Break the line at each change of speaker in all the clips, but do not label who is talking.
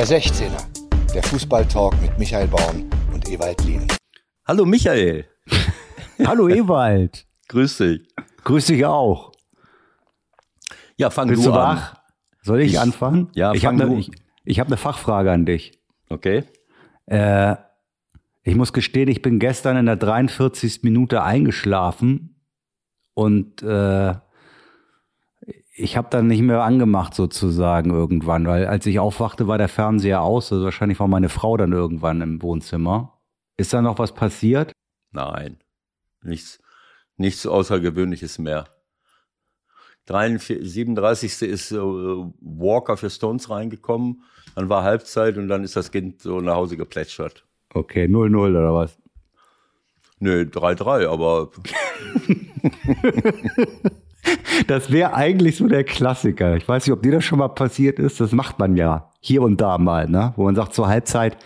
Der 16er, der Fußballtalk mit Michael Baum und Ewald Lien.
Hallo Michael.
Hallo Ewald.
Grüß dich.
Grüß dich auch.
Ja, fang
Bist
du
du
an.
wach? Soll ich,
Ich-
anfangen?
Ja,
ich habe eine ich, ich hab ne Fachfrage an dich.
Okay.
Äh, ich muss gestehen, ich bin gestern in der 43. Minute eingeschlafen und äh, ich habe dann nicht mehr angemacht sozusagen irgendwann, weil als ich aufwachte, war der Fernseher aus. Also wahrscheinlich war meine Frau dann irgendwann im Wohnzimmer. Ist da noch was passiert?
Nein. Nichts, nichts Außergewöhnliches mehr. 43, 37. ist äh, Walker für Stones reingekommen. Dann war Halbzeit und dann ist das Kind so nach Hause geplätschert.
Okay, 0-0 oder was?
Nö, 3-3, aber
Das wäre eigentlich so der Klassiker. Ich weiß nicht, ob dir das schon mal passiert ist. Das macht man ja hier und da mal, ne? Wo man sagt zur Halbzeit,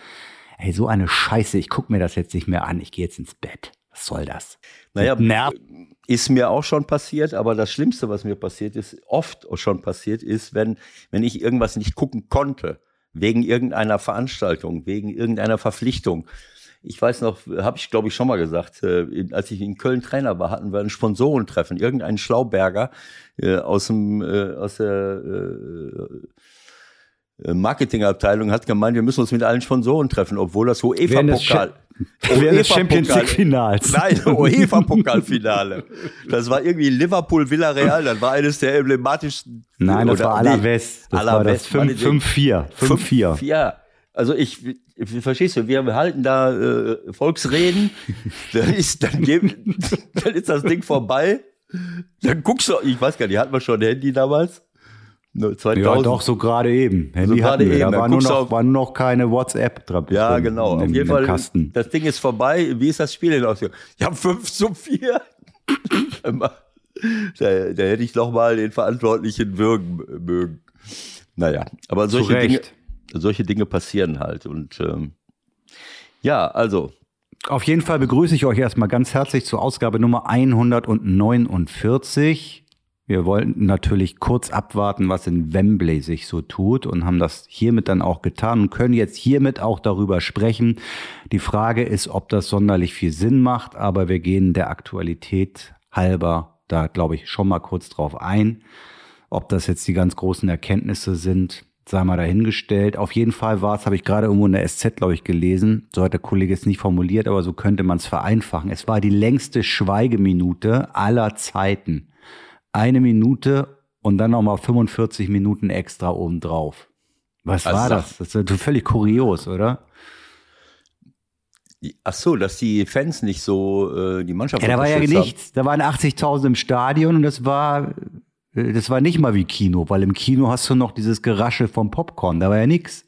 ey, so eine Scheiße, ich guck mir das jetzt nicht mehr an, ich gehe jetzt ins Bett. Was soll das?
naja,
Nerv.
ist mir auch schon passiert, aber das Schlimmste, was mir passiert ist, oft schon passiert ist, wenn, wenn ich irgendwas nicht gucken konnte, wegen irgendeiner Veranstaltung, wegen irgendeiner Verpflichtung. Ich weiß noch, habe ich glaube ich schon mal gesagt, äh, als ich in Köln Trainer war, hatten wir ein Sponsorentreffen. Irgendein Schlauberger äh, aus dem äh, aus der äh, Marketingabteilung hat gemeint, wir müssen uns mit allen Sponsoren treffen, obwohl das UEFA-Pokal
Während des Champions
UEFA-Pokal-
League Finals.
Nein, UEFA-Pokalfinale. Das war irgendwie Liverpool Villarreal. Das war eines der emblematischsten.
Nein, das war Alavés. Das war das
Alaves,
5-4. 5-4.
Ja, also ich verstehst du, wir halten da äh, Volksreden, dann ist, dann, geben, dann ist das Ding vorbei. Dann guckst du, ich weiß gar nicht, hatten wir schon ein Handy damals? Nur 2000.
Ja, doch, so gerade eben. Handy
gerade
hatten wir.
eben,
Da war nur, noch, war nur noch keine WhatsApp dran.
Ja, genau. Auf jeden Fall,
Kasten.
das Ding ist vorbei. Wie ist das Spiel denn ausgegangen? Ja, 5 zu 4. da, da hätte ich noch mal den Verantwortlichen würgen mögen. Naja, aber solche Dinge. Solche Dinge passieren halt. Und ähm, ja, also,
Auf jeden Fall begrüße ich euch erstmal ganz herzlich zur Ausgabe Nummer 149. Wir wollten natürlich kurz abwarten, was in Wembley sich so tut und haben das hiermit dann auch getan und können jetzt hiermit auch darüber sprechen. Die Frage ist, ob das sonderlich viel Sinn macht, aber wir gehen der Aktualität halber da, glaube ich, schon mal kurz drauf ein. Ob das jetzt die ganz großen Erkenntnisse sind, sei mal dahingestellt. Auf jeden Fall war es, habe ich gerade irgendwo in der SZ, glaube ich, gelesen. So hat der Kollege es nicht formuliert, aber so könnte man es vereinfachen. Es war die längste Schweigeminute aller Zeiten. Eine Minute und dann nochmal 45 Minuten extra obendrauf. Was
Also
war das? Das ist völlig kurios, oder?
ach so, dass die Fans nicht so äh, die Mannschaft
Ja, da war ja
unterstützt haben.
nichts. Da waren 80.000 im Stadion und das war, das war nicht mal wie Kino, weil im Kino hast du noch dieses Gerasche vom Popcorn. Da war ja nichts.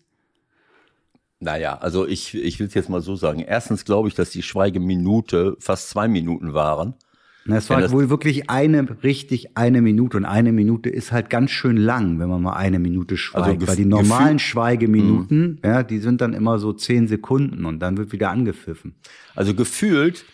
Naja, also ich, ich will es jetzt mal so sagen. Erstens glaube ich, dass die Schweigeminute fast zwei Minuten waren.
Es
Ja,
war
das-
wohl wirklich eine, richtig eine Minute. Und eine Minute ist halt ganz schön lang, wenn man mal eine Minute schweigt.
Also
Weil die normalen Schweigeminuten, ja, die sind dann immer so zehn Sekunden und dann wird wieder angepfiffen.
Also gefühlt,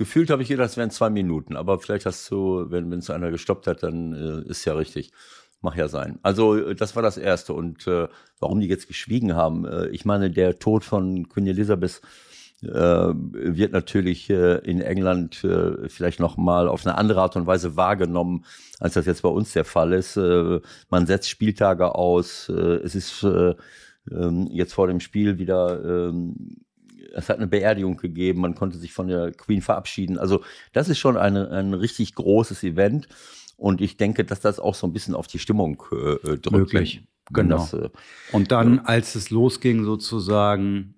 gefühlt habe ich gedacht, es wären zwei Minuten. Aber vielleicht hast du, wenn es einer gestoppt hat, dann äh, ist ja richtig. Mach ja sein. Also äh, das war das Erste. Und äh, warum die jetzt geschwiegen haben, äh, ich meine, der Tod von Queen Elizabeth äh, wird natürlich äh, in England äh, vielleicht noch mal auf eine andere Art und Weise wahrgenommen, als das jetzt bei uns der Fall ist. Man setzt Spieltage aus. Es ist äh, ähm, jetzt vor dem Spiel wieder ähm, es hat eine Beerdigung gegeben, man konnte sich von der Queen verabschieden. Also das ist schon eine, ein richtig großes Event und ich denke, dass das auch so ein bisschen auf die Stimmung äh, äh, drückt.
Möglich, genau.
das, äh,
Und dann, als es losging sozusagen,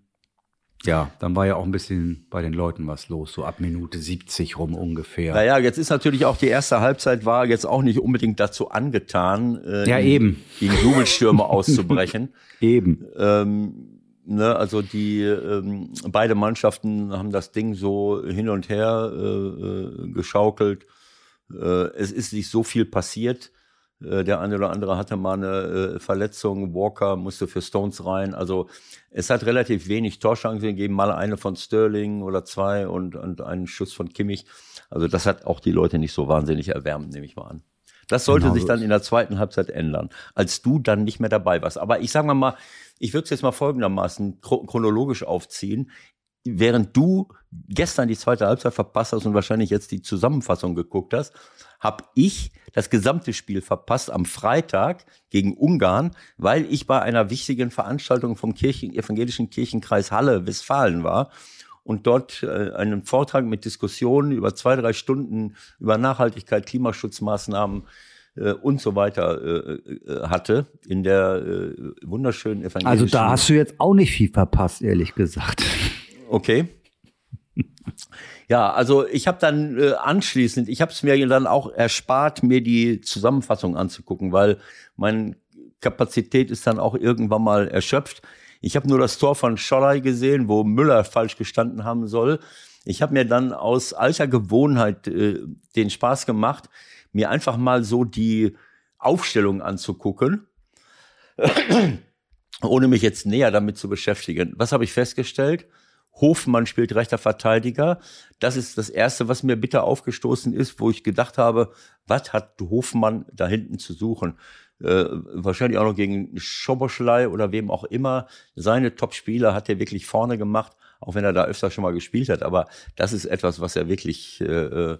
ja, dann war ja auch ein bisschen bei den Leuten was los, so ab Minute 70 rum ungefähr.
Naja, jetzt ist natürlich auch die erste Halbzeit war jetzt auch nicht unbedingt dazu angetan, äh,
Ja,
in,
eben.
in Jubelstürme auszubrechen.
Eben.
Ähm, ne, also die ähm, beide Mannschaften haben das Ding so hin und her äh, äh, geschaukelt. Äh, es ist nicht so viel passiert. Äh, der eine oder andere hatte mal eine äh, Verletzung. Walker musste für Stones rein. Also es hat relativ wenig Torchancen gegeben. Mal eine von Sterling oder zwei und, und einen Schuss von Kimmich. Also das hat auch die Leute nicht so wahnsinnig erwärmt, nehme ich mal an. Das sollte
Genau
sich dann in der zweiten Halbzeit ändern, als du dann nicht mehr dabei warst. Aber ich sage mal, ich würde es jetzt mal folgendermaßen chro- chronologisch aufziehen. Während du gestern die zweite Halbzeit verpasst hast und wahrscheinlich jetzt die Zusammenfassung geguckt hast, habe ich das gesamte Spiel verpasst am Freitag gegen Ungarn, weil ich bei einer wichtigen Veranstaltung vom Kirchen, evangelischen Kirchenkreis Halle, Westfalen war und dort äh, einen Vortrag mit Diskussionen über zwei, drei Stunden über Nachhaltigkeit, Klimaschutzmaßnahmen äh, und so weiter äh, äh, hatte in der äh, wunderschönen evangelischen.
Also da hast du jetzt auch nicht viel verpasst, ehrlich gesagt.
Okay. Ja, also ich habe dann äh, anschließend, ich habe es mir dann auch erspart, mir die Zusammenfassung anzugucken, weil meine Kapazität ist dann auch irgendwann mal erschöpft. Ich habe nur das Tor von Scholley gesehen, wo Müller falsch gestanden haben soll. Ich habe mir dann aus alter Gewohnheit äh, den Spaß gemacht, mir einfach mal so die Aufstellung anzugucken ohne mich jetzt näher damit zu beschäftigen. Was habe ich festgestellt? Hofmann spielt rechter Verteidiger. Das ist das Erste, was mir bitter aufgestoßen ist, wo ich gedacht habe, was hat Hofmann da hinten zu suchen? Äh, wahrscheinlich auch noch gegen Schoboschlei oder wem auch immer. Seine Top-Spieler hat er wirklich vorne gemacht, auch wenn er da öfter schon mal gespielt hat. Aber das ist etwas, was er wirklich äh, äh,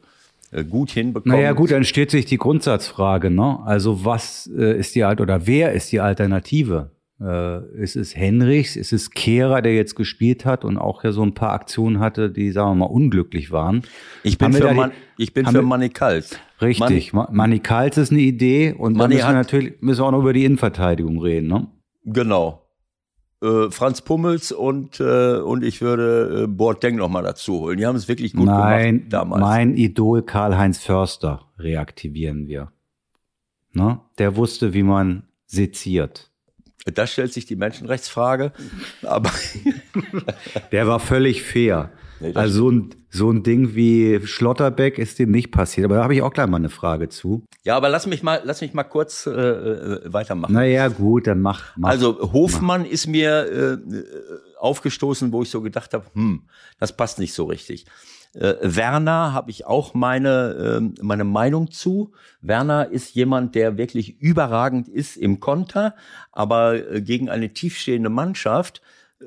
gut hinbekommt.
Naja, gut, dann stellt sich die Grundsatzfrage, ne? Also was äh, ist die Alt oder wer ist die Alternative? Äh, ist es Henrichs, ist es Kehrer, der jetzt gespielt hat und auch ja so ein paar Aktionen hatte, die, sagen wir mal, unglücklich waren?
Ich bin
Haben
für,
die-
Man, ich bin für Kalt.
Richtig, Ma- Manny Kals ist eine Idee und dann
Manni
müssen wir natürlich müssen wir auch noch über die Innenverteidigung reden, ne?
Genau. Äh, Franz Pummels und, äh, und ich würde äh, Boateng noch mal dazu holen. Die haben es wirklich gut
Nein,
gemacht damals.
mein Idol Karl-Heinz Förster reaktivieren wir. Ne? Der wusste, wie man seziert.
Da stellt sich die Menschenrechtsfrage. Aber
Der war völlig fair.
Nee,
also so ein, so ein Ding wie Schlotterbeck ist dem nicht passiert. Aber da habe ich auch gleich mal eine Frage zu.
ja, aber lass mich mal, lass mich mal kurz äh, äh, weitermachen.
Naja, gut, dann mach. mach.
Also Hofmann ist mir äh, äh, aufgestoßen, wo ich so gedacht habe, hm, das passt nicht so richtig. Äh, Werner habe ich auch meine, ähm, meine Meinung zu. Werner ist jemand, der wirklich überragend ist im Konter, aber äh, gegen eine tiefstehende Mannschaft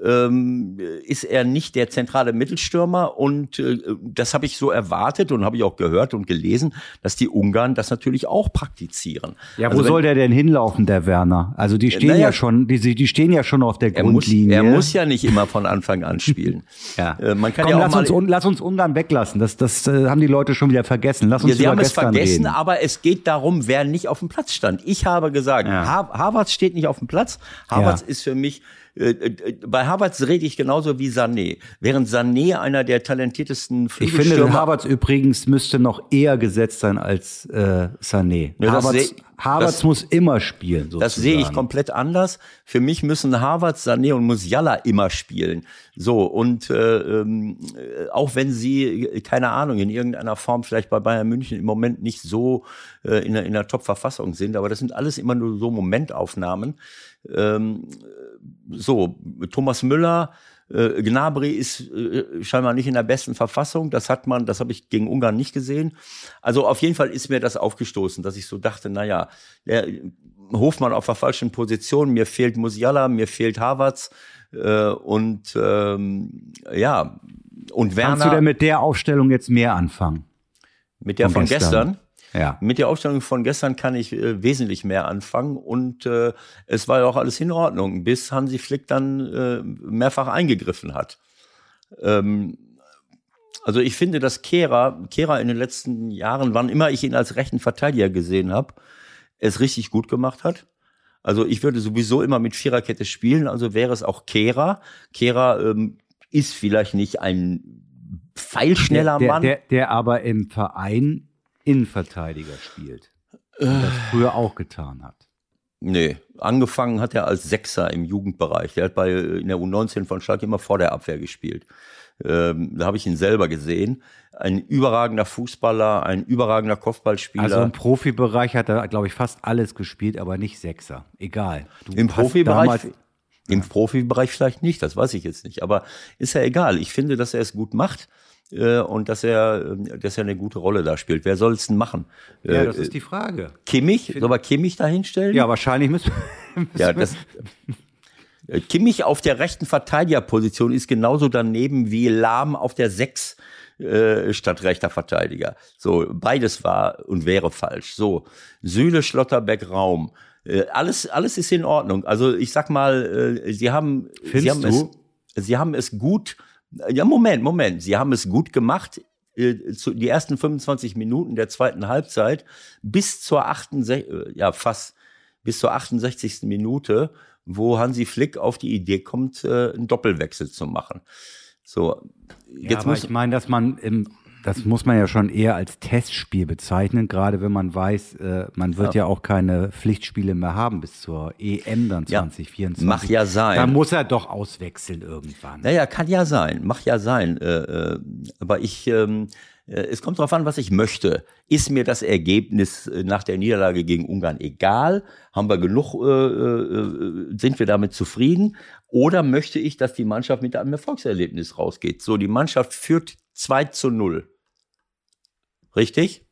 ähm, ist er nicht der zentrale Mittelstürmer und äh, das habe ich so erwartet und habe ich auch gehört und gelesen, dass die Ungarn das natürlich auch praktizieren.
ja, wo
Also wenn-
soll der denn hinlaufen, der Werner? Also die stehen
naja,
ja schon, die, die stehen ja schon auf der
er muss,
Grundlinie.
er muss ja nicht immer von Anfang an spielen.
Ja.
Äh, man kann
Komm,
ja auch
lass,
mal,
uns, un- lass uns Ungarn weglassen. Das, das äh, haben die Leute schon wieder vergessen. Lass uns
ja, sie haben es vergessen,
reden.
aber es geht darum, wer nicht auf dem Platz stand. Ich habe gesagt,
Ja.
ha Havertz steht nicht auf dem Platz. Havertz
Ja.
ist für mich, bei Havertz rede ich genauso wie Sané. Während Sané einer der talentiertesten
Ich finde,
Flügelstürmer
Havertz übrigens müsste noch eher gesetzt sein als äh, Sané.
Ja,
Havertz,
seh-
Havertz
das-
muss immer spielen. Sozusagen.
Das sehe ich komplett anders. Für mich müssen Havertz, Sané und Musiala immer spielen. So, und äh, ähm, äh, auch wenn sie, äh, keine Ahnung, in irgendeiner Form vielleicht bei Bayern München im Moment nicht so äh, in der, in der Top-Verfassung sind, aber das sind alles immer nur so Momentaufnahmen. Ähm, so, Thomas Müller, äh, Gnabry ist äh, scheinbar nicht in der besten Verfassung. Das hat man, das habe ich gegen Ungarn nicht gesehen. Also auf jeden Fall ist mir das aufgestoßen, dass ich so dachte, naja, der Hofmann auf der falschen Position, mir fehlt Musiala, mir fehlt Havertz äh, und ähm, ja, und
Kannst du denn
Werner
mit der Aufstellung jetzt mehr anfangen?
mit der
von
von gestern.
gestern? Ja.
Mit der Aufstellung von gestern kann ich äh, wesentlich mehr anfangen und äh, es war ja auch alles in Ordnung, bis Hansi Flick dann äh, mehrfach eingegriffen hat. Ähm, also ich finde, dass Kehrer, Kehrer in den letzten Jahren, wann immer ich ihn als rechten Verteidiger gesehen habe, es richtig gut gemacht hat. Also ich würde sowieso immer mit Viererkette spielen, also wäre es auch Kehrer. Kehrer ähm, ist vielleicht nicht ein pfeilschneller
der,
Mann.
Der, der aber im Verein Innenverteidiger spielt. Und das früher auch getan hat.
Nee, angefangen hat er als Sechser im Jugendbereich. Der hat bei in der U19 von Schalke immer vor der Abwehr gespielt. Ähm, da habe ich ihn selber gesehen. Ein überragender Fußballer, ein überragender Kopfballspieler.
Also im Profibereich hat er, glaube ich, fast alles gespielt, aber nicht Sechser. Egal. Du
Im Profibereich, im Profibereich vielleicht nicht, das weiß ich jetzt nicht. Aber ist ja egal. Ich finde, dass er es gut macht. Äh, und dass er, äh, dass er eine gute Rolle da spielt. Wer soll es denn machen?
Ja,
Äh,
das ist die Frage.
Kimmich? Soll man Kimmich da hinstellen?
Ja, wahrscheinlich müssen
Ja, das, Äh, Kimmich auf der rechten Verteidigerposition ist genauso daneben wie Lahm auf der Sechs äh, statt rechter Verteidiger. So, beides war und wäre falsch. So, Süle, Schlotterbeck, Raum. Äh, alles, alles ist in Ordnung. Also ich sag mal, äh, sie haben, sie haben
du?
es, sie haben es gut. Ja, Moment, Moment. Sie haben es gut gemacht. äh, Zu, die ersten 25 Minuten der zweiten Halbzeit bis zur 68, äh, ja fast bis zur 68. Minute, wo Hansi Flick auf die Idee kommt, äh, einen Doppelwechsel zu machen. So,
Ja,
jetzt
aber
muss
ich meine, dass man im, das muss man ja schon eher als Testspiel bezeichnen, gerade wenn man weiß, äh, man wird ja. auch keine Pflichtspiele mehr haben bis zur EM dann
Ja,
2024.
mach ja sein.
Da muss er doch auswechseln irgendwann.
Naja, kann ja sein, mach ja sein. Äh, äh, aber ich, ähm, äh, es kommt darauf an, was ich möchte. Ist mir das Ergebnis nach der Niederlage gegen Ungarn egal? Haben wir genug, äh, sind wir damit zufrieden? Oder möchte ich, dass die Mannschaft mit einem Erfolgserlebnis rausgeht? So, die Mannschaft führt 2 zu 0. Richtig?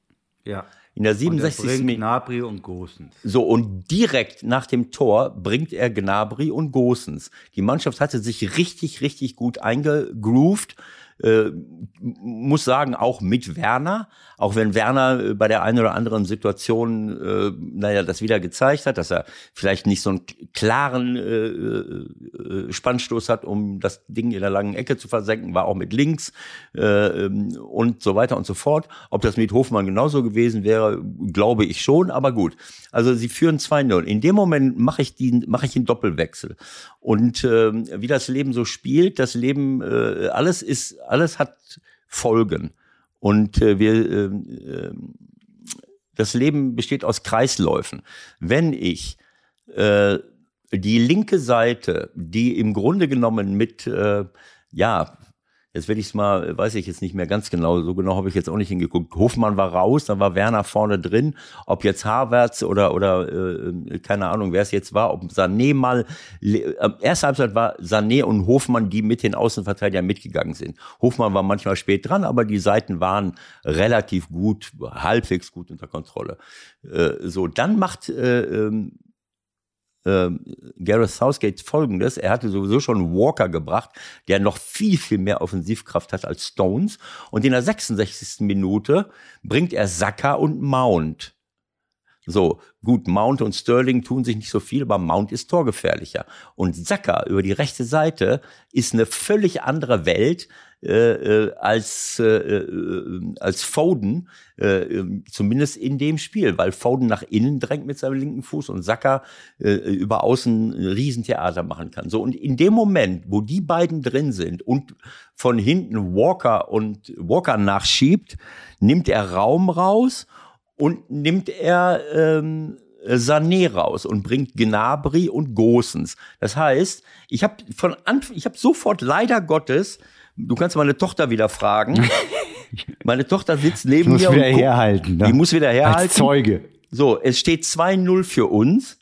Ja.
In der
Und er
67.
bringt
Minute.
Gnabry und Gosens.
So, und direkt nach dem Tor bringt er Gnabry und Gosens. Die Mannschaft hatte sich richtig, richtig gut eingegroovt. Äh, muss sagen, auch mit Werner, auch wenn Werner äh, bei der einen oder anderen Situation, äh, naja, das wieder gezeigt hat, dass er vielleicht nicht so einen klaren äh, äh, Spannstoß hat, um das Ding in der langen Ecke zu versenken, war auch mit links äh, ähm, und so weiter und so fort. Ob das mit Hofmann genauso gewesen wäre, glaube ich schon, aber gut. Also sie führen 2-0. In dem Moment mache ich, die, mache ich einen Doppelwechsel. Und ähm, wie das Leben so spielt, das Leben, äh, alles ist, alles hat Folgen. Und äh, wir, ähm, das Leben besteht aus Kreisläufen. Wenn ich äh, die linke Seite, die im Grunde genommen mit, äh, ja, jetzt werde ich es mal, weiß ich jetzt nicht mehr ganz genau, so genau habe ich jetzt auch nicht hingeguckt. Hofmann war raus, dann war Werner vorne drin. Ob jetzt Havertz oder, oder äh, keine Ahnung, wer es jetzt war, ob Sané mal, äh, erste Halbzeit war Sané und Hofmann, die mit den Außenverteidigern mitgegangen sind. Hofmann war manchmal spät dran, aber die Seiten waren relativ gut, halbwegs gut unter Kontrolle. Äh, so, dann macht äh, ähm, Gareth Southgate folgendes. Er hatte sowieso schon Walker gebracht, der noch viel, viel mehr Offensivkraft hat als Stones. Und in der 66. Minute bringt er Saka und Mount. So, gut, Mount und Sterling tun sich nicht so viel, aber Mount ist torgefährlicher. Und Saka über die rechte Seite ist eine völlig andere Welt äh, äh, als, äh, äh, als Foden, äh, äh, zumindest in dem Spiel, weil Foden nach innen drängt mit seinem linken Fuß und Saka äh, über außen ein Riesentheater machen kann. So, und in dem Moment, wo die beiden drin sind und von hinten Walker und Walker nachschiebt, nimmt er Raum raus und nimmt er ähm, Sané raus und bringt Gnabry und Gosens. Das heißt, ich habe von Anfang, ich habe sofort leider Gottes, du kannst meine Tochter wieder fragen. meine Tochter sitzt neben
muss
mir
wieder
und guckt-
herhalten. Ne?
die muss wieder herhalten.
Als Zeuge.
So, es steht 2-0 für uns.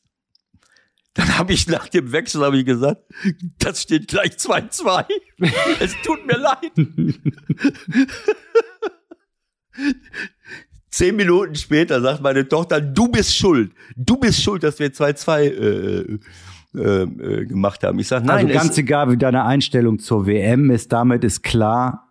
Dann habe ich nach dem Wechsel habe ich gesagt, das steht gleich 2-2. es tut mir leid. Zehn Minuten später sagt meine Tochter, du bist schuld. Du bist schuld, dass wir 2-2 äh, äh, gemacht haben. Ich sage, nein,
also ganz egal, wie deine Einstellung zur WM ist, damit ist klar,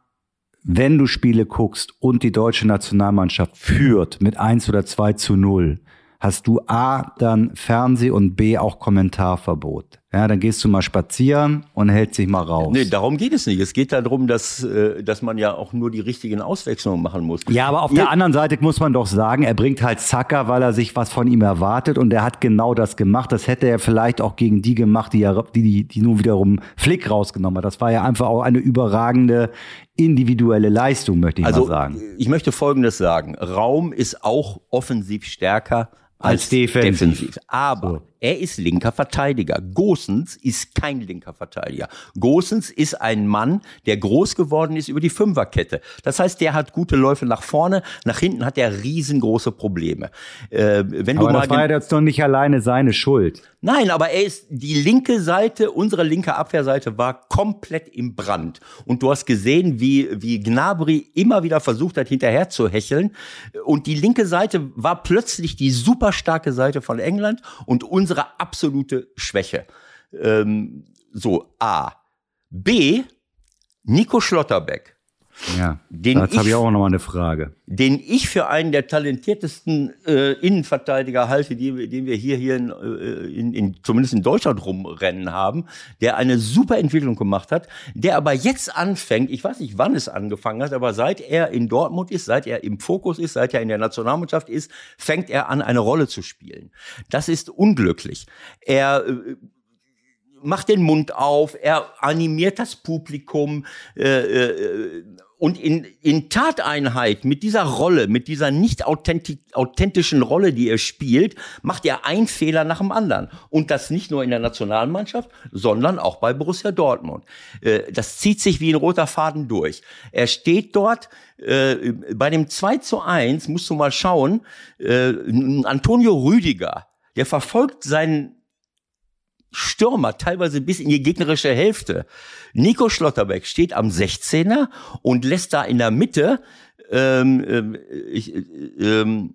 wenn du Spiele guckst und die deutsche Nationalmannschaft führt mit 1 oder 2 zu 0, hast du A, dann Fernseh und B, auch Kommentarverbot. Ja, dann gehst du mal spazieren und hältst dich mal raus.
nee, darum geht es nicht. Es geht darum, dass, äh, dass man ja auch nur die richtigen Auswechslungen machen muss.
Ja, aber auf
Ihr-
der anderen Seite muss man doch sagen, er bringt halt Zacker, weil er sich was von ihm erwartet und er hat genau das gemacht. Das hätte er vielleicht auch gegen die gemacht, die, er, die, die, die nun wiederum Flick rausgenommen hat. Das war ja einfach auch eine überragende individuelle Leistung, möchte ich
Also
mal sagen.
ich möchte Folgendes sagen. Raum ist auch offensiv stärker als,
Als defensiv.
Aber
So.
er ist linker Verteidiger. Gosens ist kein linker Verteidiger. Gosens ist ein Mann, der groß geworden ist über die Fünferkette. Das heißt, der hat gute Läufe nach vorne, nach hinten hat er riesengroße Probleme. Äh, wenn
Aber
du mal
das war jetzt doch nicht alleine seine Schuld.
Nein, aber er ist, die linke Seite, unsere linke Abwehrseite war komplett im Brand. Und du hast gesehen, wie, wie Gnabry immer wieder versucht hat, hinterher zu hecheln. Und die linke Seite war plötzlich die super starke Seite von England und unsere absolute Schwäche. Ähm, so, A. B. Nico Schlotterbeck
ja, den dazu habe ich auch noch mal eine Frage.
Den ich für einen der talentiertesten äh, Innenverteidiger halte, die, den wir hier, hier in, äh, in, in, zumindest in Deutschland rumrennen haben, der eine super Entwicklung gemacht hat, der aber jetzt anfängt, ich weiß nicht, wann es angefangen hat, aber seit er in Dortmund ist, seit er im Fokus ist, seit er in der Nationalmannschaft ist, fängt er an, eine Rolle zu spielen. Das ist unglücklich. Er äh, macht den Mund auf, er animiert das Publikum äh, äh, und in, in Tateinheit mit dieser Rolle, mit dieser nicht authentischen Rolle, die er spielt, macht er einen Fehler nach dem anderen. Und das nicht nur in der Nationalmannschaft, sondern auch bei Borussia Dortmund. Äh, das zieht sich wie ein roter Faden durch. Er steht dort, äh, bei dem 2 zu 1, musst du mal schauen, äh, Antonio Rüdiger, der verfolgt seinen Stürmer, teilweise bis in die gegnerische Hälfte. Nico Schlotterbeck steht am 16er und lässt da in der Mitte, ähm, ähm, ich, ähm,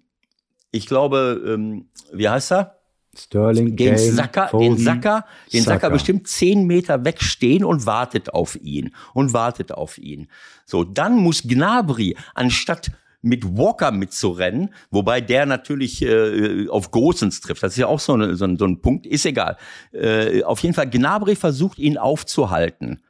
ich glaube, ähm, wie heißt er?
Sterling,
den Kane, Sacker, Foden, den Sacker, den Sacker. Sacker bestimmt zehn Meter wegstehen und wartet auf ihn und wartet auf ihn. So, dann muss Gnabry anstatt mit Walker mitzurennen, wobei der natürlich äh, auf Gosens trifft. Das ist ja auch so, eine, so, ein, so ein Punkt, ist egal. Äh, auf jeden Fall, Gnabry versucht ihn aufzuhalten.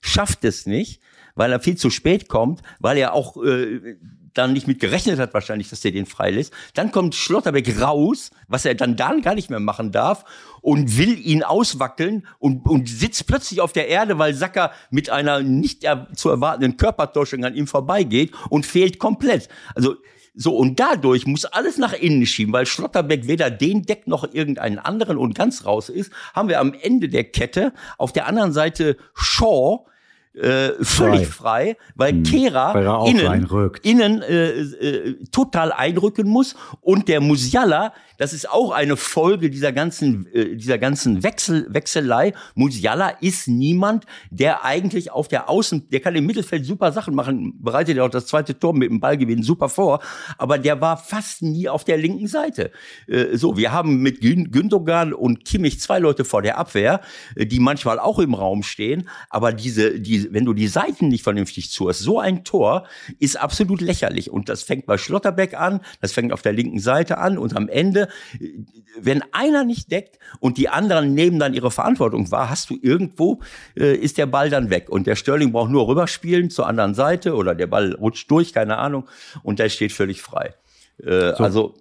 Schafft es nicht, weil er viel zu spät kommt, weil er auch äh, dann nicht mit gerechnet hat wahrscheinlich, dass er den freilässt. Dann kommt Schlotterbeck raus, was er dann dann gar nicht mehr machen darf und will ihn auswackeln und, und sitzt plötzlich auf der Erde, weil Sacker mit einer nicht zu erwartenden Körpertäuschung an ihm vorbeigeht und fehlt komplett. Also so, und dadurch muss alles nach innen schieben, weil Schlotterbeck weder den deckt noch irgendeinen anderen und ganz raus ist, haben wir am Ende der Kette auf der anderen Seite Shaw, äh, völlig frei, frei weil hm, Kehra weil innen, innen äh, äh, total einrücken muss. Und der Musiala das ist auch eine Folge dieser ganzen, äh, dieser ganzen Wechsel, Wechselei. Musiala ist niemand, der eigentlich auf der Außen, der kann im Mittelfeld super Sachen machen, bereitet ja auch das zweite Tor mit dem Ballgewinn super vor, aber der war fast nie auf der linken Seite. Äh, so, wir haben mit Gün Gündogan und Kimmich zwei Leute vor der Abwehr, äh, die manchmal auch im Raum stehen, aber diese, die, wenn du die Seiten nicht vernünftig zuhörst, so ein Tor ist absolut lächerlich. Und das fängt bei Schlotterbeck an, das fängt auf der linken Seite an und am Ende wenn einer nicht deckt und die anderen nehmen dann ihre Verantwortung wahr, hast du irgendwo, äh, ist der Ball dann weg. Und der Sterling braucht nur rüberspielen zur anderen Seite oder der Ball rutscht durch, keine Ahnung, und der steht völlig frei. Äh, so. Also.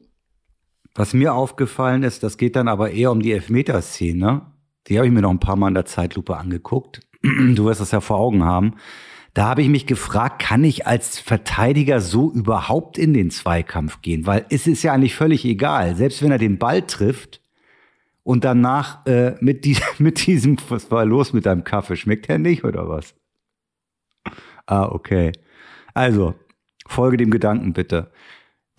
Was mir aufgefallen ist, das geht dann aber eher um die Elfmeterszene. Die habe ich mir noch ein paar Mal in der Zeitlupe angeguckt. Du wirst das ja vor Augen haben. Da habe ich mich gefragt, kann ich als Verteidiger so überhaupt in den Zweikampf gehen? Weil es ist ja eigentlich völlig egal. Selbst wenn er den Ball trifft und danach äh, mit, die, mit diesem, was war los mit deinem Kaffee? Schmeckt er nicht oder was? Ah, okay. Also, folge dem Gedanken bitte.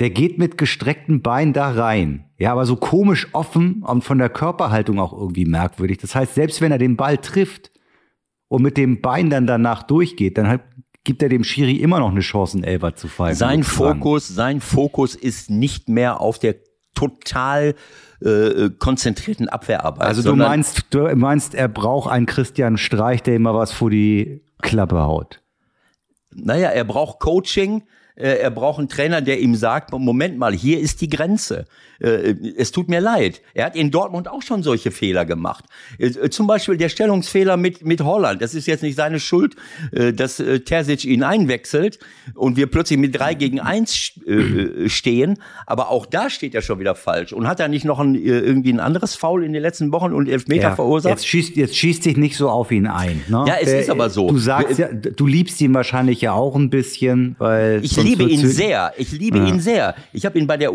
Der geht mit gestreckten Beinen da rein. Ja, aber so komisch offen und von der Körperhaltung auch irgendwie merkwürdig. Das heißt, selbst wenn er den Ball trifft, und mit dem Bein dann danach durchgeht, dann halt gibt er dem Schiri immer noch eine Chance, einen Elfer zu fallen.
Sein Fokus, sein Fokus ist nicht mehr auf der total äh, konzentrierten Abwehrarbeit.
Also du meinst, du meinst, er braucht einen Christian Streich, der immer was vor die Klappe haut.
Naja, er braucht Coaching, äh, er braucht einen Trainer, der ihm sagt, Moment mal, hier ist die Grenze. Äh, es tut mir leid. Er hat in Dortmund auch schon solche Fehler gemacht. Äh, zum Beispiel der Stellungsfehler mit, mit Holland. Das ist jetzt nicht seine Schuld, dass Terzic ihn einwechselt und wir plötzlich mit drei gegen eins stehen. Aber auch da steht er schon wieder falsch. Und hat er nicht noch ein, irgendwie ein anderes Foul in den letzten Wochen und Elfmeter ja, verursacht?
Jetzt schießt, jetzt schießt sich nicht so auf ihn ein. Ne?
Ja, es ist aber so.
Du sagst ja, du liebst ihn wahrscheinlich ja auch ein bisschen, weil
ich liebe ihn sehr. Ich liebe ja. ihn sehr. Ich habe ihn bei der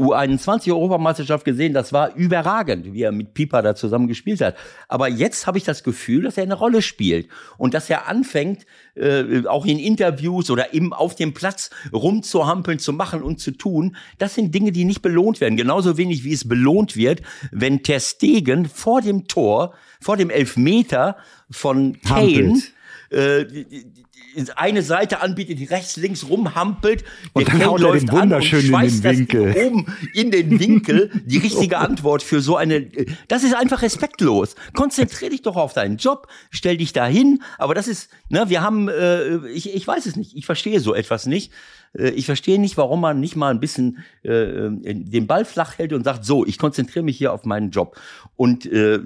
U21-Europameisterschaft gesehen. Das war überragend, wie er mit Pipa da zusammen gespielt hat. Aber jetzt habe ich das Gefühl, dass er eine Rolle spielt und dass er anfängt, äh, auch in Interviews oder im, auf dem Platz rumzuhampeln, zu machen und zu tun. Das sind Dinge, die nicht belohnt werden. Genauso wenig wie es belohnt wird, wenn Ter Stegen vor dem Tor, vor dem Elfmeter von Kane äh, eine Seite anbietet, die rechts, links rumhampelt.
Und der dann haut er wunderschön in den Winkel.
oben in den Winkel. Die richtige Antwort für so eine, das ist einfach respektlos. Konzentrier dich doch auf deinen Job, stell dich dahin. Aber das ist, ne, wir haben, äh, ich, ich weiß es nicht, ich verstehe so etwas nicht. Äh, ich verstehe nicht, warum man nicht mal ein bisschen äh, den Ball flach hält und sagt, so, ich konzentriere mich hier auf meinen Job. Und äh,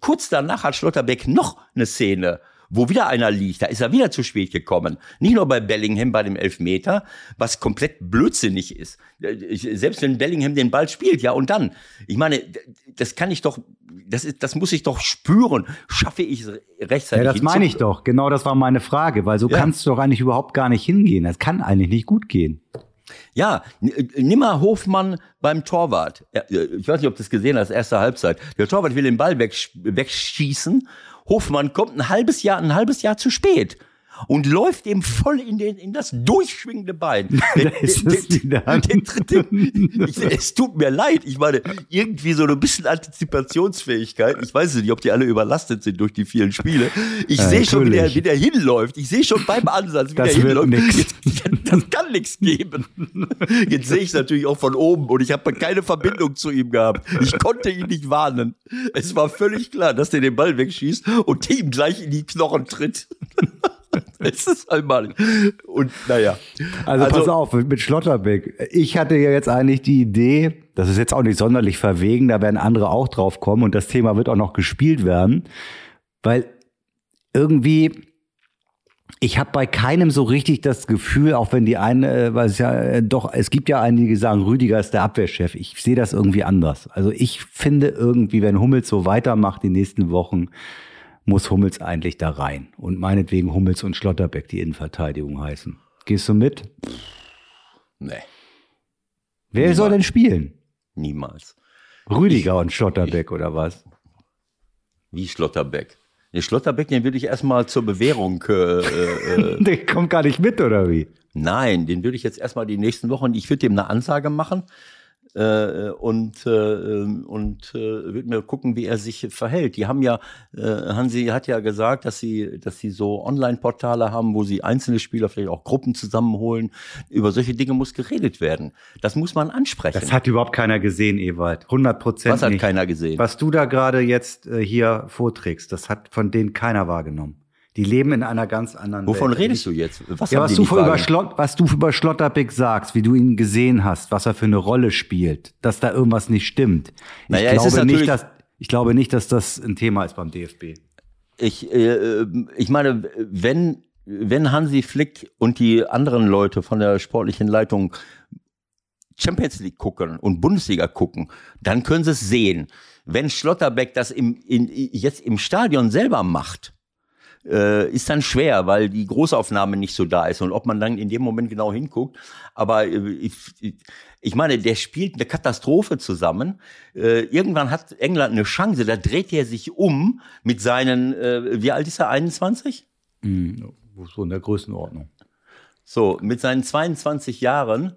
kurz danach hat Schlotterbeck noch eine Szene wo wieder einer liegt. Da ist er wieder zu spät gekommen. Nicht nur bei Bellingham bei dem Elfmeter, was komplett blödsinnig ist. Selbst wenn Bellingham den Ball spielt, ja, und dann. Ich meine, das kann ich doch, das, ist, das muss ich doch spüren. Schaffe ich es rechtzeitig?
Ja, das meine ich doch. Genau das war meine Frage, weil so ja. kannst du doch eigentlich überhaupt gar nicht hingehen. Das kann eigentlich nicht gut gehen.
Ja, nimm mal Hofmann beim Torwart. Ich weiß nicht, ob du das gesehen hast, erste Halbzeit. Der Torwart will den Ball wegschießen Hofmann kommt ein halbes Jahr, ein halbes Jahr zu spät und läuft ihm voll in, den, in das durchschwingende Bein. Es tut mir leid. Ich meine, irgendwie so ein bisschen Antizipationsfähigkeit. Ich weiß nicht, ob die alle überlastet sind durch die vielen Spiele. Ich ja, sehe schon, wie der, wie der hinläuft. Ich sehe schon beim Ansatz, wie das der hinläuft. Jetzt, das kann nichts geben. Jetzt sehe ich natürlich auch von oben und ich habe keine Verbindung zu ihm gehabt. Ich konnte ihn nicht warnen. Es war völlig klar, dass der den Ball wegschießt und ihm gleich in die Knochen tritt. es ist einmalig. Und naja.
Also, also pass auf, mit Schlotterbeck. Ich hatte ja jetzt eigentlich die Idee, das ist jetzt auch nicht sonderlich verwegen, da werden andere auch drauf kommen und das Thema wird auch noch gespielt werden, weil irgendwie ich habe bei keinem so richtig das Gefühl, auch wenn die eine, äh, weil es ja äh, doch, es gibt ja einige, die sagen, Rüdiger ist der Abwehrchef. Ich sehe das irgendwie anders. Also ich finde irgendwie, wenn Hummels so weitermacht die nächsten Wochen, muss Hummels eigentlich da rein. Und meinetwegen Hummels und Schlotterbeck die Innenverteidigung heißen. Gehst du mit?
Nee.
Wer Niemals. soll denn spielen?
Niemals.
Rüdiger ich, und Schlotterbeck ich, oder was?
Wie Schlotterbeck? Den Schlotterbeck, den würde ich erstmal zur Bewährung. Äh,
äh, der kommt gar nicht mit, oder wie?
Nein, den würde ich jetzt erstmal die nächsten Wochen, ich würde dem eine Ansage machen äh, und, äh, und äh, wird mir gucken, wie er sich verhält. Die haben ja, äh, Hansi hat ja gesagt, dass sie, dass sie so Online-Portale haben, wo sie einzelne Spieler, vielleicht auch Gruppen zusammenholen. Über solche Dinge muss geredet werden. Das muss man ansprechen.
Das hat überhaupt keiner gesehen, Ewald. 100 Prozent.
Was hat nicht. keiner gesehen?
Was du da gerade jetzt äh, hier vorträgst, das hat von denen keiner wahrgenommen. Die leben in einer ganz anderen
Wovon
Welt.
redest du jetzt?
Was, ja, was, du über Schlott, was du über Schlotterbeck sagst, wie du ihn gesehen hast, was er für eine Rolle spielt, dass da irgendwas nicht stimmt. Ich, naja, glaube, nicht, dass, ich glaube nicht, dass das ein Thema ist beim DFB.
Ich, äh, ich meine, wenn, wenn Hansi Flick und die anderen Leute von der sportlichen Leitung Champions League gucken und Bundesliga gucken, dann können sie es sehen. Wenn Schlotterbeck das im, in, jetzt im Stadion selber macht, äh, ist dann schwer, weil die Großaufnahme nicht so da ist und ob man dann in dem Moment genau hinguckt. Aber äh, ich, ich meine, der spielt eine Katastrophe zusammen. Äh, irgendwann hat England eine Chance, da dreht er sich um mit seinen, äh, wie alt ist er, 21?
Mhm, so in der Größenordnung.
So, mit seinen 22 Jahren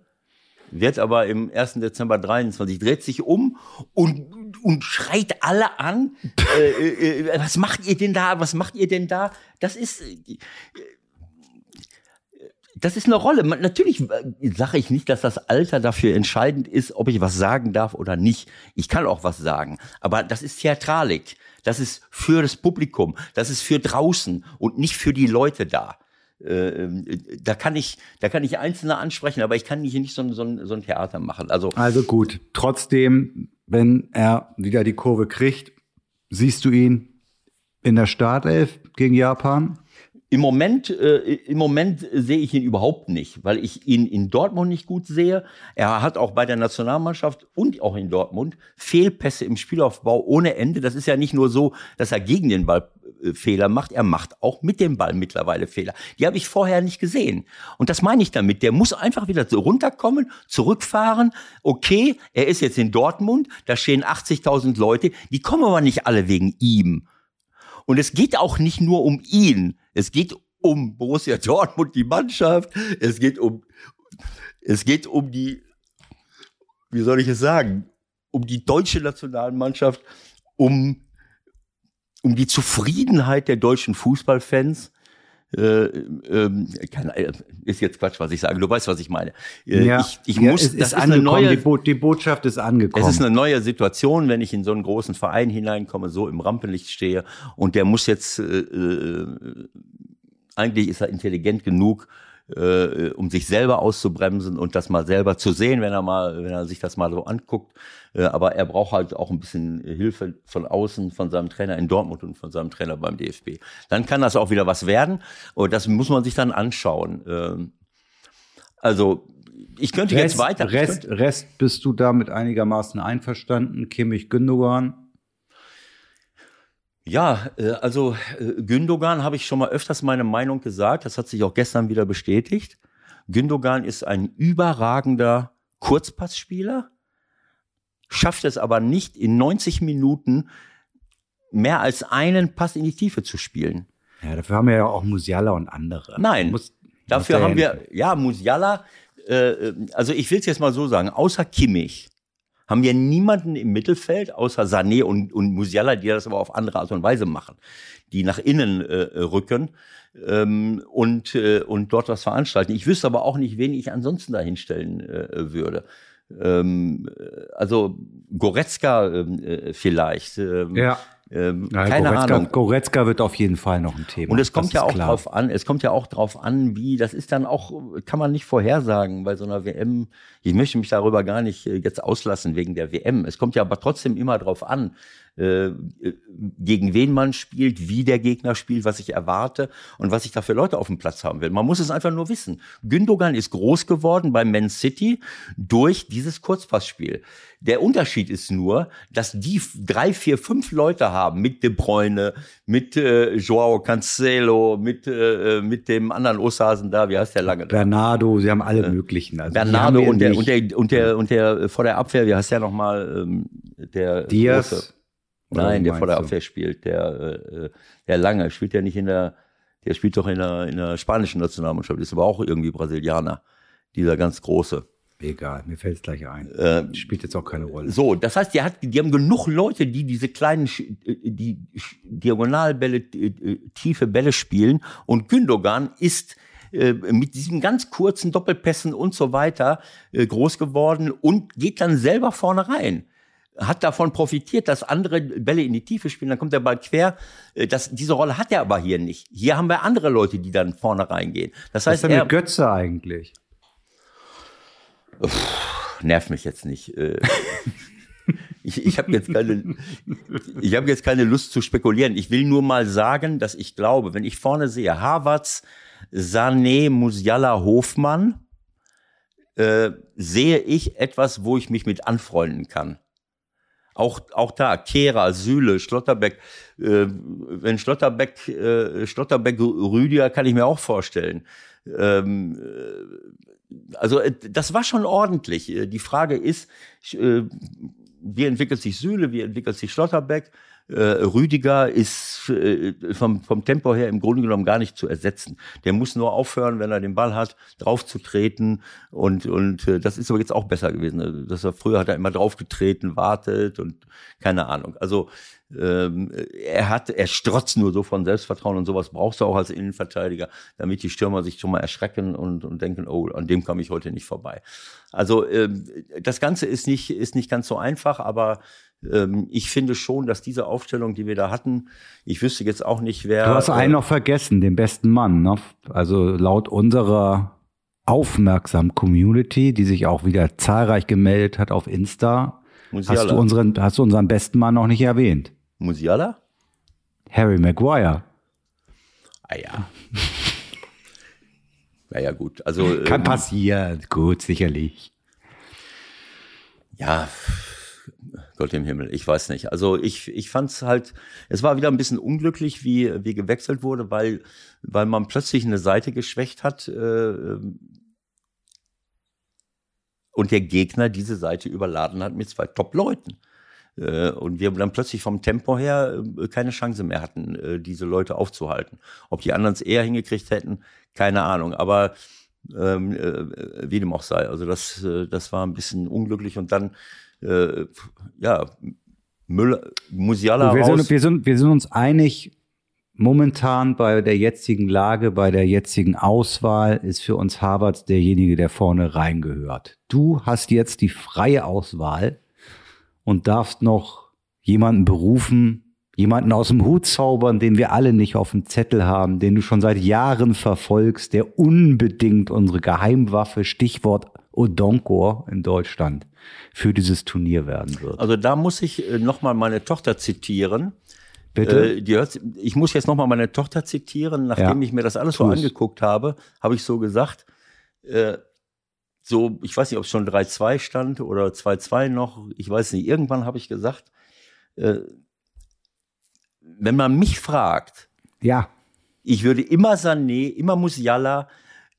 wird aber im 1. Dezember 23, dreht sich um und, und schreit alle an. äh, äh, äh, was macht ihr denn da? Was macht ihr denn da? Das ist, äh, das ist eine Rolle. Natürlich äh, sage ich nicht, dass das Alter dafür entscheidend ist, ob ich was sagen darf oder nicht. Ich kann auch was sagen. Aber das ist Theatralik. Das ist für das Publikum. Das ist für draußen und nicht für die Leute da. Äh, da kann ich, da kann ich Einzelne ansprechen, aber ich kann hier nicht so, so, so ein Theater machen. Also,
also gut, trotzdem, wenn er wieder die Kurve kriegt, siehst du ihn in der Startelf gegen Japan?
Im Moment, äh, im Moment sehe ich ihn überhaupt nicht, weil ich ihn in Dortmund nicht gut sehe. Er hat auch bei der Nationalmannschaft und auch in Dortmund Fehlpässe im Spielaufbau ohne Ende. Das ist ja nicht nur so, dass er gegen den Ball Fehler macht, er macht auch mit dem Ball mittlerweile Fehler. Die habe ich vorher nicht gesehen. Und das meine ich damit. Der muss einfach wieder runterkommen, zurückfahren. Okay, er ist jetzt in Dortmund, da stehen 80.000 Leute, die kommen aber nicht alle wegen ihm. Und es geht auch nicht nur um ihn. Es geht um Borussia Dortmund, die Mannschaft. Es geht um, es geht um die, wie soll ich es sagen, um die deutsche Nationalmannschaft, um, um die Zufriedenheit der deutschen Fußballfans. Äh, ähm, kann, ist jetzt Quatsch, was ich sage. Du weißt, was ich meine.
Äh, ja, ich, ich ja, muss, es ist, ist eine neue, die, Bo die, Botschaft ist angekommen.
Es ist eine neue Situation, wenn ich in so einen großen Verein hineinkomme, so im Rampenlicht stehe und der muss jetzt, äh, äh eigentlich ist er intelligent genug, äh, um sich selber auszubremsen und das mal selber zu sehen, wenn er mal, wenn er sich das mal so anguckt. Äh, aber er braucht halt auch ein bisschen Hilfe von außen, von seinem Trainer in Dortmund und von seinem Trainer beim DFB. Dann kann das auch wieder was werden. Und das muss man sich dann anschauen. Ähm, also ich könnte Rest, jetzt weiter.
Rest, Rest bist du damit einigermaßen einverstanden? Kimmich Gündogan?
Ja, äh, also äh, Gündogan habe ich schon mal öfters meine Meinung gesagt. Das hat sich auch gestern wieder bestätigt. Gündogan ist ein überragender Kurzpassspieler, schafft es aber nicht in 90 Minuten mehr als einen Pass in die Tiefe zu spielen.
Ja, dafür haben wir ja auch Musiala und andere.
Nein, muss, dafür muss haben wir, ja, Musiala, äh, also ich will es jetzt mal so sagen, außer Kimmich haben wir niemanden im Mittelfeld, außer Sané und, und Musiala, die das aber auf andere Art und Weise machen, die nach innen äh, rücken ähm, und, äh, und dort was veranstalten. Ich wüsste aber auch nicht, wen ich ansonsten da hinstellen äh, würde. Ähm, also Goretzka ähm, äh, vielleicht. Ähm,
ja. Ähm, ja, keine Goretzka, Ahnung. Goretzka wird auf jeden Fall noch ein Thema.
Und es kommt ja auch klar. drauf an, es kommt ja auch drauf an, wie, das ist dann auch, kann man nicht vorhersagen bei so einer WM. Ich möchte mich darüber gar nicht äh, jetzt auslassen wegen der WM. Es kommt ja aber trotzdem immer drauf an, äh, gegen wen man spielt, wie der Gegner spielt, was ich erwarte und was ich da für Leute auf dem Platz haben will. Man muss es einfach nur wissen. Gündogan ist groß geworden bei Man City durch dieses Kurzpassspiel. Der Unterschied ist nur, dass die drei, vier, fünf Leute haben mit De Bruyne, mit äh, Joao Cancelo, mit, äh, mit dem anderen Osterhasen da, wie heißt der lange?
Bernardo, sie haben alle äh, möglichen.
Also Bernardo und der, und der, und der, und der, vor der Abwehr, wie heißt der nochmal? Ähm, der
Diaz. Große,
Nein, der vor der Abwehr spielt, der, äh, der lange, spielt ja nicht in der, der spielt doch in der, in der spanischen Nationalmannschaft, ist aber auch irgendwie Brasilianer, dieser ganz große.
Egal, mir fällt es gleich ein. Äh, Spielt jetzt auch keine Rolle.
So, das heißt, die, hat, die haben genug Leute, die diese kleinen, äh, die Diagonalbälle, äh, tiefe Bälle spielen. Und Gündogan ist äh, mit diesen ganz kurzen Doppelpässen und so weiter äh, groß geworden und geht dann selber vorne rein hat davon profitiert, dass andere Bälle in die Tiefe spielen, dann kommt der Ball quer. Äh, das, diese Rolle hat er aber hier nicht. Hier haben wir andere Leute, die dann vorne reingehen. Das heißt,
Was ist denn mit Götze eigentlich?
Uff, nervt mich jetzt nicht. Äh. ich ich habe jetzt keine, ich habe jetzt keine Lust zu spekulieren. Ich will nur mal sagen, dass ich glaube, wenn ich vorne sehe, Havertz, Sané, Musiala, Hofmann, äh, sehe ich etwas, wo ich mich mit anfreunden kann. Auch, auch da, Kehrer, Süle, Schlotterbeck, äh, wenn Schlotterbeck, äh, Schlotterbeck, Rüdiger kann ich mir auch vorstellen. Ähm, äh, also äh, das war schon ordentlich. Äh, die Frage ist, wie entwickelt sich Süle, wie entwickelt sich Schlotterbeck? Äh, Rüdiger ist äh, vom, vom Tempo her im Grunde genommen gar nicht zu ersetzen. Der muss nur aufhören, wenn er den Ball hat, draufzutreten. Und, und äh, das ist aber jetzt auch besser gewesen. Also, dass er früher hat er immer draufgetreten, wartet und keine Ahnung. Also ähm, er hat, er strotzt nur so von Selbstvertrauen und sowas brauchst du auch als Innenverteidiger, damit die Stürmer sich schon mal erschrecken und, und denken, oh, an dem komme ich heute nicht vorbei. Also ähm, das Ganze ist nicht, ist nicht ganz so einfach, aber ähm, ich finde schon, dass diese Aufstellung, die wir da hatten, ich wüsste jetzt auch nicht, wer.
Du hast einen äh, noch vergessen, den besten Mann. Ne? Also laut unserer aufmerksamen Community, die sich auch wieder zahlreich gemeldet hat auf Insta, Musiala. hast du unseren, hast du unseren besten Mann noch nicht erwähnt.
Musiala?
Harry Maguire.
Ah ja. Naja, gut. Also,
Kann ähm, passieren, gut, sicherlich.
Ja, Gott im Himmel, ich weiß nicht. Also ich, ich fand es halt, es war wieder ein bisschen unglücklich, wie, wie gewechselt wurde, weil, weil man plötzlich eine Seite geschwächt hat äh, und der Gegner diese Seite überladen hat mit zwei Top-Leuten. Äh, und wir dann plötzlich vom Tempo her äh, keine Chance mehr hatten, äh, diese Leute aufzuhalten. Ob die anderen es eher hingekriegt hätten, keine Ahnung. Aber ähm, äh, wie dem auch sei. Also das, das war ein bisschen unglücklich und dann, äh, ja, Müller, Musiala
wir, sind, wir, sind, wir sind uns einig, momentan bei der jetzigen Lage, bei der jetzigen Auswahl ist für uns Harvard derjenige, der vorne reingehört. Du hast jetzt die freie Auswahl und darfst noch jemanden berufen, jemanden aus dem Hut zaubern, den wir alle nicht auf dem Zettel haben, den du schon seit Jahren verfolgst, der unbedingt unsere Geheimwaffe, Stichwort Odonkor in Deutschland, für dieses Turnier werden wird.
Also da muss ich äh, nochmal meine Tochter zitieren.
Bitte?
Äh, die hört, ich muss jetzt nochmal meine Tochter zitieren, nachdem
Ja.
ich mir das alles so angeguckt habe, habe ich so gesagt, äh, so, ich weiß nicht, ob es schon 3-2 stand oder 2-2 noch, ich weiß nicht, irgendwann habe ich gesagt, äh, wenn man mich fragt,
ja,
ich würde immer Sané, immer Musiala,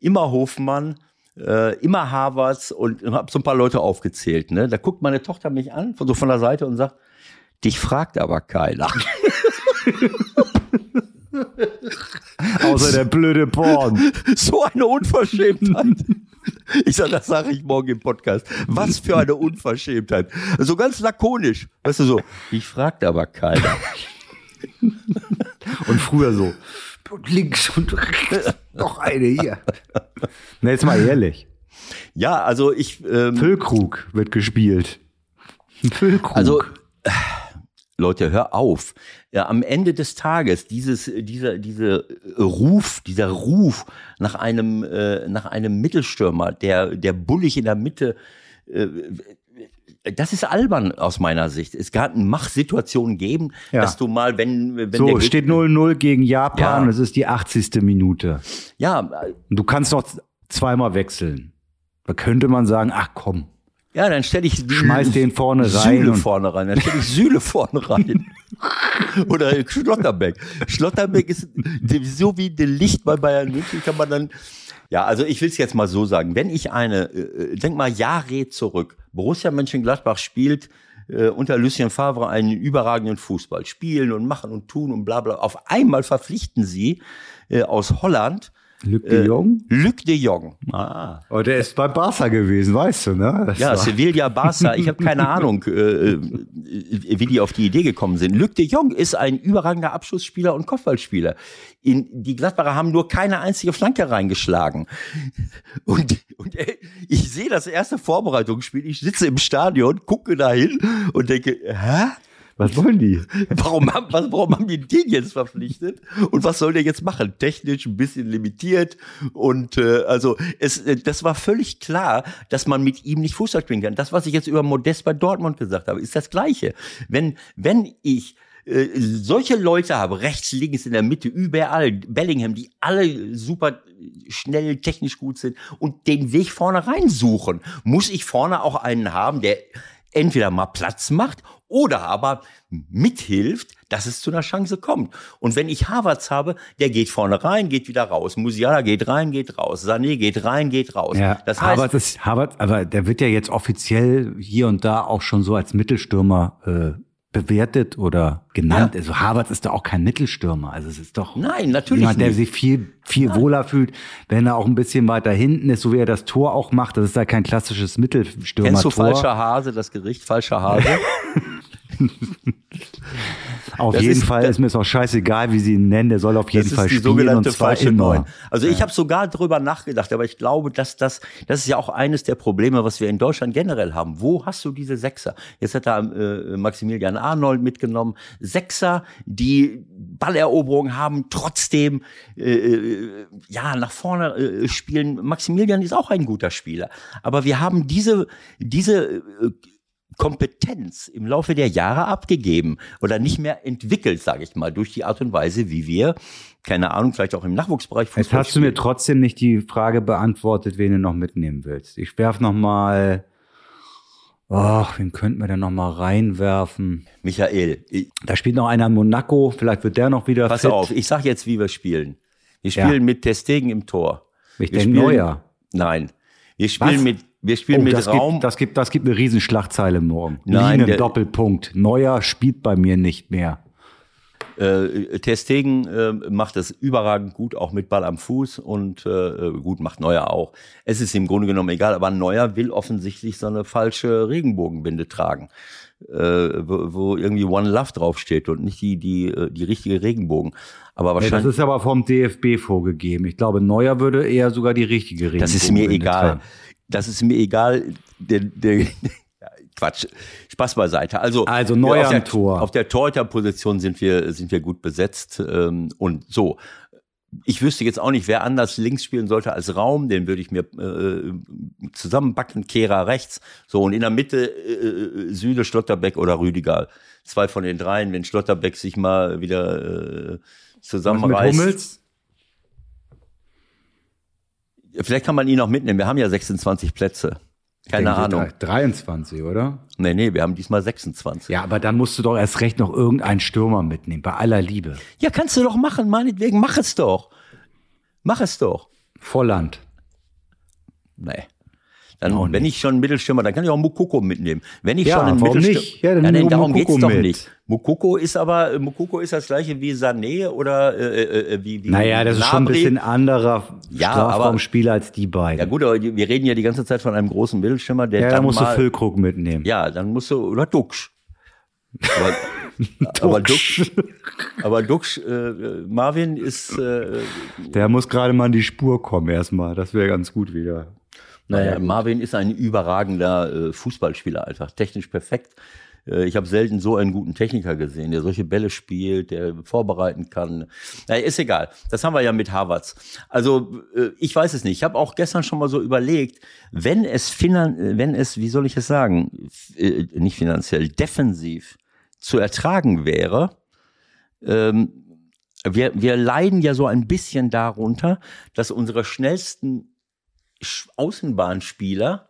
immer Hofmann, äh, immer Havertz und habe so ein paar Leute aufgezählt. Ne? Da guckt meine Tochter mich an, von, so von der Seite und sagt, dich fragt aber keiner.
außer der blöde Porn.
so eine Unverschämtheit. Ich sage, das sage ich morgen im Podcast. Was für eine Unverschämtheit. So ganz lakonisch. Weißt du so, dich fragt aber keiner.
Und früher so. Und links und rechts. Noch eine hier. Na, jetzt mal ehrlich.
Ja, also ich... Ähm,
Füllkrug wird gespielt. Füllkrug.
Also, äh, Leute, hör auf. Ja, am Ende des Tages, dieses, dieser, diese Ruf, dieser Ruf nach einem, äh, nach einem Mittelstürmer, der, der bullig in der Mitte, äh, das ist albern aus meiner Sicht. Es kann Machsituationen geben,
Ja.
dass du mal, wenn, wenn
so, steht 0-0 gegen Japan
Ja.
es ist die 80. Minute.
ja,
du kannst noch zweimal wechseln. Da könnte man sagen, ach komm,
ja, dann stelle ich
Schmeiß den vorne rein
Süle vorne rein. Dann stelle ich Süle vorne rein. Oder Schlotterbeck. Schlotterbeck ist so wie der Licht bei Bayern München kann man dann. Ja, also ich will es jetzt mal so sagen. Wenn ich eine, äh, denk mal Jahre zurück. Borussia Mönchengladbach spielt äh, unter Lucien Favre einen überragenden Fußball. Spielen und machen und tun und bla bla. Auf einmal verpflichten sie äh, aus Holland
Luc de Jong.
Luc de Jong.
Ah. Oh, der ist bei Barca gewesen, weißt du, ne? Das
Ja,
war-
Sevilla, Barca, ich habe keine Ahnung, äh, äh, wie die auf die Idee gekommen sind. Luc de Jong ist ein überragender Abschlussspieler und Kopfballspieler. In, die Gladbacher haben nur keine einzige Flanke reingeschlagen. Und, und äh, ich sehe das erste Vorbereitungsspiel, ich sitze im Stadion, gucke dahin und denke, hä?
Was wollen die?
Warum haben, was, warum haben die den jetzt verpflichtet? Und was soll der jetzt machen? Technisch ein bisschen limitiert. Und äh, also es, äh, das war völlig klar, dass man mit ihm nicht Fußball spielen kann. Das, was ich jetzt über Modest bei Dortmund gesagt habe, ist das Gleiche. Wenn, wenn ich äh, solche Leute habe, rechts, links, in der Mitte, überall, Bellingham, die alle super schnell, technisch gut sind und den Weg vorne reinsuchen, muss ich vorne auch einen haben, der entweder mal Platz macht oder aber mithilft, dass es zu einer Chance kommt. Und wenn ich Havertz habe, der geht vorne rein, geht wieder raus. Musiala geht rein, geht raus. Sané geht rein, geht raus.
Ja,
das heißt,
ist Harvard, aber der wird ja jetzt offiziell hier und da auch schon so als Mittelstürmer äh, bewertet oder genannt.
Ja.
Also Harvard ist da auch kein Mittelstürmer. Also es ist doch
Nein, natürlich
jemand, der
nicht.
sich viel viel wohler fühlt, wenn er auch ein bisschen weiter hinten ist, so wie er das Tor auch macht. Das ist da kein klassisches Mittelstürmer.
kennst du
Tor.
falscher Hase, das Gericht falscher Hase?
Auf
Das
jeden
ist-
Fall
das-
ist mir es auch scheißegal, wie sie ihn nennen. Der soll auf jeden
das
Fall
ist die
spielen
sogenannte falsche. Neun. Also ich habe sogar drüber nachgedacht, aber ich glaube, dass das, das ist ja auch eines der Probleme, was wir in Deutschland generell haben. Wo hast du diese Sechser? Jetzt hat da äh, Maximilian Arnold mitgenommen. Sechser, die Balleroberung haben, trotzdem äh, äh, ja nach vorne äh, spielen. Maximilian ist auch ein guter Spieler, aber wir haben diese diese äh, Kompetenz im Laufe der Jahre abgegeben oder nicht mehr entwickelt, sage ich mal, durch die Art und Weise, wie wir, keine Ahnung, vielleicht auch im Nachwuchsbereich
Jetzt
Fußball
hast du mir
spielen.
trotzdem nicht die Frage beantwortet, wen du noch mitnehmen willst. Ich werf noch mal. Ach, wen könnten wir denn noch mal reinwerfen?
Michael, ich,
Da spielt noch einer in Monaco, vielleicht wird der noch wieder
pass
fit.
auf, ich sag jetzt, wie wir spielen. Wir
Ja.
spielen mit Testegen im Tor.
Ich
Wir
denke
spielen-
Neuer.
Nein. Wir spielen
Was?
mit, wir spielen
Oh,
mit
das,
Raum.
gibt, das, gibt, das gibt eine Riesenschlagzeile morgen.
Nein,
Linien
der-
Doppelpunkt. Neuer spielt bei mir nicht mehr.
Äh, Testegen äh, macht das überragend gut, auch mit Ball am Fuß und äh, gut macht Neuer auch. Es ist im Grunde genommen egal, aber Neuer will offensichtlich so eine falsche Regenbogenbinde tragen, äh, wo, wo irgendwie One Love draufsteht und nicht die die äh, die richtige Regenbogen. Aber
Ja, das
wahrscheinlich
ist aber vom DFB vorgegeben. Ich glaube, Neuer würde eher sogar die richtige Regelung.
das ist mir egal. Das ist mir egal. Der, der, Quatsch, Spaß beiseite. Also,
Also Neuer
auf der,
am Tor.
Auf der Torhüterposition sind wir, sind wir gut besetzt. Ähm, und so. Ich wüsste jetzt auch nicht, wer anders links spielen sollte als Raum. Den würde ich mir äh, zusammenbacken. Kehrer rechts. So, und in der Mitte äh, Süle, Schlotterbeck oder Rüdiger. Zwei von den dreien. Wenn Schlotterbeck sich mal wieder äh,
mit
zusammenreißt.
Hummels?
Vielleicht kann man ihn auch mitnehmen. Wir haben ja 26 Plätze. Keine
Denken Sie,
Ahnung.
drei- 23, oder?
Nee, nee, wir haben diesmal 26.
Ja, aber dann musst du doch erst recht noch irgendeinen Stürmer mitnehmen, bei aller Liebe.
Ja, kannst du doch machen, meinetwegen, mach es doch. Mach es doch.
Volland.
Nee. Dann,
Auch
wenn
nicht.
ich schon einen Mittelstürmer, dann kann ich auch Mukoko mitnehmen. Wenn ich
Ja,
schon einen
warum
Mittelstürmer,
nicht? Ja, dann nimm
nee, darum
Mukoko
geht's doch
mit.
nicht. Mukoko ist aber, äh, Mukoko ist das gleiche wie Sané oder äh, äh, wie, wie
Naja, das ist schon ein bisschen anderer
Ja,
Strafraumspieler als die beiden.
Ja gut, aber wir reden ja die ganze Zeit von einem großen Mittelstürmer, der
Ja, da musst
mal,
du Füllkrug mitnehmen.
Ja, dann musst du, oder Duxch. Aber, aber Duxch, aber Duxch, äh, Marvin ist, äh,
Der muss gerade mal in die Spur kommen erstmal. Das wäre ganz gut wieder.
naja, Marvin ist ein überragender äh, Fußballspieler, einfach technisch perfekt. Äh, ich habe selten so einen guten Techniker gesehen, der solche Bälle spielt, der vorbereiten kann. Naja, ist egal. Das haben wir ja mit Harvards. Also äh, ich weiß es nicht. Ich habe auch gestern schon mal so überlegt, wenn es finan wenn es, wie soll ich es sagen, äh, nicht finanziell, defensiv zu ertragen wäre, ähm, wir, wir leiden ja so ein bisschen darunter, dass unsere schnellsten Sch- Außenbahnspieler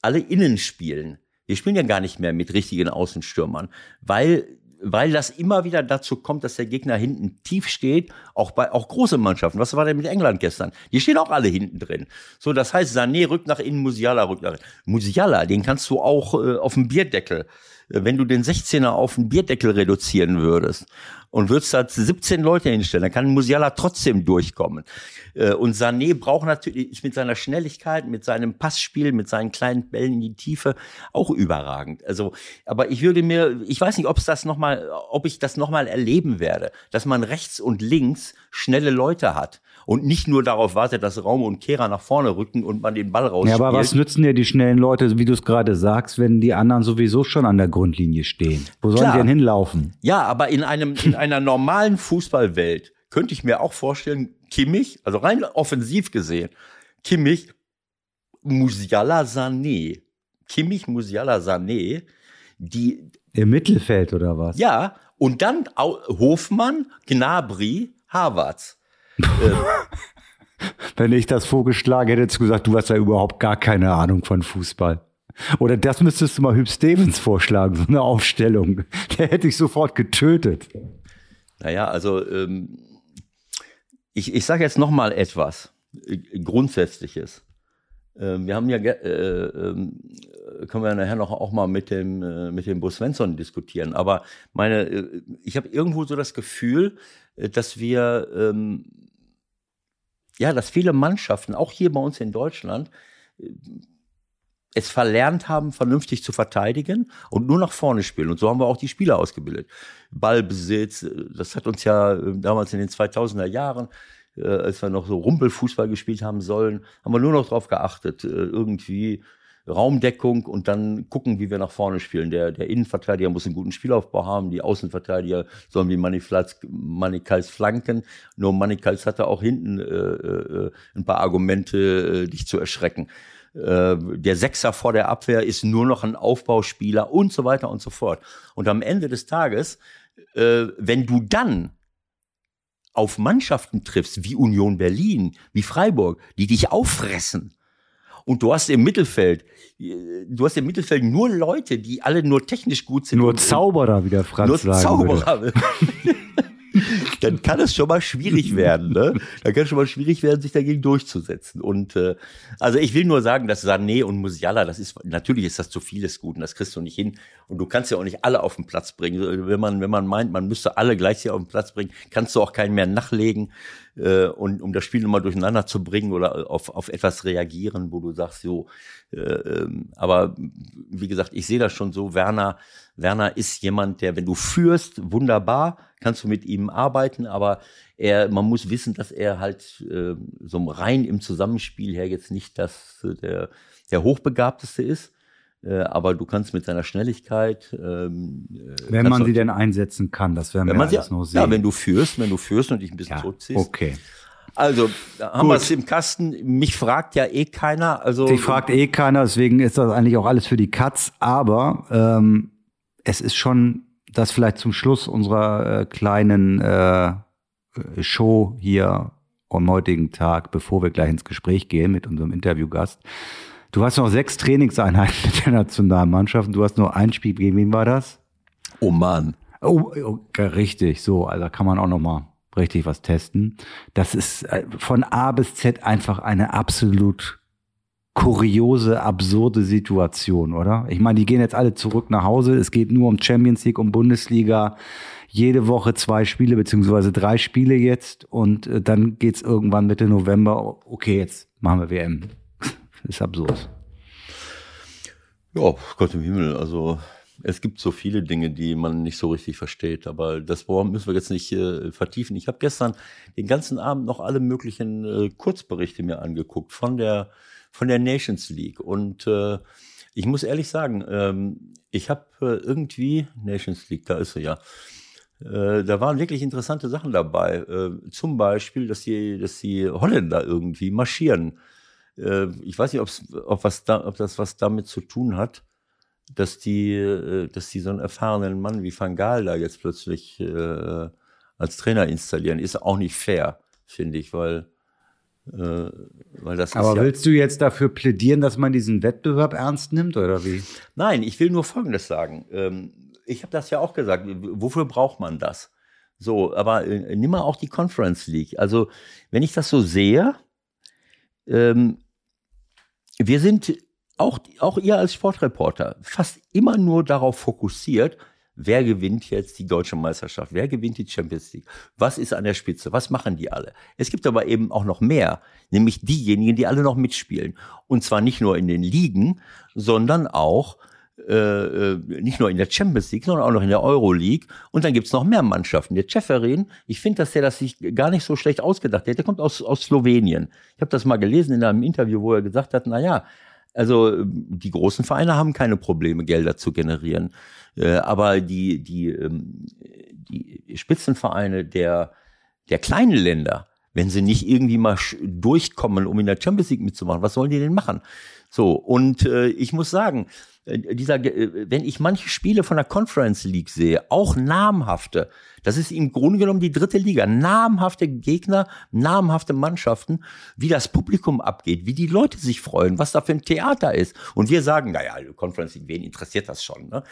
alle innen spielen. Wir spielen ja gar nicht mehr mit richtigen Außenstürmern, weil, weil das immer wieder dazu kommt, dass der Gegner hinten tief steht, auch bei auch große Mannschaften. Was war denn mit England gestern? Die stehen auch alle hinten drin. So, das heißt, Sané rückt nach innen, Musiala rückt nach innen. Musiala, den kannst du auch äh, auf dem Bierdeckel, äh, wenn du den 16er auf den Bierdeckel reduzieren würdest und würdest da 17 Leute hinstellen, dann kann Musiala trotzdem durchkommen. Äh, Und Sané braucht natürlich, mit seiner Schnelligkeit, mit seinem Passspiel, mit seinen kleinen Bällen in die Tiefe auch überragend. Also, aber ich würde mir, ich weiß nicht, ob es das noch mal, ob ich das nochmal erleben werde, dass man rechts und links schnelle Leute hat und nicht nur darauf wartet, dass Raum und Kehrer nach vorne rücken und man den Ball
Ja,
rausspielt.
aber was nützen dir die schnellen Leute, wie du es gerade sagst, wenn die anderen sowieso schon an der Grundlinie stehen? Wo sollen
Klar.
die denn hinlaufen?
Ja, aber in einem in einer normalen Fußballwelt könnte ich mir auch vorstellen, Kimmich, also rein offensiv gesehen, Kimmich, Musiala, Sané, Kimmich, Musiala, Sané, die
Im Mittelfeld oder was?
ja und dann Hofmann, Gnabry, Havertz.
Wenn ich das vorgeschlagen hätte, hättest du gesagt, du hast ja überhaupt gar keine Ahnung von Fußball. Oder das müsstest du mal Hüb Stevens vorschlagen, so eine Aufstellung. Der hätte ich sofort getötet.
Naja, also ähm, ich, ich sage jetzt noch mal etwas äh, Grundsätzliches. Ähm, wir haben ja, äh, ähm, können wir nachher noch auch mal mit dem, äh, mit dem Bus Svensson diskutieren. Aber meine, äh, ich habe irgendwo so das Gefühl, äh, dass wir, ähm, ja, dass viele Mannschaften, auch hier bei uns in Deutschland, äh, es verlernt haben, vernünftig zu verteidigen und nur nach vorne spielen. Und so haben wir auch die Spieler ausgebildet. Ballbesitz, äh, das hat uns ja äh, damals in den 2000er Jahren, äh, als wir noch so Rumpelfußball gespielt haben sollen, haben wir nur noch darauf geachtet, äh, irgendwie Raumdeckung und dann gucken, wie wir nach vorne spielen. Der, der Innenverteidiger muss einen guten Spielaufbau haben, die Außenverteidiger sollen wie Manikals flanken. Nur Manikals hatte auch hinten äh, äh, ein paar Argumente, äh, dich zu erschrecken. Äh, der Sechser vor der Abwehr ist nur noch ein Aufbauspieler und so weiter und so fort. Und am Ende des Tages, äh, wenn du dann auf Mannschaften triffst, wie Union Berlin, wie Freiburg, die dich auffressen Und du hast im Mittelfeld, du hast im Mittelfeld nur Leute, die alle nur technisch gut sind.
Nur Zauberer, wie der Franz
nur
sagen
Zauberer. Dann kann es schon mal schwierig werden. Ne? Dann kann es schon mal schwierig werden, sich dagegen durchzusetzen. Und äh, also ich will nur sagen, dass Sané und Musiala, das ist natürlich ist das zu vieles gut und das kriegst du nicht hin. Und du kannst ja auch nicht alle auf den Platz bringen. Wenn man wenn man meint, man müsste alle gleich hier auf den Platz bringen, kannst du auch keinen mehr nachlegen äh, und um das Spiel nochmal durcheinander zu bringen oder auf auf etwas reagieren, wo du sagst, so. Äh, ähm, aber wie gesagt, ich sehe das schon so. Werner Werner ist jemand, der, wenn du führst, wunderbar, kannst du mit ihm arbeiten, aber er, man muss wissen, dass er halt äh, so rein im Zusammenspiel her jetzt nicht das, äh, der, der Hochbegabteste ist. Äh, aber du kannst mit seiner Schnelligkeit. Ähm,
äh, wenn man sie denn einsetzen kann, das werden wir
man alles sie, noch sehen. Ja, wenn du führst, wenn du führst und dich ein bisschen ja, zurückziehst.
Okay.
Also, da haben wir es im Kasten. Mich fragt ja eh keiner. Also,
Dich fragt eh keiner, deswegen ist das eigentlich auch alles für die Katz. Aber ähm, es ist schon das vielleicht zum Schluss unserer äh, kleinen äh, Show hier am heutigen Tag, bevor wir gleich ins Gespräch gehen mit unserem Interviewgast. Du hast noch sechs Trainingseinheiten mit der Nationalmannschaft und du hast nur ein Spiel. Gegen wen war das?
Oman.
Oh, oh richtig. So, also kann man auch noch mal richtig was testen. Das ist äh, von A bis Z einfach eine absolut kuriose, absurde Situation, oder? Ich meine, die gehen jetzt alle zurück nach Hause. Es geht nur um Champions League, um Bundesliga. Jede Woche zwei Spiele, beziehungsweise drei Spiele jetzt. Und äh, dann geht's irgendwann Mitte November. Okay, jetzt machen wir WM. Ist absurd.
Ja, Gott im Himmel. Also es gibt so viele Dinge, die man nicht so richtig versteht, aber das müssen wir jetzt nicht äh, vertiefen. Ich habe gestern den ganzen Abend noch alle möglichen äh, Kurzberichte mir angeguckt von der von der Nations League. Und äh, ich muss ehrlich sagen, ähm, ich habe äh, irgendwie, Nations League, da ist sie ja, äh, da waren wirklich interessante Sachen dabei. Äh, zum Beispiel, dass die, dass die Holländer irgendwie marschieren. Äh, ich weiß nicht, ob, was da, ob das was damit zu tun hat, dass die, äh, dass die so einen erfahrenen Mann wie Van Gaal da jetzt plötzlich äh, als Trainer installieren. Ist auch nicht fair, finde ich, weil
äh, weil das Aber ja willst du jetzt dafür plädieren, dass man diesen Wettbewerb ernst nimmt oder wie?
Nein, ich will nur Folgendes sagen. Ähm, ich habe das ja auch gesagt. Wofür braucht man das? So, aber äh, nimm mal auch die Conference League. Also, wenn ich das so sehe, ähm, wir sind auch, auch ihr als Sportreporter fast immer nur darauf fokussiert, Wer gewinnt jetzt die deutsche Meisterschaft? Wer gewinnt die Champions League? Was ist an der Spitze? Was machen die alle? Es gibt aber eben auch noch mehr, nämlich diejenigen, die alle noch mitspielen. Und zwar nicht nur in den Ligen, sondern auch äh, äh nicht nur in der Champions League, sondern auch noch in der Euro League. Und dann gibt's noch mehr Mannschaften. Der Ceferin, ich finde, dass der das sich gar nicht so schlecht ausgedacht hat. Der kommt aus, aus Slowenien. Ich habe das mal gelesen in einem Interview, wo er gesagt hat, na ja, also die großen Vereine haben keine Probleme, Gelder zu generieren. Äh, aber die, die, ähm, die Spitzenvereine der, der kleinen Länder, wenn sie nicht irgendwie mal durchkommen, um in der Champions League mitzumachen, was sollen die denn machen? So, und äh, ich muss sagen, dieser, äh, wenn ich manche Spiele von der Conference League sehe, auch namhafte, das ist im Grunde genommen die dritte Liga, namhafte Gegner, namhafte Mannschaften, wie das Publikum abgeht, wie die Leute sich freuen, was da für ein Theater ist. Und wir sagen, naja, Conference League, wen interessiert das schon? Ne?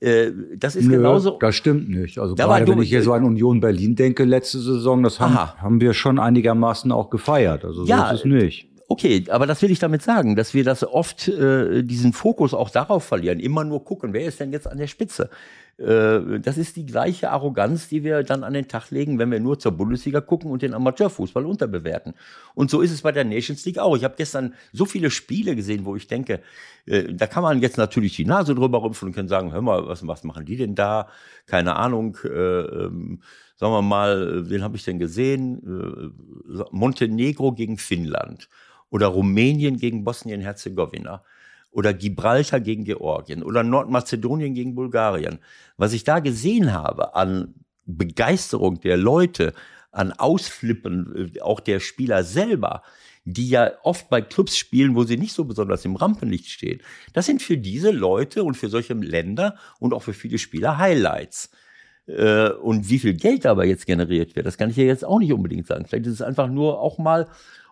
Äh, das ist Nö, genauso. Das stimmt nicht. Also gerade wenn ich hier so an Union Berlin denke, letzte Saison, das haben, haben wir schon einigermaßen auch gefeiert. Also so ja, ist es nicht.
Okay, aber das will ich damit sagen, dass wir das oft äh, diesen Fokus auch darauf verlieren, immer nur gucken, wer ist denn jetzt an der Spitze. Äh, das ist die gleiche Arroganz, die wir dann an den Tag legen, wenn wir nur zur Bundesliga gucken und den Amateurfußball unterbewerten. Und so ist es bei der Nations League auch. Ich habe gestern so viele Spiele gesehen, wo ich denke, äh, da kann man jetzt natürlich die Nase drüber rümpfen und kann sagen, hör mal, was, was machen die denn da? Keine Ahnung. Äh, ähm, sagen wir mal, wen habe ich denn gesehen? Äh, Montenegro gegen Finnland oder Rumänien gegen Bosnien-Herzegowina oder Gibraltar gegen Georgien oder Nordmazedonien gegen Bulgarien. Was ich da gesehen habe an Begeisterung der Leute, an Ausflippen äh, auch der Spieler selber, die ja oft bei Clubs spielen, wo sie nicht so besonders im Rampenlicht stehen. Das sind für diese Leute und für solche Länder und auch für viele Spieler Highlights. Äh, und wie viel Geld dabei jetzt generiert wird, das kann ich ja jetzt auch nicht unbedingt sagen. Vielleicht ist es einfach nur auch mal,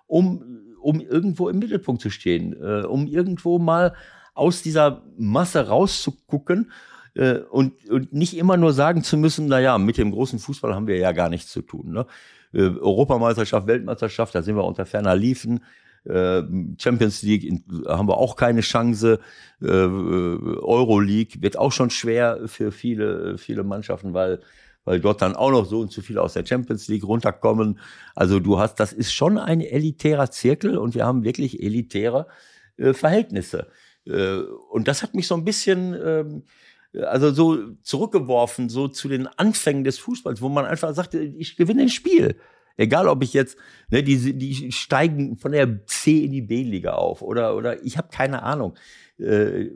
um um irgendwo im Mittelpunkt zu stehen, äh, um irgendwo mal aus dieser Masse rauszugucken äh, und, und nicht immer nur sagen zu müssen, na ja, mit dem großen Fußball haben wir ja gar nichts zu tun. Ne? Äh, Europameisterschaft, Weltmeisterschaft, da sind wir unter ferner Liefen. Äh, Champions League haben wir auch keine Chance. Äh, Euroleague wird auch schon schwer für viele, viele Mannschaften, weil weil dort dann auch noch so und so viele aus der Champions League runterkommen. Also du hast, das ist schon ein elitärer Zirkel und wir haben wirklich elitäre äh, Verhältnisse. Äh, und das hat mich so ein bisschen, ähm, also so zurückgeworfen, so zu den Anfängen des Fußballs, wo man einfach sagte, ich gewinne ein Spiel. Egal, ob ich jetzt, ne, die, die steigen von der C in die B-Liga auf oder, oder ich habe keine Ahnung. Äh,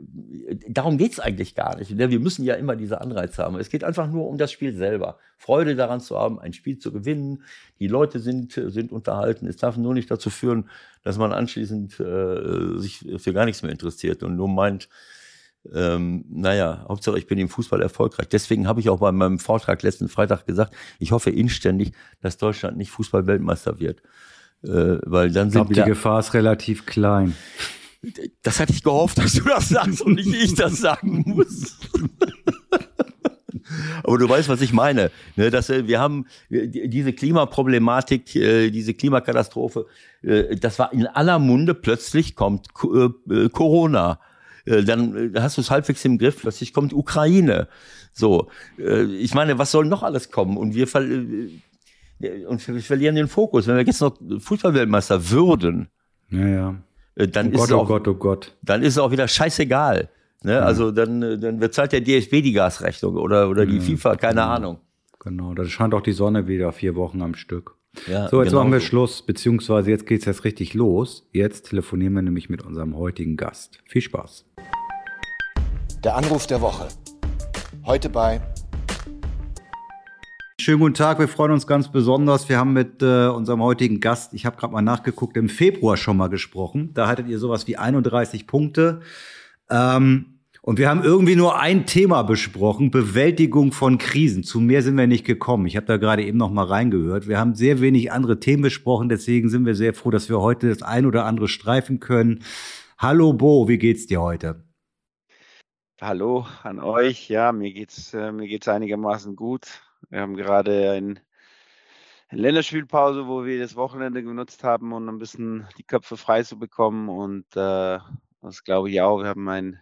darum geht's eigentlich gar nicht. Ne? Wir müssen ja immer diese Anreize haben. Es geht einfach nur um das Spiel selber. Freude daran zu haben, ein Spiel zu gewinnen. Die Leute sind, sind unterhalten. Es darf nur nicht dazu führen, dass man anschließend äh, sich für gar nichts mehr interessiert und nur meint, ähm, naja, Hauptsache ich bin im Fußball erfolgreich. Deswegen habe ich auch bei meinem Vortrag letzten Freitag gesagt, ich hoffe inständig, dass Deutschland nicht Fußball-Weltmeister wird. Äh, weil dann
ich glaube, die Gefahr ist relativ klein.
Das hatte ich gehofft, dass du das sagst und nicht ich das sagen muss. Aber du weißt, was ich meine. Ne, dass äh, wir haben diese Klimaproblematik, äh, diese Klimakatastrophe, äh, das war in aller Munde. Plötzlich kommt Corona. Dann hast du es halbwegs im Griff. Plötzlich kommt Ukraine. So, ich meine, was soll noch alles kommen? Und wir, ver und wir verlieren den Fokus. Wenn wir jetzt noch Fußballweltmeister würden,
ja, ja.
Dann oh ist Gott, es auch, oh Gott, oh Gott. dann ist es auch wieder scheißegal. Ne? Ja. Also dann, dann bezahlt der DFB die Gasrechnung oder, oder die ja, FIFA, keine genau. Ahnung.
Genau, da scheint auch die Sonne wieder vier Wochen am Stück. Ja, so, jetzt genau machen wir so. Schluss, beziehungsweise jetzt geht's jetzt richtig los. Jetzt telefonieren wir nämlich mit unserem heutigen Gast. Viel Spaß.
Der Anruf der Woche. Heute bei
Schönen guten Tag, wir freuen uns ganz besonders. Wir haben mit äh, unserem heutigen Gast, ich habe gerade mal nachgeguckt, im Februar schon mal gesprochen. Da hattet ihr sowas wie 31 Punkte. Ähm, und wir haben irgendwie nur ein Thema besprochen, Bewältigung von Krisen. Zu mehr sind wir nicht gekommen. Ich habe da gerade eben noch mal reingehört. Wir haben sehr wenig andere Themen besprochen, deswegen sind wir sehr froh, dass wir heute das ein oder andere streifen können. Hallo Bo, wie geht's dir heute?
Hallo an euch. Ja, mir geht's äh, mir geht's einigermaßen gut. Wir haben gerade ein Länderspielpause, wo wir das Wochenende genutzt haben, um ein bisschen die Köpfe frei zu bekommen. Und äh, das glaube ich auch. Wir haben ein,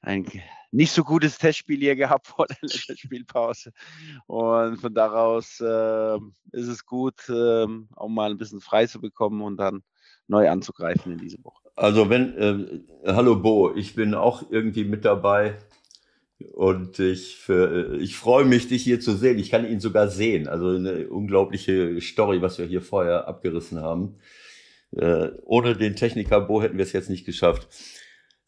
ein nicht so gutes Testspiel hier gehabt vor der Spielpause. Und von daraus äh, ist es gut, äh, auch mal ein bisschen frei zu bekommen und dann neu anzugreifen in diese Woche.
Also wenn, äh, hallo Bo, ich bin auch irgendwie mit dabei und ich, ich freue mich, dich hier zu sehen. Ich kann ihn sogar sehen. Also eine unglaubliche Story, was wir hier vorher abgerissen haben. Äh, ohne den Techniker Bo hätten wir es jetzt nicht geschafft.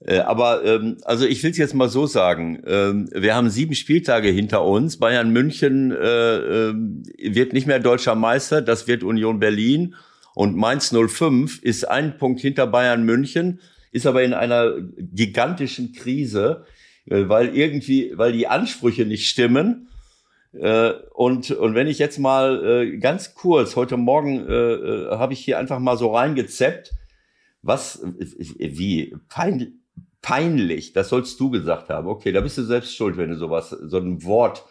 Äh, aber ähm, also ich will es jetzt mal so sagen: ähm, Wir haben sieben Spieltage hinter uns. Bayern München äh, äh, wird nicht mehr deutscher Meister. Das wird Union Berlin. Und Mainz 05 ist ein Punkt hinter Bayern München, ist aber in einer gigantischen Krise, weil irgendwie, weil die Ansprüche nicht stimmen äh, und, und wenn ich jetzt mal äh, ganz kurz, heute Morgen äh, äh, habe ich hier einfach mal so reingezeppt, was, wie pein, peinlich, das sollst du gesagt haben. Okay, da bist du selbst schuld, wenn du sowas, so ein Wort,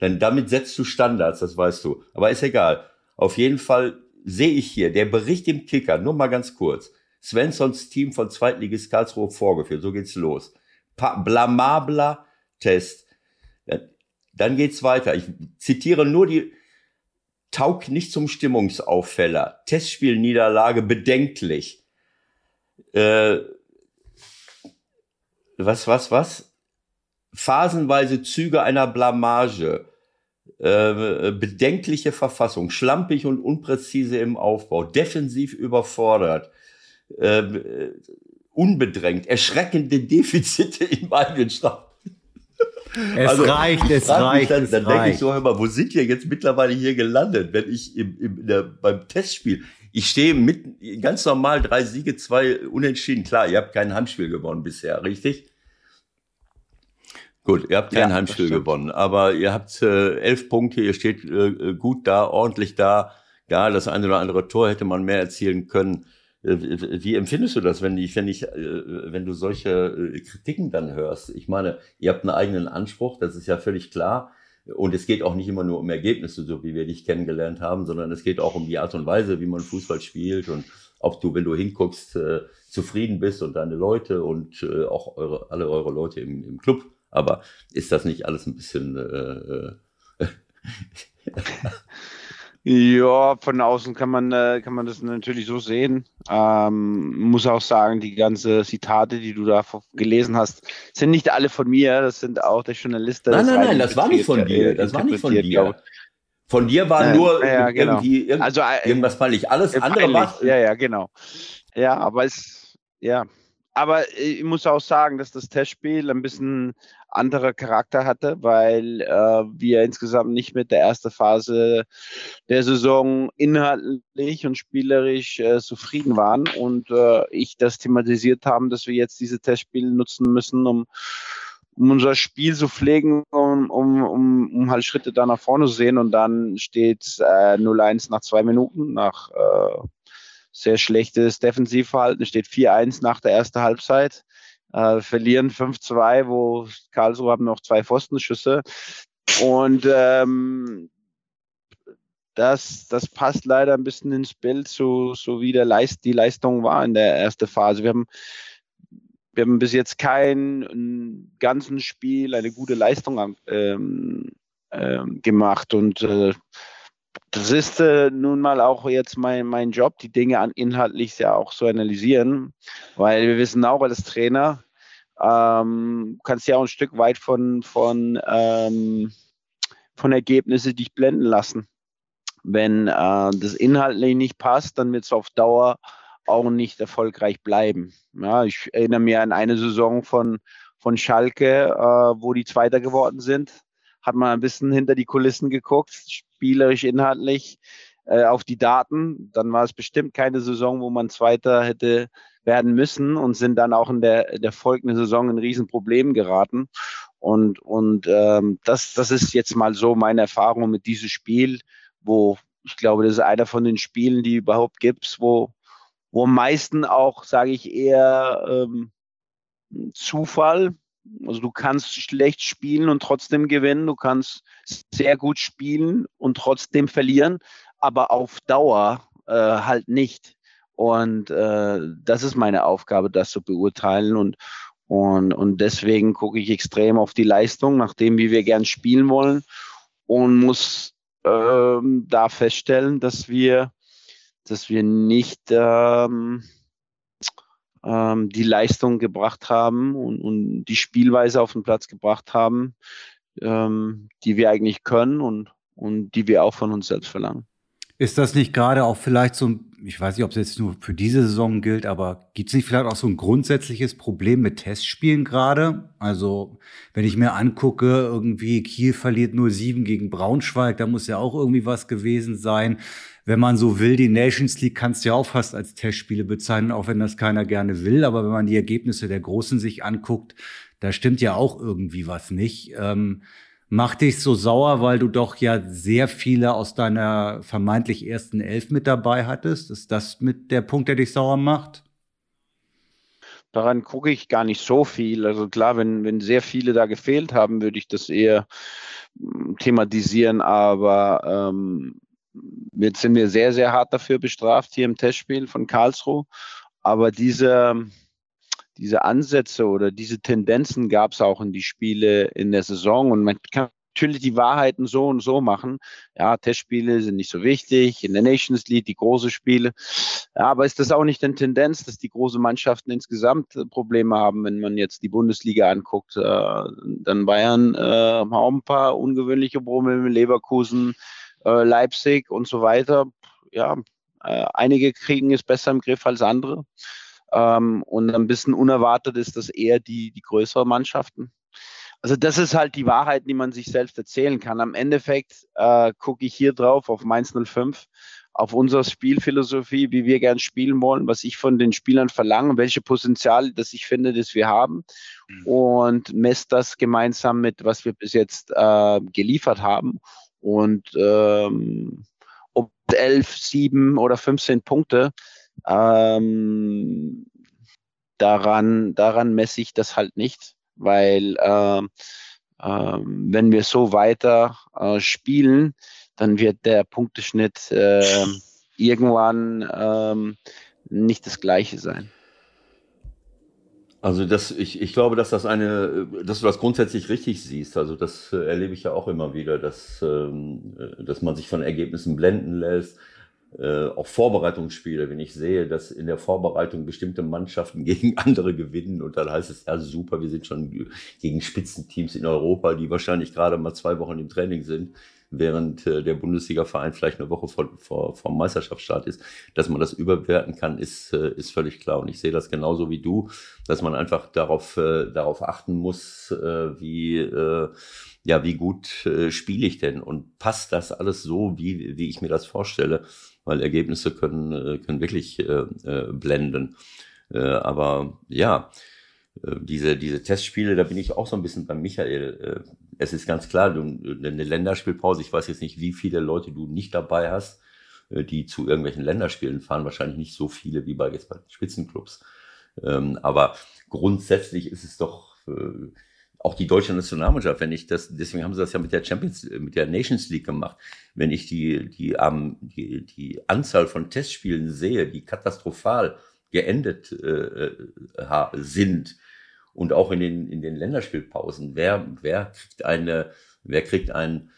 denn damit setzt du Standards, das weißt du. Aber ist egal. Auf jeden Fall sehe ich hier, der Bericht im Kicker, nur mal ganz kurz. Svenssons Team von Zweitligist Karlsruhe vorgeführt, so geht's los. Blamabler Test. Dann geht's weiter. Ich zitiere nur die Taug nicht zum Stimmungsauffäller. Testspielniederlage bedenklich. Äh, was, was, was? Phasenweise Züge einer Blamage. Äh, bedenkliche Verfassung, schlampig und unpräzise im Aufbau, defensiv überfordert, äh, unbedrängt, erschreckende Defizite im eigenen Strafraum.
Es also, reicht, es reicht.
Dann, dann denke ich so, hör mal, wo sind wir jetzt mittlerweile hier gelandet, wenn ich im, im, der, beim Testspiel, ich stehe mit ganz normal drei Siege, zwei Unentschieden. Klar, ihr habt kein Handspiel gewonnen bisher, richtig? Gut, ihr habt kein ja, Handspiel gewonnen, aber ihr habt äh, elf Punkte, ihr steht äh, gut da, ordentlich da. Ja, das eine oder andere Tor hätte man mehr erzielen können. Wie empfindest du das, wenn ich, wenn ich, äh, wenn du solche äh, Kritiken dann hörst? Ich meine, ihr habt einen eigenen Anspruch, das ist ja völlig klar. Und es geht auch nicht immer nur um Ergebnisse, so wie wir dich kennengelernt haben, sondern es geht auch um die Art und Weise, wie man Fußball spielt und ob du, wenn du hinguckst, äh, zufrieden bist und deine Leute und äh, auch eure, alle eure Leute im, im Club. Aber ist das nicht alles ein bisschen äh, äh
Ja, von außen kann man, äh, kann man das natürlich so sehen. Ähm, muss auch sagen, die ganzen Zitate, die du da gelesen hast, sind nicht alle von mir. Das sind auch der Journalist.
Der nein, nein, nein, das war nicht von dir. Das war nicht von dir. Von dir war nur ja, genau. irgendwie irgend, also, äh, irgendwas peinlich. Alles äh, andere war.
Ja, ja, genau. Ja, aber es, ja. Aber ich muss auch sagen, dass das Testspiel ein bisschen anderer Charakter hatte, weil äh, wir insgesamt nicht mit der ersten Phase der Saison inhaltlich und spielerisch äh, zufrieden waren und äh, ich das thematisiert haben, dass wir jetzt diese Testspiele nutzen müssen, um um unser Spiel zu pflegen, um, um, um, um halt Schritte da nach vorne zu sehen. Und dann steht äh, 0-1 nach zwei Minuten, nach äh, sehr schlechtes Defensivverhalten, steht 4-1 nach der ersten Halbzeit äh, verlieren 5-2, wo Karlsruhe haben noch zwei Pfostenschüsse. Und ähm, das, das passt leider ein bisschen ins Bild, so, so wie der Leist, die Leistung war in der ersten Phase. Wir haben, wir haben bis jetzt kein ganzen Spiel eine gute Leistung ähm, ähm, gemacht und äh, das ist äh, nun mal auch jetzt mein, mein Job, die Dinge an, inhaltlich ja auch zu analysieren, weil wir wissen auch als Trainer, ähm, kannst ja auch ein Stück weit von, von, ähm, von Ergebnisse dich blenden lassen. Wenn äh, das inhaltlich nicht passt, dann wird es auf Dauer auch nicht erfolgreich bleiben. Ja, ich erinnere mich an eine Saison von, von Schalke, äh, wo die Zweiter geworden sind. Hat man ein bisschen hinter die Kulissen geguckt, spielerisch, inhaltlich, äh, auf die Daten. Dann war es bestimmt keine Saison, wo man Zweiter hätte werden müssen und sind dann auch in der, der folgenden Saison in Riesenproblem geraten. Und, und ähm, das, das ist jetzt mal so meine Erfahrung mit diesem Spiel, wo ich glaube, das ist einer von den Spielen, die überhaupt gibt, wo, wo am meisten auch, sage ich eher, ähm, Zufall. Also du kannst schlecht spielen und trotzdem gewinnen. Du kannst sehr gut spielen und trotzdem verlieren, aber auf Dauer äh, halt nicht. Und äh, das ist meine Aufgabe, das zu beurteilen. Und, und, und deswegen gucke ich extrem auf die Leistung, nachdem wie wir gern spielen wollen. Und muss ähm, da feststellen, dass wir, dass wir nicht ähm, ähm, die Leistung gebracht haben und, und die Spielweise auf den Platz gebracht haben, ähm, die wir eigentlich können und, und die wir auch von uns selbst verlangen.
Ist das nicht gerade auch vielleicht so ein, ich weiß nicht, ob es jetzt nur für diese Saison gilt, aber gibt es nicht vielleicht auch so ein grundsätzliches Problem mit Testspielen gerade? Also, wenn ich mir angucke, irgendwie Kiel verliert nur sieben gegen Braunschweig, da muss ja auch irgendwie was gewesen sein. Wenn man so will, die Nations League kannst du ja auch fast als Testspiele bezeichnen, auch wenn das keiner gerne will. Aber wenn man die Ergebnisse der Großen sich anguckt, da stimmt ja auch irgendwie was nicht. Ähm, Macht dich so sauer, weil du doch ja sehr viele aus deiner vermeintlich ersten Elf mit dabei hattest? Ist das mit der Punkt, der dich sauer macht?
Daran gucke ich gar nicht so viel. Also klar, wenn, wenn sehr viele da gefehlt haben, würde ich das eher hm, thematisieren, aber ähm, jetzt sind wir sehr, sehr hart dafür bestraft hier im Testspiel von Karlsruhe. Aber diese, diese Ansätze oder diese Tendenzen gab es auch in die Spiele in der Saison und man kann natürlich die Wahrheiten so und so machen. Ja, Testspiele sind nicht so wichtig, in der Nations League die großen Spiele. Ja, aber ist das auch nicht eine Tendenz, dass die großen Mannschaften insgesamt Probleme haben, wenn man jetzt die Bundesliga anguckt? Äh, dann Bayern äh, haben auch ein paar ungewöhnliche Probleme, Leverkusen, äh, Leipzig und so weiter. Ja, äh, einige kriegen es besser im Griff als andere. Ähm, und ein bisschen unerwartet ist das eher die, die größeren Mannschaften. Also das ist halt die Wahrheit, die man sich selbst erzählen kann. Am Endeffekt äh, gucke ich hier drauf auf Mainz 05, auf unsere Spielphilosophie, wie wir gern spielen wollen, was ich von den Spielern verlange, welche Potenzial, das ich finde, dass wir haben mhm. und messe das gemeinsam mit, was wir bis jetzt äh, geliefert haben. Und ähm, ob 11, 7 oder 15 Punkte, Ähm, daran, daran messe ich das halt nicht, weil ähm, ähm, wenn wir so weiter äh, spielen, dann wird der Punkteschnitt äh, irgendwann ähm, nicht das gleiche sein.
Also das, ich, ich glaube, dass das eine, dass du das grundsätzlich richtig siehst. Also das äh, erlebe ich ja auch immer wieder, dass, ähm, äh, dass man sich von Ergebnissen blenden lässt. Äh, auch Vorbereitungsspiele, wenn ich sehe, dass in der Vorbereitung bestimmte Mannschaften gegen andere gewinnen und dann heißt es, ja super, wir sind schon gegen Spitzenteams in Europa, die wahrscheinlich gerade mal zwei Wochen im Training sind während äh, der Bundesliga-Verein vielleicht eine Woche vor, vor, vor Meisterschaftsstart ist, dass man das überwerten kann, ist, äh, ist völlig klar. Und ich sehe das genauso wie du, dass man einfach darauf, äh, darauf achten muss, äh, wie, äh, ja, wie gut äh, spiele ich denn? Und passt das alles so, wie, wie ich mir das vorstelle, weil Ergebnisse können, äh, können wirklich äh, äh, blenden. Äh, aber ja, äh, diese, diese Testspiele, da bin ich auch so ein bisschen beim Michael. Es ist ganz klar, eine Länderspielpause, ich weiß jetzt nicht, wie viele Leute du nicht dabei hast, die zu irgendwelchen Länderspielen fahren, wahrscheinlich nicht so viele wie bei jetzt bei Spitzenclubs. Ähm, aber grundsätzlich ist es doch auch die deutsche Nationalmannschaft, wenn ich das, deswegen haben sie das ja mit der Champions, mit der Nations League gemacht. Wenn ich die, die, um, die, die Anzahl von Testspielen sehe, die katastrophal geendet äh, sind, und auch in den, in den Länderspielpausen. Wer, wer kriegt eine, wer kriegt ein,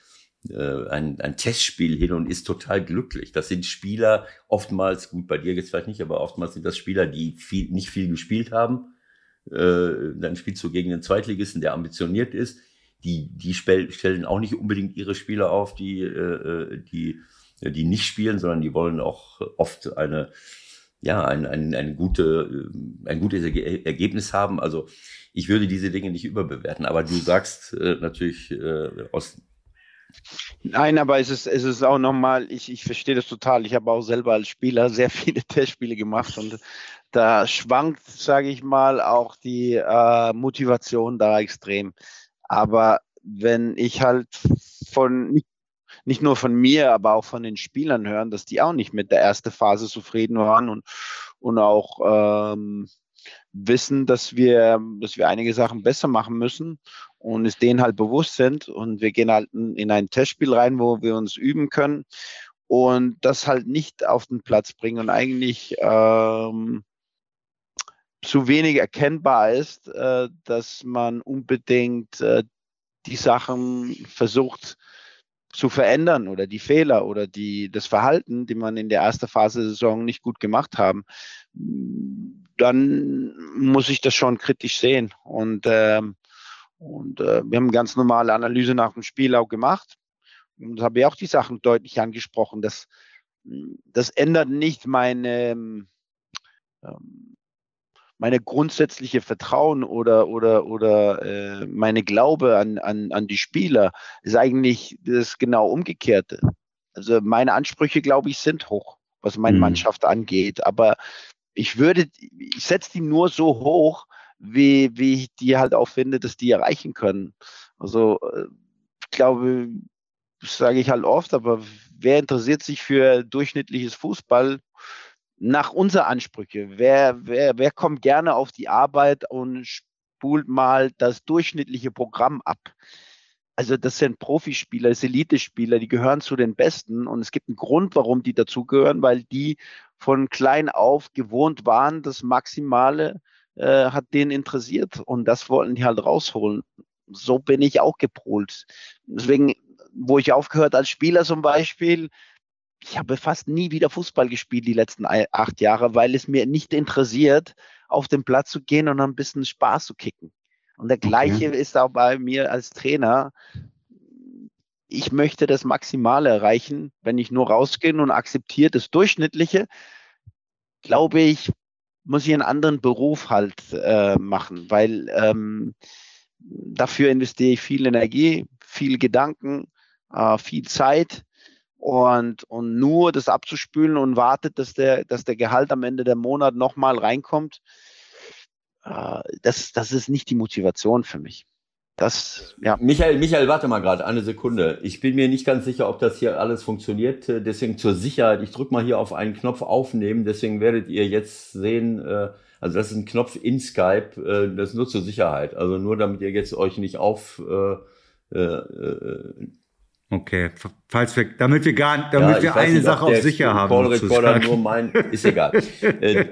äh, ein, ein Testspiel hin und ist total glücklich? Das sind Spieler, oftmals, gut, bei dir jetzt vielleicht nicht, aber oftmals sind das Spieler, die viel, nicht viel gespielt haben. Äh, dann spielst du gegen den Zweitligisten, der ambitioniert ist. Die, die stellen auch nicht unbedingt ihre Spieler auf, die, äh, die, die nicht spielen, sondern die wollen auch oft eine, ja, ein, ein, ein, gute, äh, ein gutes Ergebnis haben. Also ich würde diese Dinge nicht überbewerten, aber du sagst äh, natürlich äh, aus.
Nein, aber es ist, es ist auch nochmal, ich, ich verstehe das total. Ich habe auch selber als Spieler sehr viele Testspiele gemacht und da schwankt, sage ich mal, auch die äh, Motivation da extrem. Aber wenn ich halt von, nicht nur von mir, aber auch von den Spielern hören, dass die auch nicht mit der ersten Phase zufrieden waren und, und auch ähm, wissen, dass wir, dass wir einige Sachen besser machen müssen und es denen halt bewusst sind. Und wir gehen halt in ein Testspiel rein, wo wir uns üben können und das halt nicht auf den Platz bringen und eigentlich ähm, zu wenig erkennbar ist, äh, dass man unbedingt äh, die Sachen versucht zu verändern oder die Fehler oder die, das Verhalten, die man in der ersten Phase der Saison nicht gut gemacht haben, dann muss ich das schon kritisch sehen. Und, ähm, und äh, wir haben eine ganz normale Analyse nach dem Spiel auch gemacht. Und habe ich auch die Sachen deutlich angesprochen. Das, das ändert nicht meine, ähm, meine grundsätzliche Vertrauen oder, oder, oder äh, meine Glaube an, an, an die Spieler ist eigentlich das genau umgekehrte. Also meine Ansprüche, glaube ich, sind hoch, was meine mhm. Mannschaft angeht. Aber ich würde, ich setze die nur so hoch, wie, wie ich die halt auch finde, dass die erreichen können. Also äh, ich glaube, sage ich halt oft, aber wer interessiert sich für durchschnittliches Fußball? nach unser Ansprüche. Wer, wer, wer kommt gerne auf die Arbeit und spult mal das durchschnittliche Programm ab? Also das sind Profispieler, das Elite-Spieler, die gehören zu den Besten und es gibt einen Grund, warum die dazugehören, weil die von klein auf gewohnt waren, das Maximale äh, hat denen interessiert und das wollten die halt rausholen. So bin ich auch gepolt. Deswegen, wo ich aufgehört als Spieler zum Beispiel, ich habe fast nie wieder Fußball gespielt die letzten acht Jahre, weil es mir nicht interessiert, auf den Platz zu gehen und ein bisschen Spaß zu kicken. Und der gleiche okay. ist auch bei mir als Trainer. Ich möchte das Maximale erreichen. Wenn ich nur rausgehe und akzeptiere das Durchschnittliche, glaube ich, muss ich einen anderen Beruf halt äh, machen, weil ähm, dafür investiere ich viel Energie, viel Gedanken, äh, viel Zeit und, und nur das abzuspülen und wartet, dass der, dass der Gehalt am Ende der Monat nochmal reinkommt, äh, das, das ist nicht die Motivation für mich.
Das, ja. Michael, Michael, warte mal gerade, eine Sekunde. Ich bin mir nicht ganz sicher, ob das hier alles funktioniert. Deswegen zur Sicherheit, ich drücke mal hier auf einen Knopf aufnehmen. Deswegen werdet ihr jetzt sehen, äh, also das ist ein Knopf in Skype, äh, das ist nur zur Sicherheit. Also nur damit ihr jetzt euch nicht auf äh, äh,
Okay, falls wir, damit wir gar, damit ja, wir eine nicht, Sache auf sicher haben. Call Recorder nur mein, ist egal. Äh,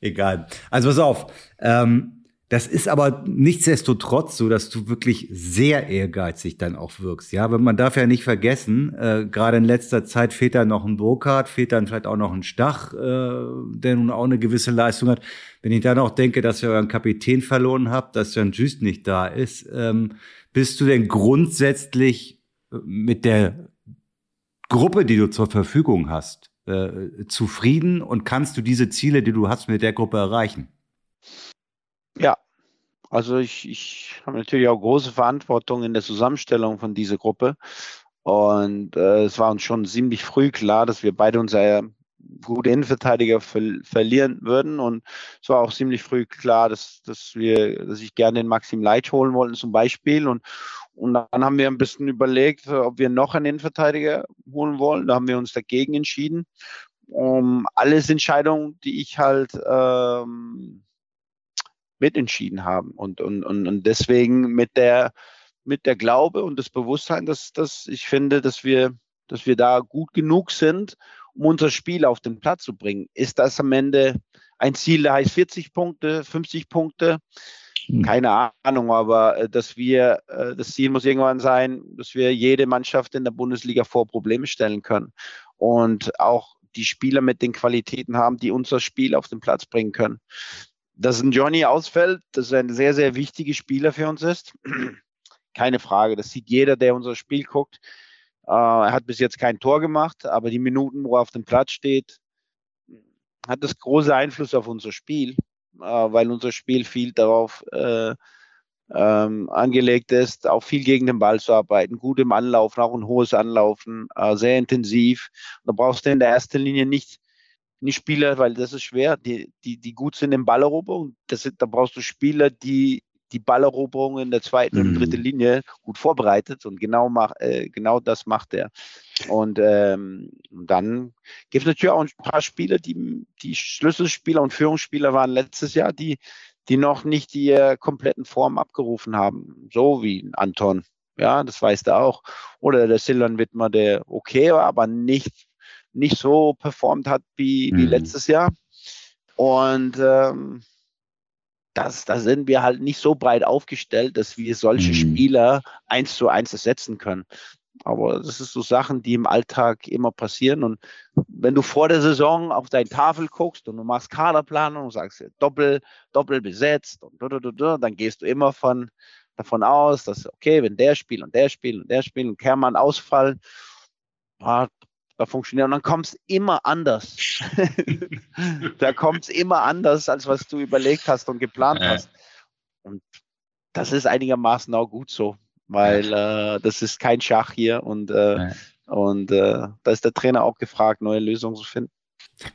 egal. Also pass auf. Ähm, das ist aber nichtsdestotrotz so, dass du wirklich sehr ehrgeizig dann auch wirkst. Ja, man darf ja nicht vergessen, äh, gerade in letzter Zeit fehlt da noch ein Burkhardt, fehlt dann vielleicht auch noch ein Stach, äh, der nun auch eine gewisse Leistung hat. Wenn ich dann auch denke, dass ihr euren Kapitän verloren habt, dass Jan Just nicht da ist, ähm, bist du denn grundsätzlich äh, mit der Gruppe, die du zur Verfügung hast, äh, zufrieden und kannst du diese Ziele, die du hast, mit der Gruppe erreichen?
Also ich, ich habe natürlich auch große Verantwortung in der Zusammenstellung von dieser Gruppe. Und äh, es war uns schon ziemlich früh klar, dass wir beide unsere gute Innenverteidiger ver verlieren würden. Und es war auch ziemlich früh klar, dass, dass wir, dass ich gerne den Maxim Leitsch holen wollten zum Beispiel. Und, und dann haben wir ein bisschen überlegt, ob wir noch einen Innenverteidiger holen wollen. Da haben wir uns dagegen entschieden. Um alles Entscheidungen, die ich halt ähm, mitentschieden haben. Und, und, und, und deswegen mit der, mit der Glaube und das Bewusstsein, dass, dass ich finde, dass wir, dass wir da gut genug sind, um unser Spiel auf den Platz zu bringen. Ist das am Ende ein Ziel, der heißt 40 Punkte, 50 Punkte? Hm. Keine Ahnung, aber äh, dass wir, äh, das Ziel muss irgendwann sein, dass wir jede Mannschaft in der Bundesliga vor Probleme stellen können und auch die Spieler mit den Qualitäten haben, die unser Spiel auf den Platz bringen können dass ein Johnny ausfällt, dass ist ein sehr, sehr wichtiger Spieler für uns ist. Keine Frage. Das sieht jeder, der unser Spiel guckt. Äh, er hat bis jetzt kein Tor gemacht, aber die Minuten, wo er auf dem Platz steht, hat das große Einfluss auf unser Spiel, äh, weil unser Spiel viel darauf äh, ähm, angelegt ist, auch viel gegen den Ball zu arbeiten, gut im Anlaufen, auch ein hohes Anlaufen, sehr intensiv. Da brauchst du in der ersten Linie nicht nicht Spieler, weil das ist schwer, die, die, die gut sind im Balleroberung. Das sind, da brauchst du Spieler, die die Balleroberung in der zweiten mhm. und dritten Linie gut vorbereitet und genau, mach, äh, genau das macht er. Und ähm, dann gibt es natürlich auch ein paar Spieler, die, die Schlüsselspieler und Führungsspieler waren letztes Jahr, die, die noch nicht die äh, kompletten Form abgerufen haben. So wie Anton. Ja, das weißt du auch. Oder der Silvan Wittmer, der okay war, aber nicht nicht so performt hat wie, wie mhm. letztes Jahr. Und ähm, das, da sind wir halt nicht so breit aufgestellt, dass wir solche mhm. Spieler eins zu eins ersetzen können. Aber das ist so Sachen, die im Alltag immer passieren. Und wenn du vor der Saison auf deine Tafel guckst und du machst Kaderplanung und sagst doppel, doppel besetzt und dann gehst du immer von, davon aus, dass, okay, wenn der spielt und der spielt und der spielt und Kermann ausfallen, da funktioniert. Und dann kommt es immer anders. da kommt es immer anders, als was du überlegt hast und geplant ja. hast. Und das ist einigermaßen auch gut so, weil äh, das ist kein Schach hier und, äh, ja. und äh, da ist der Trainer auch gefragt, neue Lösungen zu finden.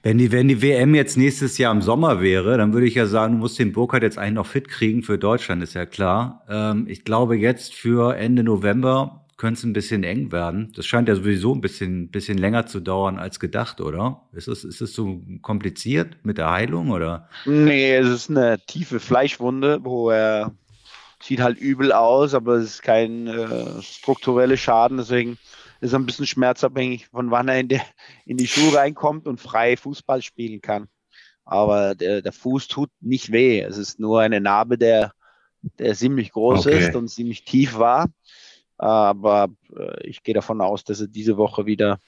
Wenn die, wenn die WM jetzt nächstes Jahr im Sommer wäre, dann würde ich ja sagen, du musst den Burkhardt jetzt eigentlich noch fit kriegen für Deutschland, ist ja klar. Ähm, ich glaube, jetzt für Ende November könnte es ein bisschen eng werden. Das scheint ja sowieso ein bisschen, bisschen länger zu dauern als gedacht, oder? Ist es, ist es so kompliziert mit der Heilung, oder?
Nee, es ist eine tiefe Fleischwunde, wo er sieht halt übel aus, aber es ist kein äh, struktureller Schaden, deswegen ist er ein bisschen schmerzabhängig, von wann er in, der, in die Schuhe reinkommt und frei Fußball spielen kann. Aber der, der Fuß tut nicht weh. Es ist nur eine Narbe, der, der ziemlich groß okay. ist und ziemlich tief war. Aber äh, ich gehe davon aus, dass er diese Woche wieder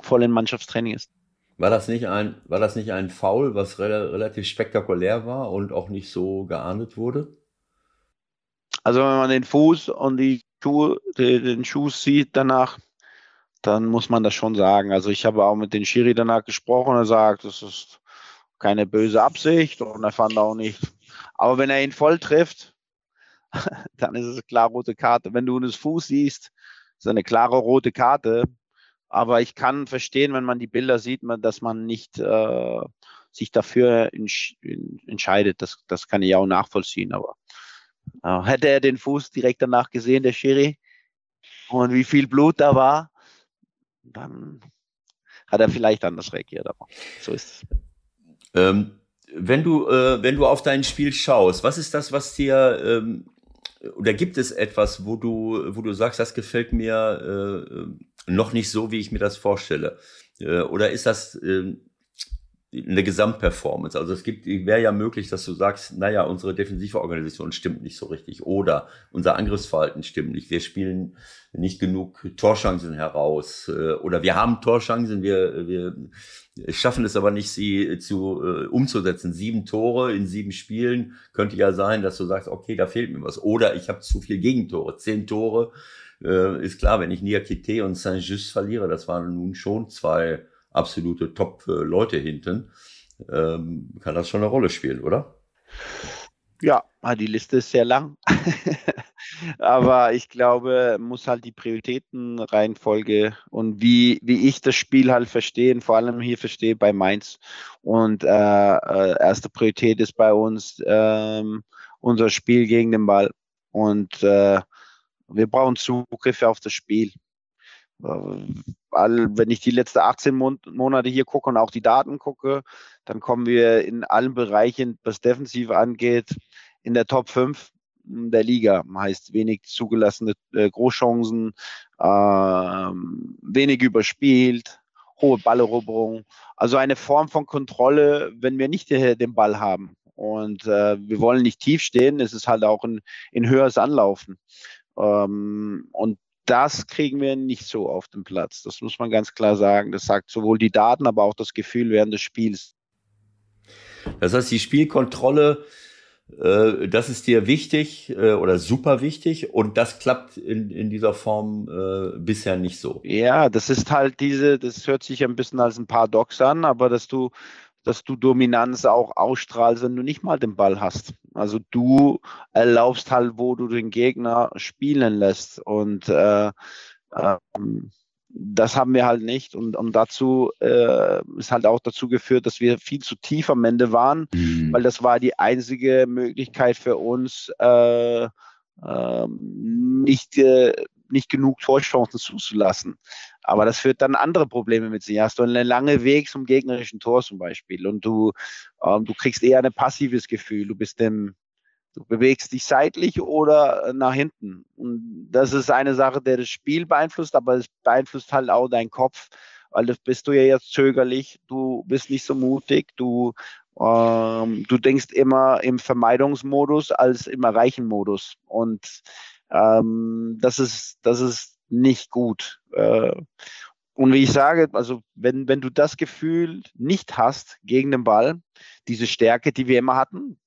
voll in Mannschaftstraining ist.
War das nicht ein, war das nicht ein Foul, was re relativ spektakulär war und auch nicht so geahndet wurde?
Also wenn man den Fuß und die Schuhe, den Schuh sieht danach, dann muss man das schon sagen. Also ich habe auch mit den Schiri danach gesprochen, er sagt, das ist keine böse Absicht und er fand auch nicht. Aber wenn er ihn voll trifft, dann ist es eine klare rote Karte. Wenn du das Fuß siehst, ist eine klare rote Karte. Aber ich kann verstehen, wenn man die Bilder sieht, dass man nicht äh, sich dafür entsch entscheidet. Das, das kann ich auch nachvollziehen. Aber hätte er den Fuß direkt danach gesehen, der Schiri, und wie viel Blut da war, dann hat er vielleicht anders reagiert. Aber so ist es.
Ähm, wenn du, äh, wenn du auf dein Spiel schaust, was ist das, was dir ähm, oder gibt es etwas, wo du, wo du sagst, das gefällt mir äh, noch nicht so, wie ich mir das vorstelle? Äh, oder ist das äh, eine Gesamtperformance? Also es gibt, wäre ja möglich, dass du sagst, naja, unsere defensive Organisation stimmt nicht so richtig oder unser Angriffsverhalten stimmt nicht. Wir spielen nicht genug Torchancen heraus äh, oder wir haben Torchancen, wir, wir schaffen es aber nicht, sie zu äh, umzusetzen. Sieben Tore in sieben Spielen könnte ja sein, dass du sagst, okay, da fehlt mir was. Oder ich habe zu viel Gegentore. Zehn Tore äh, ist klar, wenn ich Niakite und Saint-Just verliere, das waren nun schon zwei absolute Top-Leute hinten, ähm, kann das schon eine Rolle spielen, oder?
Ja, die Liste ist sehr lang. Aber ich glaube, muss halt die Prioritätenreihenfolge und wie, wie ich das Spiel halt verstehe, vor allem hier verstehe bei Mainz. Und äh, äh, erste Priorität ist bei uns ähm, unser Spiel gegen den Ball. Und äh, wir brauchen Zugriffe auf das Spiel. Wenn ich die letzten 18 Monate hier gucke und auch die Daten gucke, dann kommen wir in allen Bereichen, was Defensive angeht, in der Top 5 der Liga. Heißt wenig zugelassene äh, Großchancen, äh, wenig überspielt, hohe Balleroberung. Also eine Form von Kontrolle, wenn wir nicht den Ball haben. Und äh, wir wollen nicht tief stehen, es ist halt auch ein, ein höheres Anlaufen. Ähm, und das kriegen wir nicht so auf dem Platz. Das muss man ganz klar sagen. Das sagt sowohl die Daten, aber auch das Gefühl während des Spiels.
Das heißt, die Spielkontrolle, äh, das ist dir wichtig äh, oder super wichtig und das klappt in, in dieser Form äh, bisher nicht so.
Ja, das ist halt diese, das hört sich ein bisschen als ein Paradox an, aber dass du dass du Dominanz auch ausstrahlst, wenn du nicht mal den Ball hast. Also du erlaubst halt, wo du den Gegner spielen lässt. Und äh, ähm, das haben wir halt nicht. Und, und dazu äh, ist halt auch dazu geführt, dass wir viel zu tief am Ende waren, mhm. weil das war die einzige Möglichkeit für uns, äh, äh, nicht, äh, nicht genug Torchancen zuzulassen. Aber das führt dann andere Probleme mit sich. Hast du einen langen Weg zum gegnerischen Tor zum Beispiel und du, ähm, du kriegst eher ein passives Gefühl. Du bist dem, du bewegst dich seitlich oder nach hinten. Und das ist eine Sache, der das Spiel beeinflusst, aber es beeinflusst halt auch deinen Kopf, weil das bist du ja jetzt zögerlich, du bist nicht so mutig, du, ähm, du denkst immer im Vermeidungsmodus als im Erreichen-Modus. Und ähm, das ist, das ist nicht gut. Äh, und wie ich sage, also wenn, wenn du das Gefühl nicht hast gegen den Ball, diese Stärke, die wir immer hatten,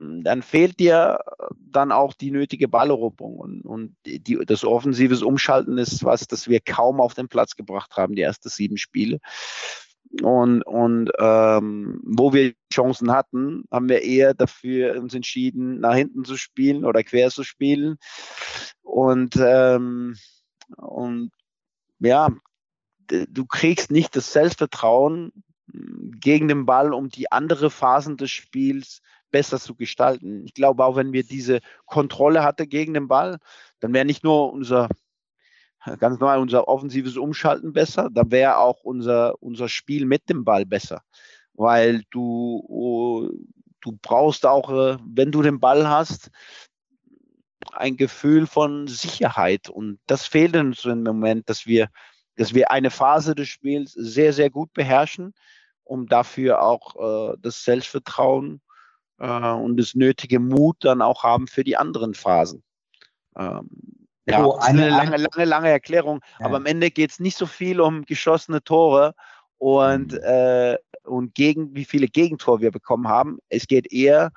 dann fehlt dir dann auch die nötige Balleroberung. Und, und die, das offensives Umschalten ist was, das wir kaum auf den Platz gebracht haben, die ersten sieben Spiele. Und, und ähm, wo wir Chancen hatten, haben wir eher dafür uns entschieden, nach hinten zu spielen oder quer zu spielen. Und, ähm, und ja, du kriegst nicht das Selbstvertrauen gegen den Ball, um die andere Phasen des Spiels besser zu gestalten. Ich glaube, auch wenn wir diese Kontrolle hatte gegen den Ball, dann wäre nicht nur unser ganz normal unser offensives Umschalten besser, dann wäre auch unser, unser Spiel mit dem Ball besser. Weil du, du brauchst auch, äh, wenn du den Ball hast, ein Gefühl von Sicherheit. Und das fehlt uns im Moment, dass wir, dass wir eine Phase des Spiels sehr, sehr gut beherrschen, um dafür auch äh, das Selbstvertrauen äh, und das nötige Mut dann auch haben für die anderen Phasen. Ähm, ja, oh, eine, eine, lange, lange, lange Erklärung. Ja. Aber am Ende geht es nicht so viel um geschossene Tore und, mhm. äh, und gegen wie viele Gegentore wir bekommen haben. Es geht eher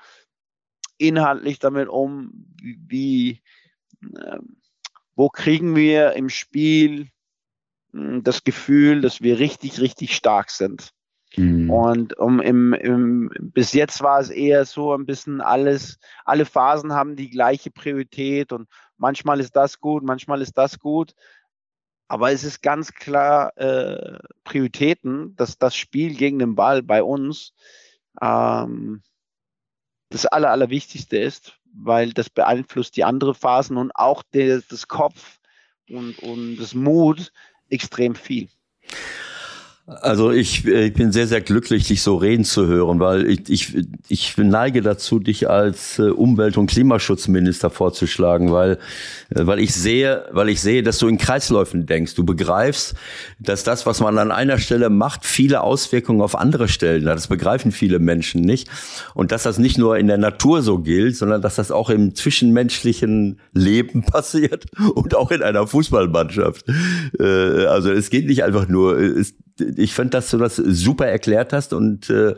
inhaltlich damit um, wie, äh, wo kriegen wir im Spiel hm, das Gefühl, dass wir richtig, richtig stark sind. Mhm. Und um im, im, bis jetzt war es eher so ein bisschen alles, alle Phasen haben die gleiche Priorität und manchmal ist das gut, manchmal ist das gut. Aber es ist ganz klar äh, Prioritäten, dass das Spiel gegen den Ball bei uns ähm, das Aller, Allerwichtigste ist, weil das beeinflusst die anderen Phasen und auch der, das Kopf und, und das Mut extrem viel.
Also ich, äh, ich bin sehr, sehr glücklich, dich so reden zu hören, weil ich, ich, ich neige dazu, dich als äh, Umwelt- und Klimaschutzminister vorzuschlagen, weil, äh, weil ich sehe, weil ich sehe, dass du in Kreisläufen denkst. Du begreifst, dass das, was man an einer Stelle macht, viele Auswirkungen auf andere Stellen hat. Das begreifen viele Menschen nicht. Und dass das nicht nur in der Natur so gilt, sondern dass das auch im zwischenmenschlichen Leben passiert und auch in einer Fußballmannschaft. Also es geht nicht einfach nur, es, ich fand, dass du das super erklärt hast und äh,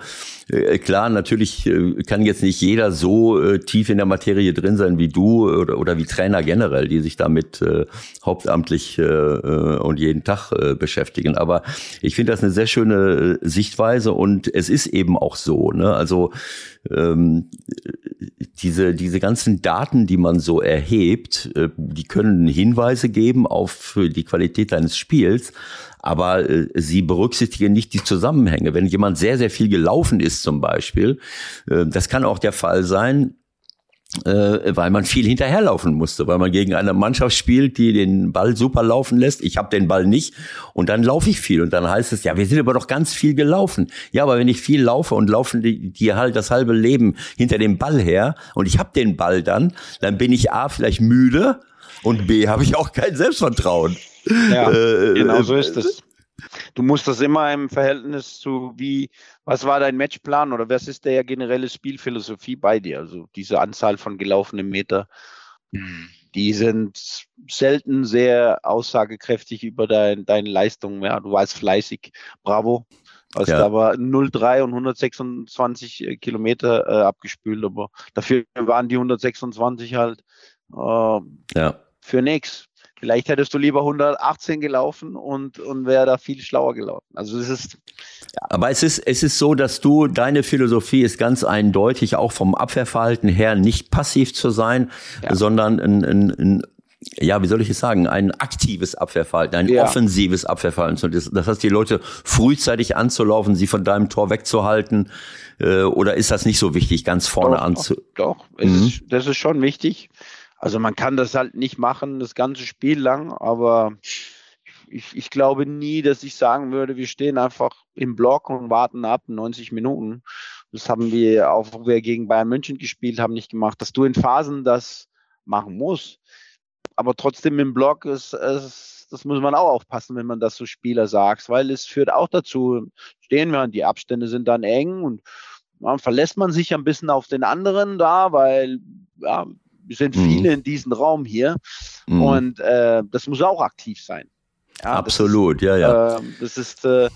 klar, natürlich äh, kann jetzt nicht jeder so äh, tief in der Materie drin sein wie du oder, oder wie Trainer generell, die sich damit äh, hauptamtlich äh, äh und jeden Tag äh, beschäftigen. Aber ich finde das eine sehr schöne äh, Sichtweise und es ist eben auch so. Ne? Also ähm, diese, diese ganzen Daten, die man so erhebt, äh, die können Hinweise geben auf die Qualität deines Spiels aber äh, sie berücksichtigen nicht die Zusammenhänge. Wenn jemand sehr, sehr viel gelaufen ist zum Beispiel, äh, das kann auch der Fall sein, äh, weil man viel hinterherlaufen musste, weil man gegen eine Mannschaft spielt, die den Ball super laufen lässt. Ich habe den Ball nicht und dann laufe ich viel und dann heißt es, ja, wir sind aber doch ganz viel gelaufen. Ja, aber wenn ich viel laufe und laufen die, die halt das halbe Leben hinter dem Ball her und ich habe den Ball dann, dann bin ich a vielleicht müde und b habe ich auch kein Selbstvertrauen.
Ja, äh, genau so ist es. Du musst das immer im Verhältnis zu wie, was war dein Matchplan oder was ist der generelle Spielphilosophie bei dir? Also diese Anzahl von gelaufenen Meter, die sind selten sehr aussagekräftig über dein, deine Leistung. Ja, du warst fleißig, bravo. Also ja. da war 0,3 und 126 äh, Kilometer äh, abgespült, aber dafür waren die 126 halt äh, ja. für nichts. Vielleicht hättest du lieber 118 gelaufen und, und wäre da viel schlauer gelaufen. Also es ist.
Ja. Aber es ist, es ist so, dass du, deine Philosophie ist ganz eindeutig, auch vom Abwehrverhalten her, nicht passiv zu sein, ja. sondern ein, ein, ein ja, wie soll ich es sagen, ein aktives Abwehrverhalten, ein ja. offensives Abwehrverhalten. Das, das heißt, die Leute frühzeitig anzulaufen, sie von deinem Tor wegzuhalten, äh, oder ist das nicht so wichtig, ganz vorne
anzu? Doch, doch. Mhm. Ist, das ist schon wichtig. Also man kann das halt nicht machen, das ganze Spiel lang, aber ich, ich glaube nie, dass ich sagen würde, wir stehen einfach im Block und warten ab 90 Minuten. Das haben wir auch, wo wir gegen Bayern München gespielt haben, nicht gemacht, dass du in Phasen das machen musst. Aber trotzdem im Block ist es, das muss man auch aufpassen, wenn man das so Spieler sagt, weil es führt auch dazu, stehen wir, die Abstände sind dann eng und ja, verlässt man sich ein bisschen auf den anderen da, weil ja, sind mhm. viele in diesem Raum hier mhm. und äh, das muss auch aktiv sein.
Ja, Absolut, ist, ja, ja.
Äh, das ist, äh,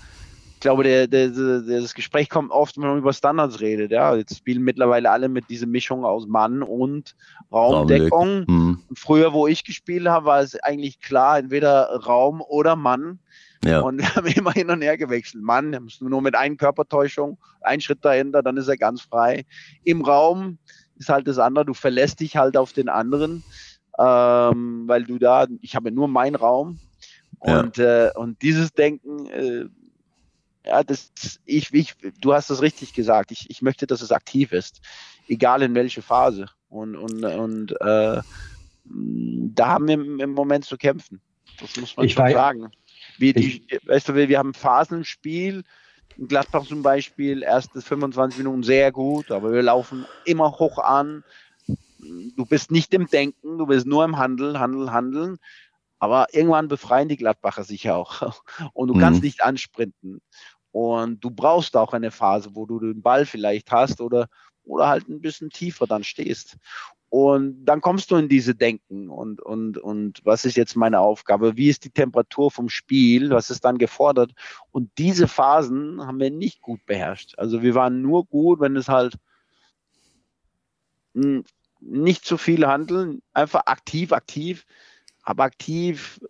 ich glaube, der, der, der, das Gespräch kommt oft, wenn man über Standards redet. Ja, jetzt spielen mittlerweile alle mit dieser Mischung aus Mann und Raumdeckung. Mhm. früher, wo ich gespielt habe, war es eigentlich klar, entweder Raum oder Mann. Ja. Und wir haben immer hin und her gewechselt. Mann, nur mit einer Körpertäuschung, ein Schritt dahinter, dann ist er ganz frei. Im Raum ist halt das andere, du verlässt dich halt auf den anderen, ähm, weil du da, ich habe nur meinen Raum. Und, ja. äh, und dieses Denken, äh, ja, das, ich, ich, du hast das richtig gesagt, ich, ich möchte, dass es aktiv ist, egal in welche Phase. Und, und, und äh, da haben wir im Moment zu kämpfen, das muss man ich schon sagen. Wie die, weißt du, wir haben Phasenspiel, in Gladbach zum Beispiel, erste 25 Minuten sehr gut, aber wir laufen immer hoch an. Du bist nicht im Denken, du bist nur im Handeln, Handeln, Handeln. Aber irgendwann befreien die Gladbacher sich auch. Und du mhm. kannst nicht ansprinten. Und du brauchst auch eine Phase, wo du den Ball vielleicht hast oder, oder halt ein bisschen tiefer dann stehst. Und dann kommst du in diese Denken und, und, und was ist jetzt meine Aufgabe? Wie ist die Temperatur vom Spiel? Was ist dann gefordert? Und diese Phasen haben wir nicht gut beherrscht. Also wir waren nur gut, wenn es halt nicht zu viel handeln, einfach aktiv, aktiv, aber aktiv,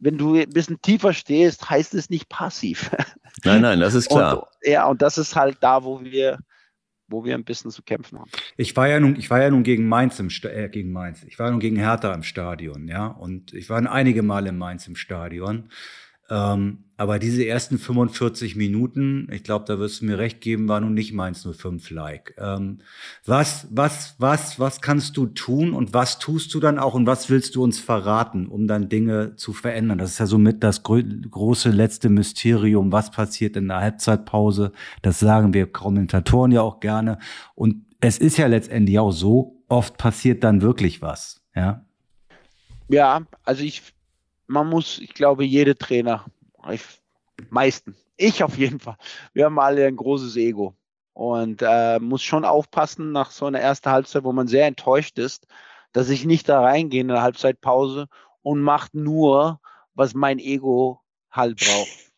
wenn du ein bisschen tiefer stehst, heißt es nicht passiv.
Nein, nein, das ist klar.
Und, ja, und das ist halt da, wo wir wo wir ein bisschen zu kämpfen haben.
Ich war ja nun, ich war ja nun gegen Mainz im äh, gegen Mainz. Ich war nun gegen Hertha im Stadion, ja, und ich war einige Male in Mainz im Stadion. Ähm, aber diese ersten 45 Minuten, ich glaube, da wirst du mir recht geben, war nun nicht meins 05 like. Ähm, was, was, was, was kannst du tun und was tust du dann auch und was willst du uns verraten, um dann Dinge zu verändern? Das ist ja somit das gro große letzte Mysterium. Was passiert in der Halbzeitpause? Das sagen wir Kommentatoren ja auch gerne. Und es ist ja letztendlich auch so, oft passiert dann wirklich was, ja.
Ja, also ich, man muss, ich glaube, jede Trainer ich, meisten. Ich auf jeden Fall. Wir haben alle ein großes Ego und äh, muss schon aufpassen nach so einer ersten Halbzeit, wo man sehr enttäuscht ist, dass ich nicht da reingehe in der Halbzeitpause und macht nur, was mein Ego halt braucht.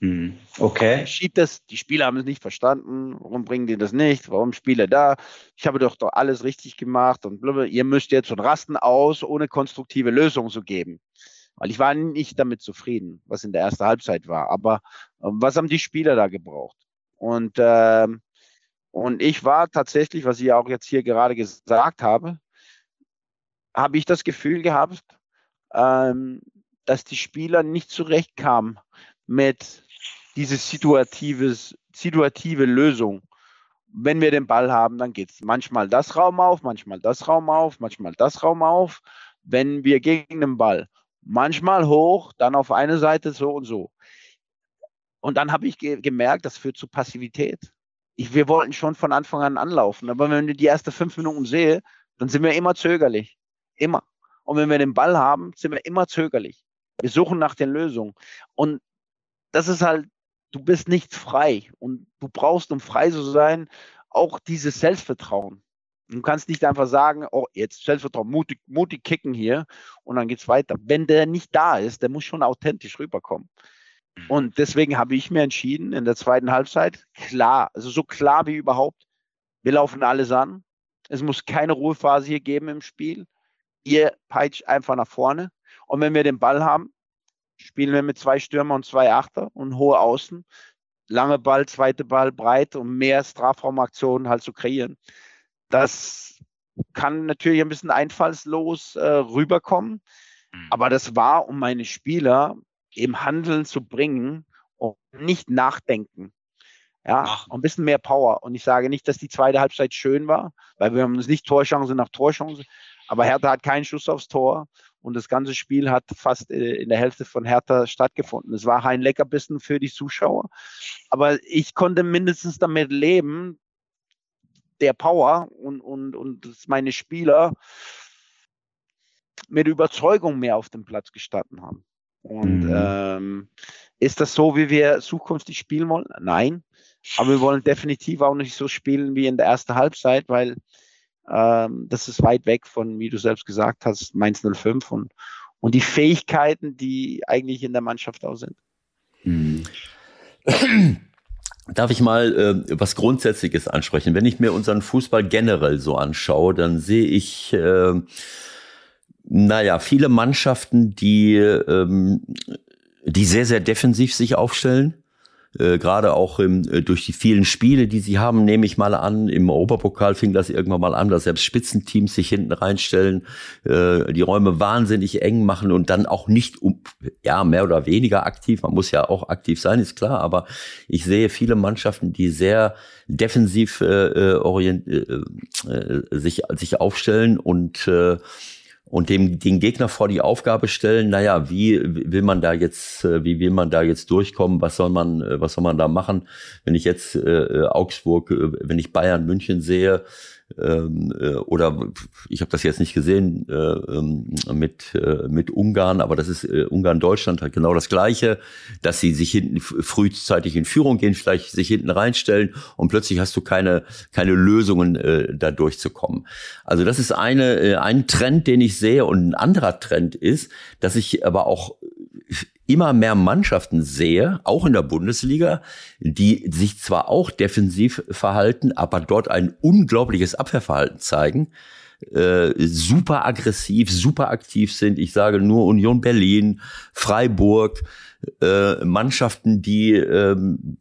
Hm, okay.
Schiebt das, die Spieler haben es nicht verstanden. Warum bringen die das nicht? Warum spiele da? Ich habe doch, doch alles richtig gemacht und blablabla. ihr müsst jetzt und rasten aus, ohne konstruktive Lösungen zu geben. Weil ich war nicht damit zufrieden, was in der ersten Halbzeit war. Aber äh, was haben die Spieler da gebraucht? Und, äh, und ich war tatsächlich, was ich auch jetzt hier gerade gesagt habe, habe ich das Gefühl gehabt, ähm, dass die Spieler nicht zurechtkamen mit diese situatives, situative Lösung. Wenn wir den Ball haben, dann geht es manchmal das Raum auf, manchmal das Raum auf, manchmal das Raum auf. Wenn wir gegen den Ball manchmal hoch, dann auf eine Seite so und so. Und dann habe ich ge gemerkt, das führt zu Passivität. Ich, wir wollten schon von Anfang an anlaufen, aber wenn ich die ersten fünf Minuten sehe, dann sind wir immer zögerlich. Immer. Und wenn wir den Ball haben, sind wir immer zögerlich. Wir suchen nach den Lösungen. Und das ist halt, du bist nicht frei. Und du brauchst, um frei zu sein, auch dieses Selbstvertrauen. Du kannst nicht einfach sagen, oh, jetzt Selbstvertrauen, mutig, mutig kicken hier und dann geht es weiter. Wenn der nicht da ist, der muss schon authentisch rüberkommen. Mhm. Und deswegen habe ich mir entschieden, in der zweiten Halbzeit, klar, also so klar wie überhaupt, wir laufen alles an. Es muss keine Ruhephase hier geben im Spiel. Ihr peitscht einfach nach vorne. Und wenn wir den Ball haben, spielen wir mit zwei Stürmer und zwei Achter und hohe Außen. Lange Ball, zweite Ball breit, um mehr Strafraumaktionen halt zu kreieren. Das kann natürlich ein bisschen einfallslos äh, rüberkommen, mhm. aber das war, um meine Spieler im Handeln zu bringen und nicht nachdenken. Ja, ein bisschen mehr Power. Und ich sage nicht, dass die zweite Halbzeit schön war, weil wir haben uns nicht Torchance nach Torchance, aber Hertha hat keinen Schuss aufs Tor und das ganze Spiel hat fast äh, in der Hälfte von Hertha stattgefunden. Es war ein Leckerbissen für die Zuschauer, aber ich konnte mindestens damit leben, der Power und, und, und dass meine Spieler mit Überzeugung mehr auf dem Platz gestanden haben. Und mhm. ähm, ist das so, wie wir zukünftig spielen wollen? Nein. Aber wir wollen definitiv auch nicht so spielen wie in der ersten Halbzeit, weil ähm, das ist weit weg von, wie du selbst gesagt hast, Mainz 05 und, und die Fähigkeiten, die eigentlich in der Mannschaft auch sind. Mhm.
Darf ich mal äh, was Grundsätzliches ansprechen? Wenn ich mir unseren Fußball generell so anschaue, dann sehe ich, äh, naja, viele Mannschaften, die, ähm, die sehr, sehr defensiv sich aufstellen äh, gerade auch im, äh, durch die vielen Spiele, die sie haben, nehme ich mal an. Im Europapokal fing das irgendwann mal an, dass selbst Spitzenteams sich hinten reinstellen, äh, die Räume wahnsinnig eng machen und dann auch nicht, um, ja, mehr oder weniger aktiv. Man muss ja auch aktiv sein, ist klar. Aber ich sehe viele Mannschaften, die sehr defensiv äh, äh orient, äh, äh, sich, sich aufstellen und äh, und dem den Gegner vor die Aufgabe stellen, naja, wie will man da jetzt, äh, wie will man da jetzt durchkommen, was soll man, äh, was soll man da machen, wenn ich jetzt äh, Augsburg, äh, wenn ich Bayern München sehe, ähm, äh, oder ich habe das jetzt nicht gesehen äh, ähm, mit äh, mit Ungarn, aber das ist äh, Ungarn Deutschland hat genau das gleiche, dass sie sich hinten frühzeitig in Führung gehen, vielleicht sich hinten reinstellen und plötzlich hast du keine keine Lösungen äh, da durchzukommen. Also das ist eine äh, ein Trend, den ich sehe und ein anderer Trend ist, dass ich aber auch immer mehr Mannschaften sehe, auch in der Bundesliga, die sich zwar auch defensiv verhalten, aber dort ein unglaubliches Abwehrverhalten zeigen, äh, super aggressiv, super aktiv sind. Ich sage nur Union Berlin, Freiburg, äh, Mannschaften, die ähm,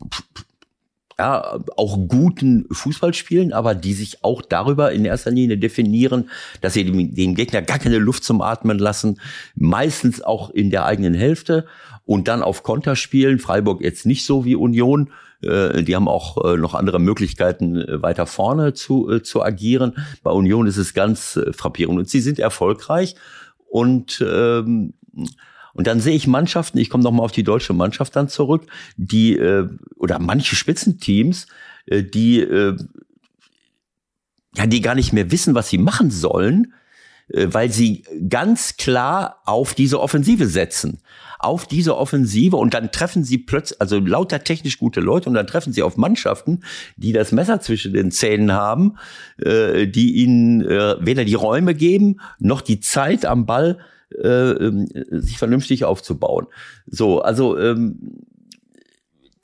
ja, auch guten Fußball spielen, aber die sich auch darüber in erster Linie definieren, dass sie dem, dem Gegner gar keine Luft zum Atmen lassen, meistens auch in der eigenen Hälfte und dann auf Konter spielen. Freiburg jetzt nicht so wie Union. Äh, die haben auch äh, noch andere Möglichkeiten, äh, weiter vorne zu, zu agieren. Bei Union ist es ganz frappierend und sie sind erfolgreich. Und, ähm, und dann sehe ich Mannschaften, ich komme nochmal auf die deutsche Mannschaft dann zurück, die, äh, oder manche Spitzenteams, äh, die, äh, ja, die gar nicht mehr wissen, was sie machen sollen, äh, weil sie ganz klar auf diese Offensive setzen. Auf diese Offensive und dann treffen sie plötzlich, also lauter technisch gute Leute und dann treffen sie auf Mannschaften, die das Messer zwischen den Zähnen haben, äh, die ihnen äh, weder die Räume geben, noch die Zeit am Ball, äh, ähm, sich vernünftig aufzubauen. So, also ähm,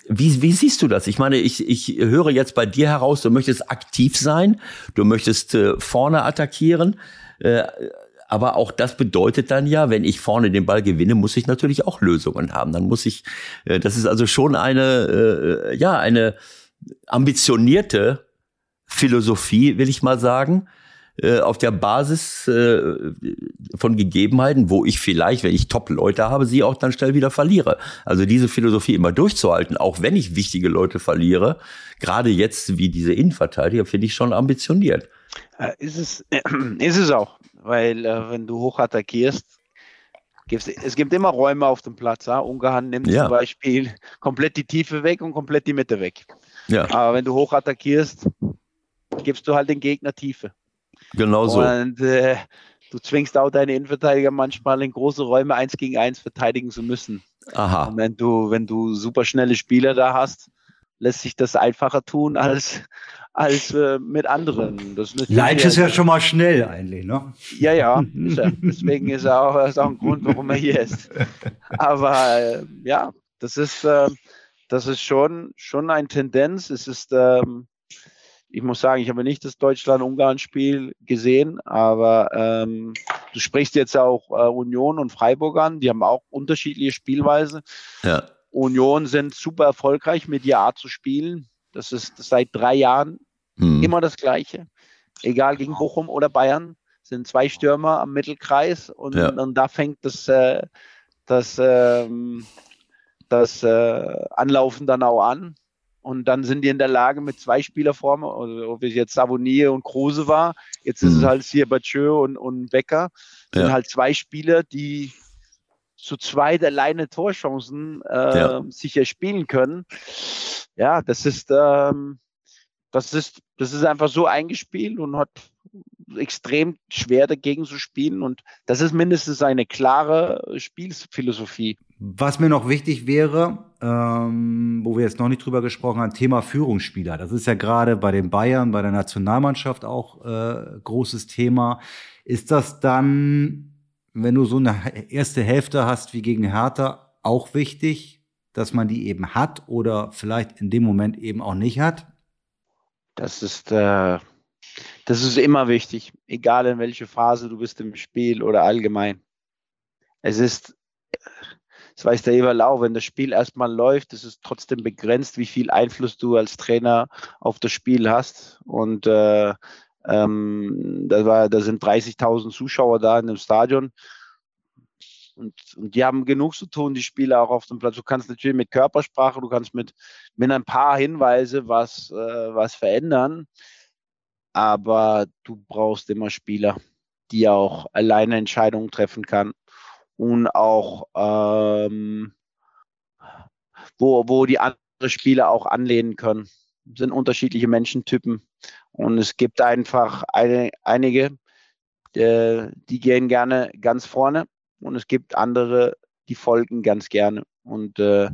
wie, wie siehst du das? Ich meine, ich, ich höre jetzt bei dir heraus, du möchtest aktiv sein, du möchtest äh, vorne attackieren. Äh, aber auch das bedeutet dann ja, wenn ich vorne den Ball gewinne, muss ich natürlich auch Lösungen haben. Dann muss ich, äh, das ist also schon eine, äh, ja, eine ambitionierte Philosophie, will ich mal sagen, äh, auf der Basis äh, von Gegebenheiten, wo ich vielleicht, wenn ich Top-Leute habe, sie auch dann schnell wieder verliere. Also diese Philosophie immer durchzuhalten, auch wenn ich wichtige Leute verliere, gerade jetzt wie diese Innenverteidiger, finde ich schon ambitioniert.
Äh, ist, es, äh, ist es auch, weil wenn du hoch attackierst, es gibt immer Räume auf dem Platz. Ja? Ungarn nimmt ja. zum Beispiel komplett die Tiefe weg und komplett die Mitte weg. Ja. Aber wenn du hoch attackierst, gibst du halt den Gegner Tiefe.
Genau so.
Und äh, du zwingst auch deine Innenverteidiger manchmal in große Räume eins gegen eins verteidigen zu müssen. Aha. Und wenn du, wenn du super schnelle Spieler da hast, lässt sich das einfacher tun als, als äh, mit anderen.
Das Leitsch ist ja schon mal schnell eigentlich, ne?
Ja, ja. Ist er. Deswegen ist er auch, ist auch ein Grund, warum er hier ist. Aber äh, ja, das ist, äh, das ist schon, schon eine Tendenz. Es ist, ähm, ich muss sagen, ich habe nicht das Deutschland-Ungarn-Spiel gesehen, aber ähm, du sprichst jetzt auch äh, Union und Freiburg an, die haben auch unterschiedliche Spielweise. Ja. Union sind super erfolgreich mit die Art zu spielen. Das ist seit drei Jahren hm. immer das Gleiche. Egal gegen Bochum oder Bayern, sind zwei Stürmer am Mittelkreis und, ja. und da fängt das, äh, das, ähm, das äh, Anlaufen dann auch an. Und dann sind die in der Lage mit zwei Spielerformen, also ob es jetzt Savonier und Kruse war, jetzt ist es hm. halt hier Batschö und, und Becker, sind ja. halt zwei Spieler, die zu zweit alleine Torchancen äh, ja. sicher spielen können. Ja, das ist, ähm, das ist, das ist einfach so eingespielt und hat extrem schwer dagegen zu spielen. Und das ist mindestens eine klare Spielphilosophie.
Was mir noch wichtig wäre, ähm, wo wir jetzt noch nicht drüber gesprochen haben, Thema Führungsspieler. Das ist ja gerade bei den Bayern, bei der Nationalmannschaft auch äh, großes Thema. Ist das dann, wenn du so eine erste Hälfte hast wie gegen Hertha, auch wichtig, dass man die eben hat oder vielleicht in dem Moment eben auch nicht hat?
Das ist, äh, das ist immer wichtig, egal in welche Phase du bist im Spiel oder allgemein. Es ist, das weiß der Eberl auch, wenn das Spiel erstmal läuft, ist es trotzdem begrenzt, wie viel Einfluss du als Trainer auf das Spiel hast. Und äh, ähm, da, war, da sind 30.000 Zuschauer da in dem Stadion. Und, und die haben genug zu tun, die Spieler auch auf dem Platz. Du kannst natürlich mit Körpersprache, du kannst mit, mit ein paar Hinweise was, äh, was verändern. Aber du brauchst immer Spieler, die auch alleine Entscheidungen treffen kann und auch ähm, wo, wo die anderen Spieler auch anlehnen können. Das sind unterschiedliche Menschentypen und es gibt einfach eine, einige, äh, die gehen gerne ganz vorne und es gibt andere, die folgen ganz gerne. Und äh, äh,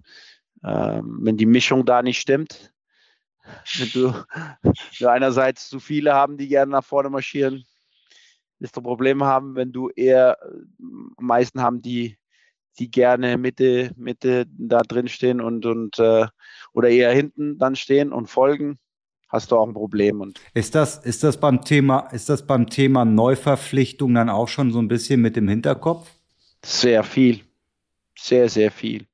wenn die Mischung da nicht stimmt, wenn du, du einerseits zu viele haben, die gerne nach vorne marschieren, wirst du Probleme haben, wenn du eher am meisten haben, die, die gerne Mitte, Mitte da drin stehen und, und äh, oder eher hinten dann stehen und folgen, hast du auch ein Problem. Und
ist das, ist das beim Thema, ist das beim Thema Neuverpflichtung dann auch schon so ein bisschen mit dem Hinterkopf?
Sehr viel. Sehr, sehr viel.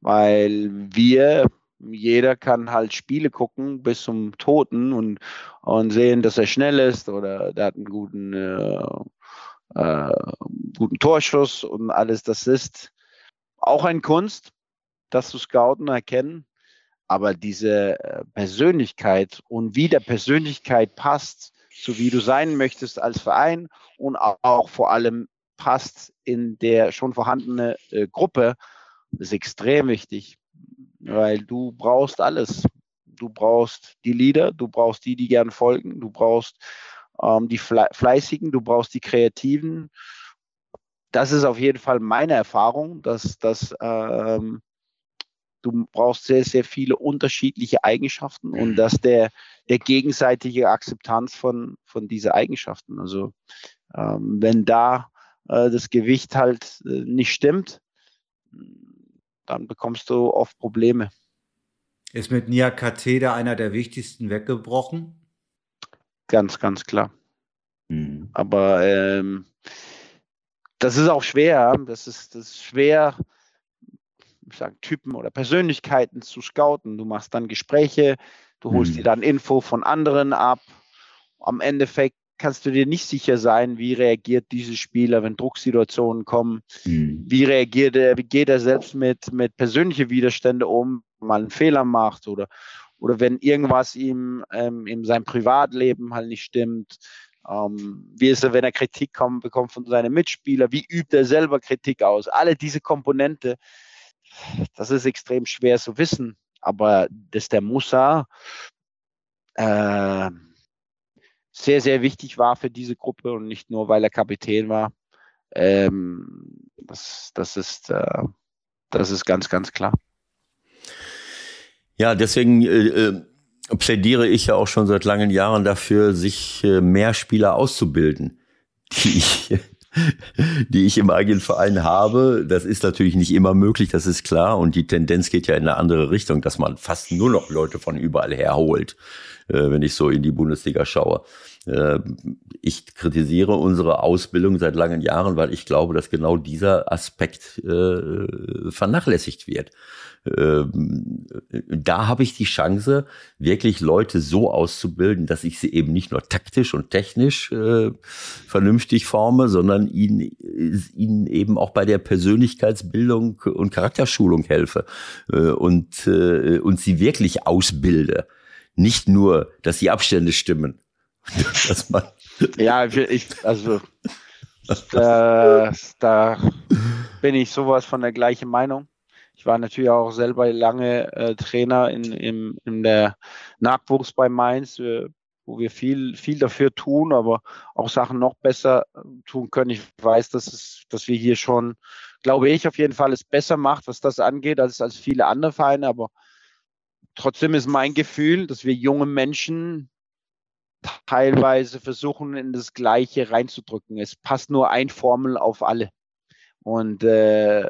Weil wir, jeder kann halt Spiele gucken bis zum Toten und, und sehen, dass er schnell ist oder der hat einen guten, äh, äh, guten Torschuss und alles das ist. auch eine Kunst, das zu scouten, erkennen. Aber diese äh, Persönlichkeit und wie der Persönlichkeit passt, so wie du sein möchtest als Verein und auch vor allem passt in der schon vorhandene äh, Gruppe, ist extrem wichtig, weil du brauchst alles. Du brauchst die Leader, du brauchst die, die gern folgen, du brauchst ähm, die Fleißigen, du brauchst die Kreativen. Das ist auf jeden Fall meine Erfahrung, dass, dass ähm, du brauchst sehr, sehr viele unterschiedliche Eigenschaften und mhm. dass der, der gegenseitige Akzeptanz von, von diesen Eigenschaften. Also ähm, wenn da äh, das Gewicht halt äh, nicht stimmt, dann bekommst du oft Probleme.
Ist mit Nia Katheder einer der wichtigsten weggebrochen?
Ganz, ganz klar. Mhm. Aber ähm, das ist auch schwer. Das ist, das ist schwer, ich sag, Typen oder Persönlichkeiten zu scouten. Du machst dann Gespräche, du holst mhm. dir dann Info von anderen ab. Am Endeffekt kannst du dir nicht sicher sein, wie reagiert dieser Spieler, wenn Drucksituationen kommen. Mhm. Wie reagiert er, wie geht er selbst mit, mit persönlichen Widerständen um, wenn man einen Fehler macht oder, oder wenn irgendwas ihm ähm, in seinem Privatleben halt nicht stimmt. Ähm, wie ist er, wenn er Kritik kommt, bekommt von seinen Mitspielern? Wie übt er selber Kritik aus? Alle diese Komponente, das ist extrem schwer zu wissen. Aber dass der Musa äh, sehr, sehr wichtig war für diese Gruppe und nicht nur, weil er Kapitän war, ähm, das, das, ist, äh, das ist ganz, ganz klar.
Ja, deswegen äh, äh, plädiere ich ja auch schon seit langen Jahren dafür, sich äh, mehr Spieler auszubilden, die ich, die ich im eigenen Verein habe. Das ist natürlich nicht immer möglich, das ist klar. Und die Tendenz geht ja in eine andere Richtung, dass man fast nur noch Leute von überall herholt, äh, wenn ich so in die Bundesliga schaue. Äh, ich kritisiere unsere Ausbildung seit langen Jahren, weil ich glaube, dass genau dieser Aspekt äh, vernachlässigt wird. Ähm, da habe ich die Chance, wirklich Leute so auszubilden, dass ich sie eben nicht nur taktisch und technisch äh, vernünftig forme, sondern ihnen, ihnen eben auch bei der Persönlichkeitsbildung und Charakterschulung helfe äh, und, äh, und sie wirklich ausbilde. Nicht nur, dass die Abstände stimmen,
dass man ja, ich, also da, da bin ich sowas von der gleichen Meinung. Ich war natürlich auch selber lange äh, Trainer in, in, in der Nachwuchs bei Mainz, äh, wo wir viel, viel dafür tun, aber auch Sachen noch besser äh, tun können. Ich weiß, dass, es, dass wir hier schon, glaube ich, auf jeden Fall es besser macht, was das angeht, als, als viele andere Vereine. Aber trotzdem ist mein Gefühl, dass wir junge Menschen teilweise versuchen, in das Gleiche reinzudrücken. Es passt nur ein Formel auf alle. Und äh,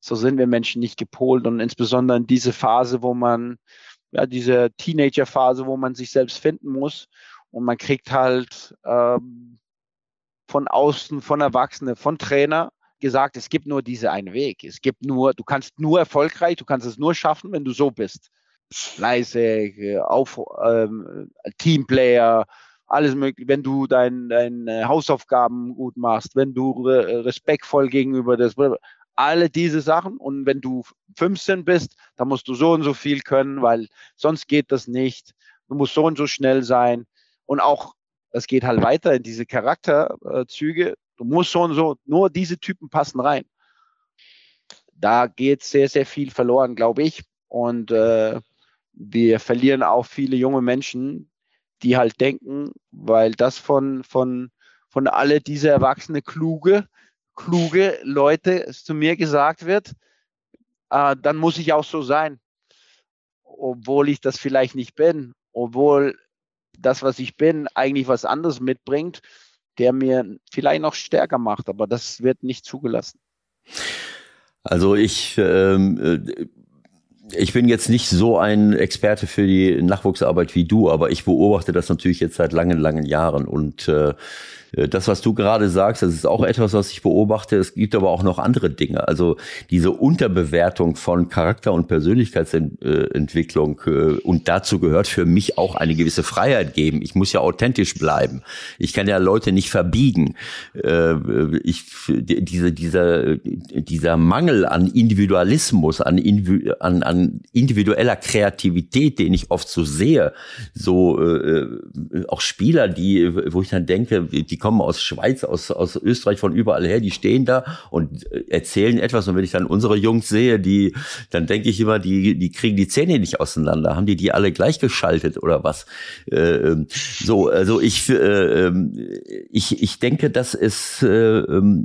so sind wir Menschen nicht gepolt. Und insbesondere in diese Phase, wo man, ja, diese Teenager-Phase, wo man sich selbst finden muss. Und man kriegt halt ähm, von außen, von Erwachsenen, von Trainer gesagt, es gibt nur diese einen Weg. Es gibt nur, du kannst nur erfolgreich, du kannst es nur schaffen, wenn du so bist leise, auf, ähm, Teamplayer, alles mögliche, wenn du dein, deine Hausaufgaben gut machst, wenn du re respektvoll gegenüber das, alle diese Sachen. Und wenn du 15 bist, dann musst du so und so viel können, weil sonst geht das nicht. Du musst so und so schnell sein. Und auch, das geht halt weiter in diese Charakterzüge. Du musst so und so, nur diese Typen passen rein. Da geht sehr, sehr viel verloren, glaube ich. Und äh, wir verlieren auch viele junge Menschen, die halt denken, weil das von, von, von alle diese erwachsene, kluge, kluge Leute zu mir gesagt wird, äh, dann muss ich auch so sein. Obwohl ich das vielleicht nicht bin, obwohl das, was ich bin, eigentlich was anderes mitbringt, der mir vielleicht noch stärker macht, aber das wird nicht zugelassen.
Also ich ähm, äh, ich bin jetzt nicht so ein Experte für die Nachwuchsarbeit wie du, aber ich beobachte das natürlich jetzt seit langen, langen Jahren und äh, das, was du gerade sagst, das ist auch etwas, was ich beobachte. Es gibt aber auch noch andere Dinge. Also diese Unterbewertung von Charakter- und Persönlichkeitsentwicklung. Äh, und dazu gehört für mich auch eine gewisse Freiheit geben. Ich muss ja authentisch bleiben. Ich kann ja Leute nicht verbiegen. Äh, ich, diese, dieser, dieser Mangel an Individualismus, an, an, an individueller Kreativität, den ich oft so sehe, so äh, auch Spieler, die, wo ich dann denke, die kommen aus Schweiz, aus, aus Österreich, von überall her, die stehen da und erzählen etwas. Und wenn ich dann unsere Jungs sehe, die, dann denke ich immer, die, die kriegen die Zähne nicht auseinander. Haben die die alle gleichgeschaltet oder was? Äh, ähm, so, also ich, äh, ähm, ich, ich denke, dass es, äh, ähm,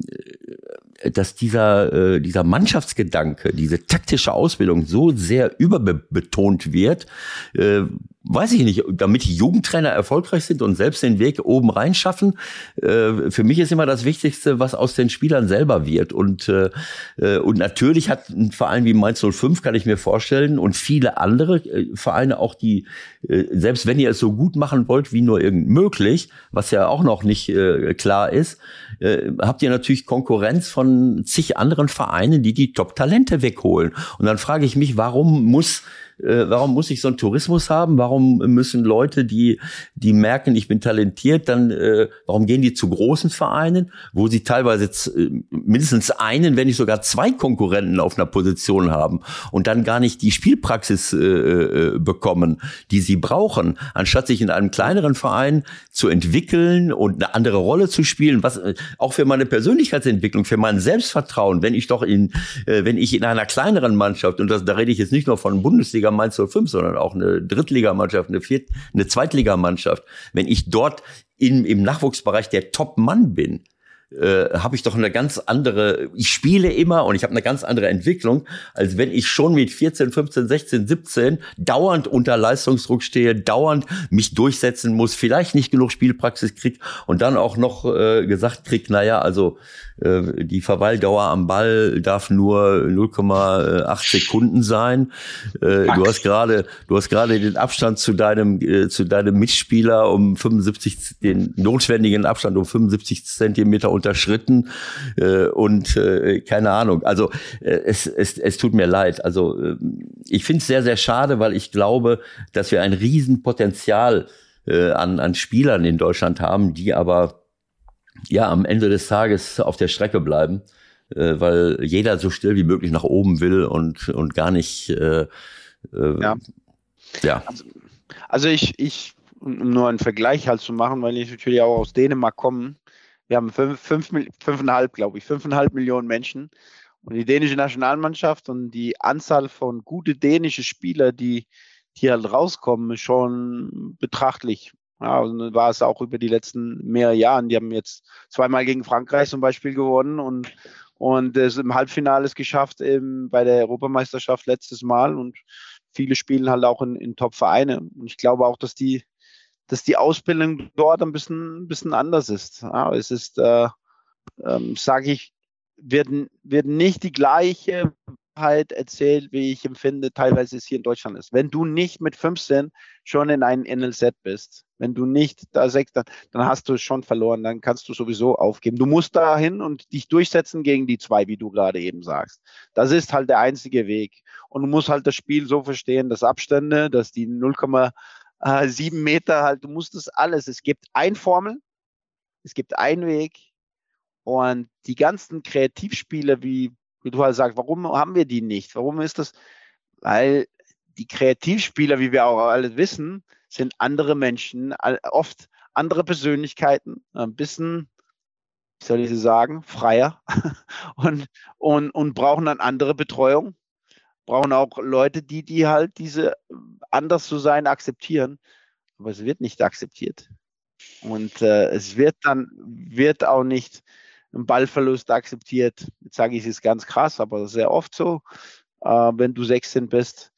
dass dieser, äh, dieser Mannschaftsgedanke, diese taktische Ausbildung so sehr überbetont wird, äh, weiß ich nicht, damit die Jugendtrainer erfolgreich sind und selbst den Weg oben reinschaffen. Äh, für mich ist immer das Wichtigste, was aus den Spielern selber wird. Und, äh, äh und natürlich hat ein Verein wie Mainz 05, kann ich mir vorstellen, und viele andere äh, Vereine auch, die, äh, selbst wenn ihr es so gut machen wollt, wie nur irgend möglich, was ja auch noch nicht äh, klar ist, äh, habt ihr natürlich Konkurrenz von zig anderen Vereinen, die die Top-Talente wegholen. Und dann frage ich mich, warum muss äh, warum muss ich so einen Tourismus haben? Warum müssen Leute, die, die merken, ich bin talentiert, dann, äh, warum gehen die zu großen Vereinen, wo sie teilweise äh, mindestens einen, wenn nicht sogar zwei Konkurrenten auf einer Position haben und dann gar nicht die Spielpraxis äh, äh, bekommen, die sie brauchen, anstatt sich in einem kleineren Verein zu entwickeln und eine andere Rolle zu spielen, was äh, auch für meine Persönlichkeitsentwicklung, für mein Selbstvertrauen, wenn ich doch in, äh, wenn ich in einer kleineren Mannschaft, und das, da rede ich jetzt nicht nur von Bundesliga, Bundesliga Mainz 05, sondern auch eine Drittligamannschaft, eine, Viert eine Zweitligamannschaft. Wenn ich dort in, im Nachwuchsbereich der Top-Mann bin, äh, habe ich doch eine ganz andere, ich spiele immer und ich habe eine ganz andere Entwicklung, als wenn ich schon mit 14, 15, 16, 17 dauernd unter Leistungsdruck stehe, dauernd mich durchsetzen muss, vielleicht nicht genug Spielpraxis krieg und dann auch noch äh, gesagt krieg, naja, also die Verweildauer am Ball darf nur 0,8 Sekunden sein. Äh, du hast gerade, du hast gerade den Abstand zu deinem, äh, zu deinem Mitspieler um 75, den notwendigen Abstand um 75 Zentimeter unterschritten und keine Ahnung. Also es, es, es tut mir leid. Also ich finde es sehr, sehr schade, weil ich glaube, dass wir ein Riesenpotenzial an, an Spielern in Deutschland haben, die aber ja am Ende des Tages auf der Strecke bleiben, äh, weil jeder so still wie möglich nach oben will und, und gar nicht. Äh,
äh, ja. ja. Also, also ich, ich, um nur einen Vergleich halt zu machen, weil ich natürlich auch aus Dänemark komme. Wir haben fünf, fünf, fünfeinhalb, glaube ich, fünfeinhalb Millionen Menschen. Und die dänische Nationalmannschaft und die Anzahl von gute dänische Spieler, die, die halt rauskommen, ist schon betrachtlich. Ja, und war es auch über die letzten mehrere Jahre. Die haben jetzt zweimal gegen Frankreich zum Beispiel gewonnen und, und es im Halbfinale es geschafft im, bei der Europameisterschaft letztes Mal. Und viele spielen halt auch in, in Top-Vereine. Und ich glaube auch, dass die, dass die Ausbildung dort ein bisschen, ein bisschen anders ist. Ja, es ist, äh, ähm, sage ich, wird, wird nicht die gleiche Wahrheit erzählt, wie ich empfinde, teilweise es hier in Deutschland ist. Wenn du nicht mit 15 schon in einem NLZ bist, wenn du nicht da sechs, dann, dann hast du schon verloren, dann kannst du sowieso aufgeben. Du musst dahin und dich durchsetzen gegen die zwei, wie du gerade eben sagst. Das ist halt der einzige Weg. Und du musst halt das Spiel so verstehen, dass Abstände, dass die 0,7 Meter halt, du musst das alles. Es gibt ein Formel, es gibt einen Weg und die ganzen Kreativspiele wie wie du halt sagst, warum haben wir die nicht? Warum ist das? Weil die Kreativspieler, wie wir auch alle wissen, sind andere Menschen, oft andere Persönlichkeiten, ein bisschen, wie soll ich sagen, freier und, und, und brauchen dann andere Betreuung, brauchen auch Leute, die, die halt diese anders zu sein akzeptieren. Aber es wird nicht akzeptiert. Und äh, es wird dann, wird auch nicht einen Ballverlust akzeptiert. Jetzt sage ich es ganz krass, aber sehr oft so, äh, wenn du 16 bist.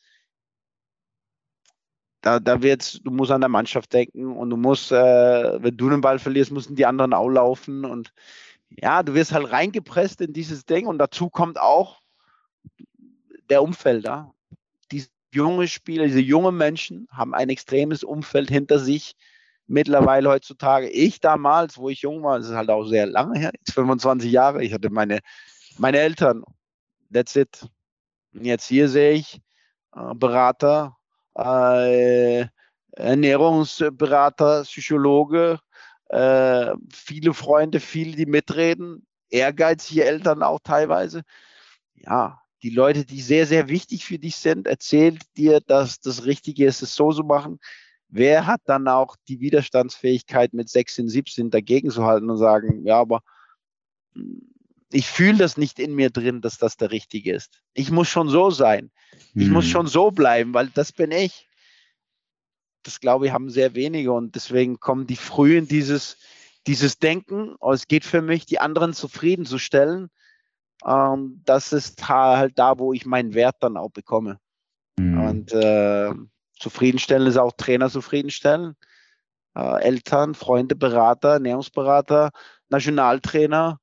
Da, da wird, du musst an der Mannschaft denken und du musst, äh, wenn du den Ball verlierst, müssen die anderen auch laufen und ja, du wirst halt reingepresst in dieses Ding und dazu kommt auch der Umfelder. Diese junge Spieler, diese jungen Menschen haben ein extremes Umfeld hinter sich, mittlerweile heutzutage. Ich damals, wo ich jung war, das ist halt auch sehr lange her, 25 Jahre, ich hatte meine, meine Eltern, that's it. Und jetzt hier sehe ich äh, Berater, äh, Ernährungsberater, Psychologe, äh, viele Freunde, viele, die mitreden, ehrgeizige Eltern auch teilweise. Ja, die Leute, die sehr, sehr wichtig für dich sind, erzählt dir, dass das Richtige ist, es so zu machen. Wer hat dann auch die Widerstandsfähigkeit mit 16, 17 dagegen zu halten und sagen, ja, aber hm, ich fühle das nicht in mir drin, dass das der Richtige ist. Ich muss schon so sein. Ich hm. muss schon so bleiben, weil das bin ich das glaube ich, haben sehr wenige und deswegen kommen die früh in dieses, dieses Denken, oh, es geht für mich, die anderen zufriedenzustellen. Ähm, das ist halt da, wo ich meinen Wert dann auch bekomme. Mhm. Und äh, zufriedenstellen ist auch Trainer zufriedenstellen. Äh, Eltern, Freunde, Berater, Ernährungsberater, Nationaltrainer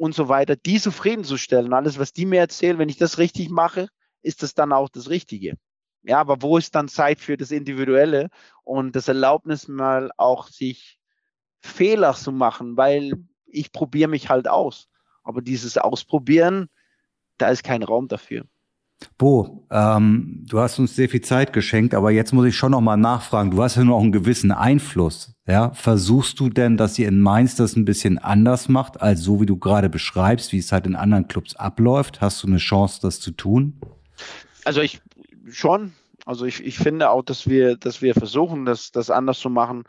und so weiter, die zufriedenzustellen. Alles, was die mir erzählen, wenn ich das richtig mache, ist das dann auch das Richtige. Ja, aber wo ist dann Zeit für das Individuelle und das Erlaubnis mal auch sich Fehler zu machen, weil ich probiere mich halt aus. Aber dieses Ausprobieren, da ist kein Raum dafür.
Bo, ähm, du hast uns sehr viel Zeit geschenkt, aber jetzt muss ich schon noch mal nachfragen. Du hast ja auch einen gewissen Einfluss. Ja, versuchst du denn, dass ihr in Mainz das ein bisschen anders macht, als so wie du gerade beschreibst, wie es halt in anderen Clubs abläuft? Hast du eine Chance, das zu tun?
Also ich schon. Also ich, ich finde auch, dass wir, dass wir versuchen, das, das anders zu machen.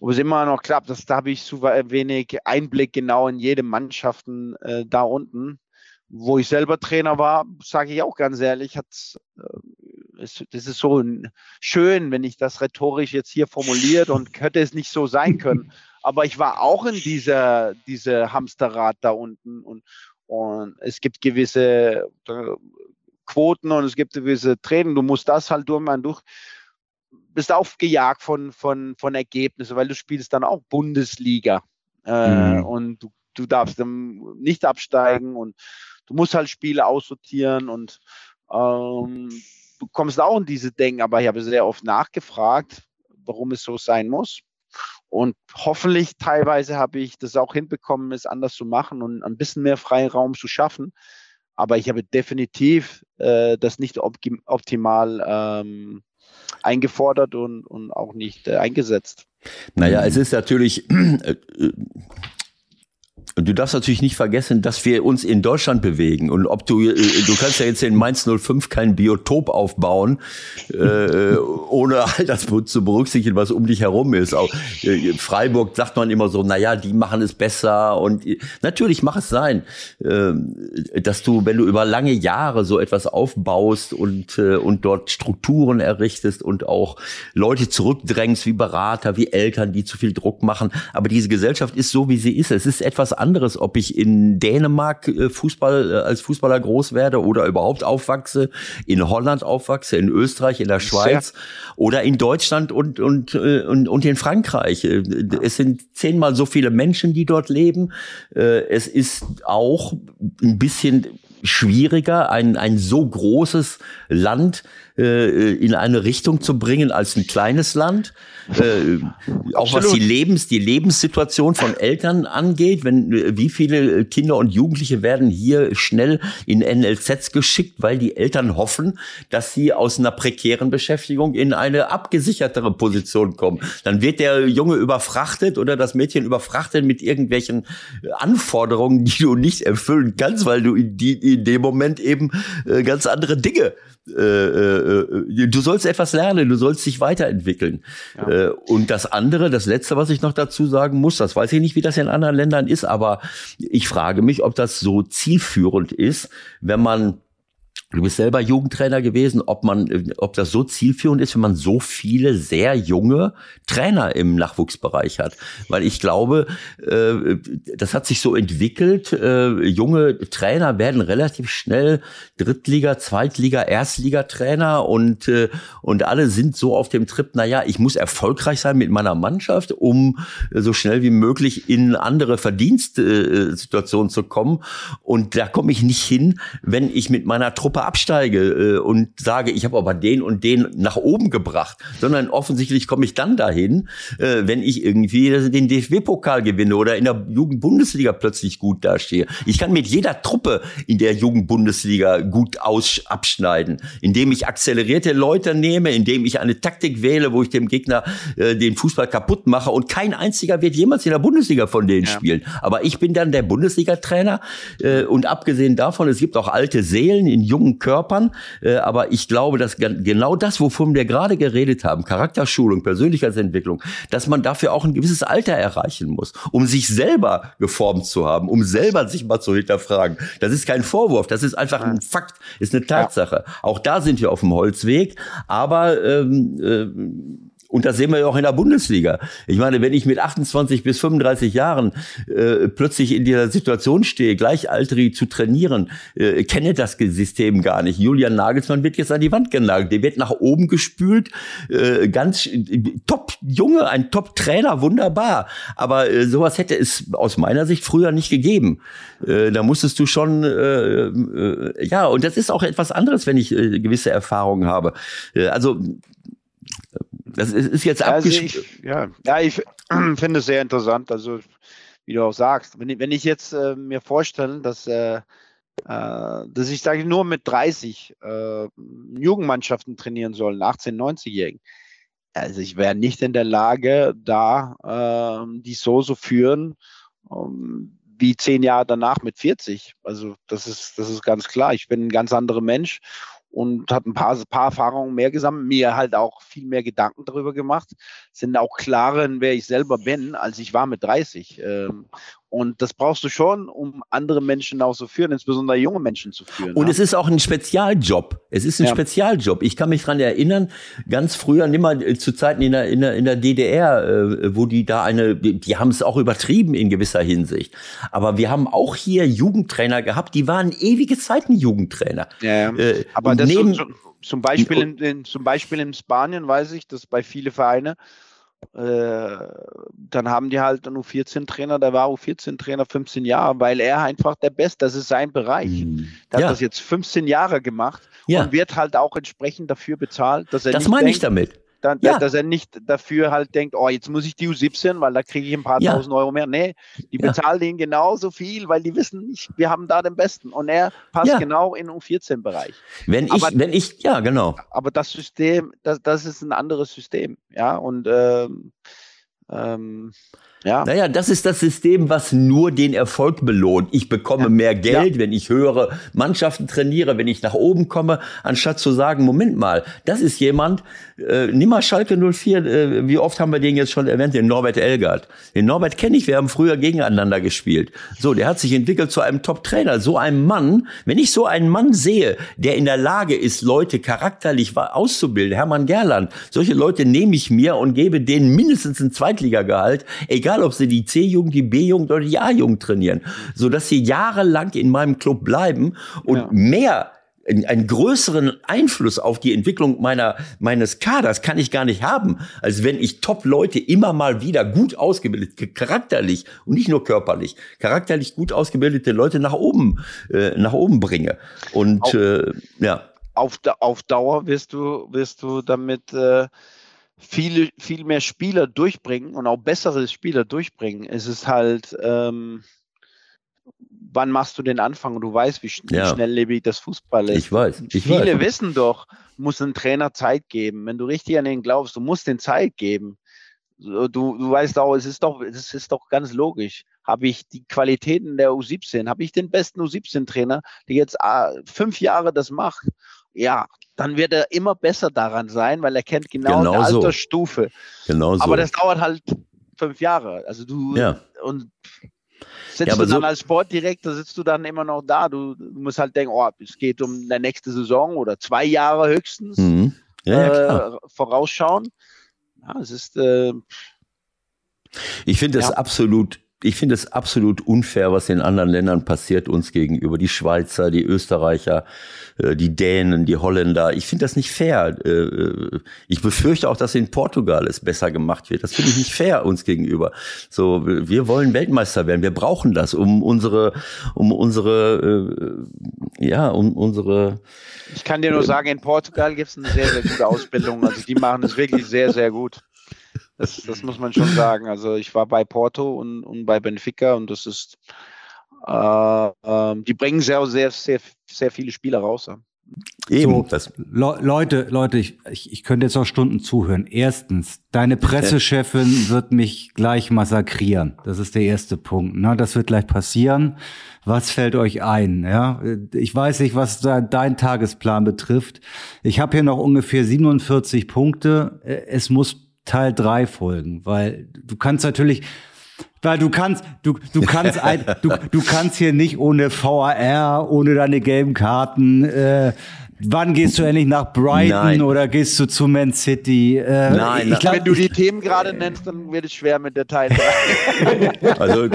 Ob es immer noch klappt, das, da habe ich zu wenig Einblick genau in jede Mannschaften äh, da unten. Wo ich selber Trainer war, sage ich auch ganz ehrlich, hat äh, das ist so schön, wenn ich das rhetorisch jetzt hier formuliert und könnte es nicht so sein können. Aber ich war auch in dieser, dieser Hamsterrad da unten und, und es gibt gewisse Quoten und es gibt gewisse Training. Du musst das halt durch, man durch bist aufgejagt von, von, von Ergebnissen, weil du spielst dann auch Bundesliga äh, mhm. und du, du darfst dann nicht absteigen und du musst halt Spiele aussortieren und ähm, du kommst auch in diese Denken, aber ich habe sehr oft nachgefragt, warum es so sein muss. Und hoffentlich teilweise habe ich das auch hinbekommen, es anders zu machen und ein bisschen mehr Freiraum zu schaffen. Aber ich habe definitiv äh, das nicht optimal ähm, eingefordert und, und auch nicht äh, eingesetzt.
Naja, es ist natürlich, äh, äh und du darfst natürlich nicht vergessen, dass wir uns in Deutschland bewegen. Und ob du, äh, du kannst ja jetzt in Mainz 05 kein Biotop aufbauen, äh, ohne all das zu berücksichtigen, was um dich herum ist. Auch äh, Freiburg sagt man immer so, na ja, die machen es besser. Und äh, natürlich mach es sein, äh, dass du, wenn du über lange Jahre so etwas aufbaust und, äh, und dort Strukturen errichtest und auch Leute zurückdrängst wie Berater, wie Eltern, die zu viel Druck machen. Aber diese Gesellschaft ist so, wie sie ist. Es ist etwas anderes, ob ich in Dänemark äh, Fußball äh, als Fußballer groß werde oder überhaupt aufwachse, in Holland aufwachse, in Österreich, in der Schweiz Sehr. oder in Deutschland und und äh, und, und in Frankreich. Es sind zehnmal so viele Menschen, die dort leben. Es ist auch ein bisschen schwieriger, ein, ein so großes Land äh, in eine Richtung zu bringen als ein kleines Land. Äh, auch was die Lebens, die Lebenssituation von Eltern angeht, wenn wie viele Kinder und Jugendliche werden hier schnell in NLZs geschickt, weil die Eltern hoffen, dass sie aus einer prekären Beschäftigung in eine abgesichertere Position kommen. Dann wird der Junge überfrachtet oder das Mädchen überfrachtet mit irgendwelchen Anforderungen, die du nicht erfüllen kannst, weil du in, die, in dem Moment eben äh, ganz andere Dinge äh, äh, äh, du sollst etwas lernen, du sollst dich weiterentwickeln. Ja. Äh, und das andere, das letzte, was ich noch dazu sagen muss, das weiß ich nicht, wie das in anderen Ländern ist, aber ich frage mich, ob das so zielführend ist, wenn man Du bist selber Jugendtrainer gewesen, ob man, ob das so zielführend ist, wenn man so viele sehr junge Trainer im Nachwuchsbereich hat. Weil ich glaube, äh, das hat sich so entwickelt. Äh, junge Trainer werden relativ schnell Drittliga, Zweitliga, Erstliga-Trainer und, äh, und alle sind so auf dem Trip, na ja, ich muss erfolgreich sein mit meiner Mannschaft, um so schnell wie möglich in andere Verdienstsituationen zu kommen. Und da komme ich nicht hin, wenn ich mit meiner Truppe Jahre absteige äh, und sage, ich habe aber den und den nach oben gebracht, sondern offensichtlich komme ich dann dahin, äh, wenn ich irgendwie den DFB-Pokal gewinne oder in der Jugendbundesliga plötzlich gut dastehe. Ich kann mit jeder Truppe in der Jugendbundesliga gut aus abschneiden, indem ich akzelerierte Leute nehme, indem ich eine Taktik wähle, wo ich dem Gegner äh, den Fußball kaputt mache und kein einziger wird jemals in der Bundesliga von denen ja. spielen. Aber ich bin dann der Bundesliga-Trainer äh, und abgesehen davon, es gibt auch alte Seelen in jungen Körpern, äh, aber ich glaube, dass genau das, wovon wir gerade geredet haben, Charakterschulung, Persönlichkeitsentwicklung, dass man dafür auch ein gewisses Alter erreichen muss, um sich selber geformt zu haben, um selber sich mal zu hinterfragen. Das ist kein Vorwurf, das ist einfach ein Fakt, ist eine Tatsache. Ja. Auch da sind wir auf dem Holzweg, aber ähm, äh, und das sehen wir ja auch in der Bundesliga. Ich meine, wenn ich mit 28 bis 35 Jahren äh, plötzlich in dieser Situation stehe, gleichaltrig zu trainieren, äh, kenne das System gar nicht. Julian Nagelsmann wird jetzt an die Wand genagelt. Der wird nach oben gespült. Äh, ganz top Junge, ein top Trainer, wunderbar. Aber äh, sowas hätte es aus meiner Sicht früher nicht gegeben. Äh, da musstest du schon, äh, äh, ja, und das ist auch etwas anderes, wenn ich äh, gewisse Erfahrungen habe. Äh, also das ist jetzt
also ich, ja. ja, ich finde es sehr interessant. Also, wie du auch sagst, wenn ich, wenn ich jetzt äh, mir vorstelle, dass, äh, äh, dass ich sage, nur mit 30 äh, Jugendmannschaften trainieren sollen, 18-, 90-Jährigen, also ich wäre nicht in der Lage, da äh, die so so führen, um, wie zehn Jahre danach mit 40. Also das ist, das ist ganz klar. Ich bin ein ganz anderer Mensch und hat ein paar, paar Erfahrungen mehr gesammelt, mir halt auch viel mehr Gedanken darüber gemacht, sind auch klarer, wer ich selber bin, als ich war mit 30. Ähm, und das brauchst du schon, um andere Menschen auch zu führen, insbesondere junge Menschen zu führen.
Und ja. es ist auch ein Spezialjob. Es ist ein ja. Spezialjob. Ich kann mich dran erinnern, ganz früher, nimmer äh, zu Zeiten in der, in der, in der DDR, äh, wo die da eine, die haben es auch übertrieben in gewisser Hinsicht. Aber wir haben auch hier Jugendtrainer gehabt, die waren ewige Zeiten Jugendtrainer.
Ja, äh, aber das neben, so, zum Beispiel in, in, zum Beispiel in Spanien weiß ich, dass bei viele Vereine äh, dann haben die halt einen U14-Trainer, der war U14-Trainer 15 Jahre, weil er einfach der Beste, das ist sein Bereich. Mhm. Der ja. hat das jetzt 15 Jahre gemacht ja. und wird halt auch entsprechend dafür bezahlt, dass er
Das meine ich damit
dann, ja. dass er nicht dafür halt denkt, oh, jetzt muss ich die U17, weil da kriege ich ein paar ja. tausend Euro mehr. Nee, die ja. bezahlen den genauso viel, weil die wissen nicht, wir haben da den Besten. Und er passt genau in den U14-Bereich.
Wenn ich, aber, wenn ich, ja, genau.
Aber das System, das, das ist ein anderes System. Ja, und ähm, ähm,
ja. Naja, das ist das System, was nur den Erfolg belohnt. Ich bekomme ja. mehr Geld, ja. wenn ich höhere Mannschaften trainiere, wenn ich nach oben komme, anstatt zu sagen, Moment mal, das ist jemand, äh, nimm mal Schalke 04, äh, wie oft haben wir den jetzt schon erwähnt, den Norbert Elgert. Den Norbert kenne ich, wir haben früher gegeneinander gespielt. So, der hat sich entwickelt zu einem Top-Trainer. So einem Mann, wenn ich so einen Mann sehe, der in der Lage ist, Leute charakterlich auszubilden, Hermann Gerland, solche Leute nehme ich mir und gebe denen mindestens ein Zweitligagehalt, egal ob sie die C-Jugend, die B-Jugend oder die A-Jugend trainieren, so dass sie jahrelang in meinem Club bleiben und ja. mehr einen größeren Einfluss auf die Entwicklung meiner, meines Kaders kann ich gar nicht haben, als wenn ich Top-Leute immer mal wieder gut ausgebildet, charakterlich und nicht nur körperlich, charakterlich gut ausgebildete Leute nach oben, äh, nach oben bringe. Und auf, äh, ja.
Auf, auf Dauer wirst du, wirst du damit äh, viele, viel mehr Spieler durchbringen und auch bessere Spieler durchbringen. Es ist halt, ähm, wann machst du den Anfang? Und du weißt, wie, schnell, ja. schnelllebig das Fußball ist.
Ich weiß. Ich
viele
weiß.
wissen doch, muss ein Trainer Zeit geben. Wenn du richtig an ihn glaubst, du musst den Zeit geben. Du, du weißt auch, es ist doch, es ist doch ganz logisch. Habe ich die Qualitäten der U17, habe ich den besten U17-Trainer, der jetzt ah, fünf Jahre das macht ja, dann wird er immer besser daran sein, weil er kennt genau, genau die Altersstufe.
Genau so.
Aber das dauert halt fünf Jahre. Also du
ja.
und sitzt ja, du dann so als Sportdirektor, sitzt du dann immer noch da. Du, du, musst halt denken, oh, es geht um die nächste Saison oder zwei Jahre höchstens
mhm. ja,
äh, vorausschauen. Ja, es ist. Äh,
ich finde das absolut ich finde es absolut unfair, was in anderen Ländern passiert uns gegenüber. Die Schweizer, die Österreicher, äh, die Dänen, die Holländer. Ich finde das nicht fair. Äh, äh, ich befürchte auch, dass in Portugal es besser gemacht wird. Das finde ich nicht fair uns gegenüber. So, wir wollen Weltmeister werden. Wir brauchen das, um unsere, um unsere, ja, um unsere.
Ich kann dir nur sagen, in Portugal gibt es eine sehr, sehr gute Ausbildung. Also die machen es wirklich sehr, sehr gut. Das, das muss man schon sagen. Also ich war bei Porto und, und bei Benfica und das ist, äh, äh, die bringen sehr, sehr, sehr, sehr viele Spieler raus.
Eben. So, das Le Leute, Leute, ich, ich, ich könnte jetzt auch Stunden zuhören. Erstens, deine Pressechefin wird mich gleich massakrieren. Das ist der erste Punkt. Na, das wird gleich passieren. Was fällt euch ein? Ja, ich weiß nicht, was da dein Tagesplan betrifft. Ich habe hier noch ungefähr 47 Punkte. Es muss Teil 3 folgen, weil du kannst natürlich, weil du kannst, du, du kannst ein, du, du kannst hier nicht ohne VAR, ohne deine gelben Karten, äh, Wann gehst du endlich nach Brighton nein. oder gehst du zu Man City?
Äh, nein, ich glaub, wenn du die Themen gerade nennst, dann wird es schwer mit der Teil
3. also,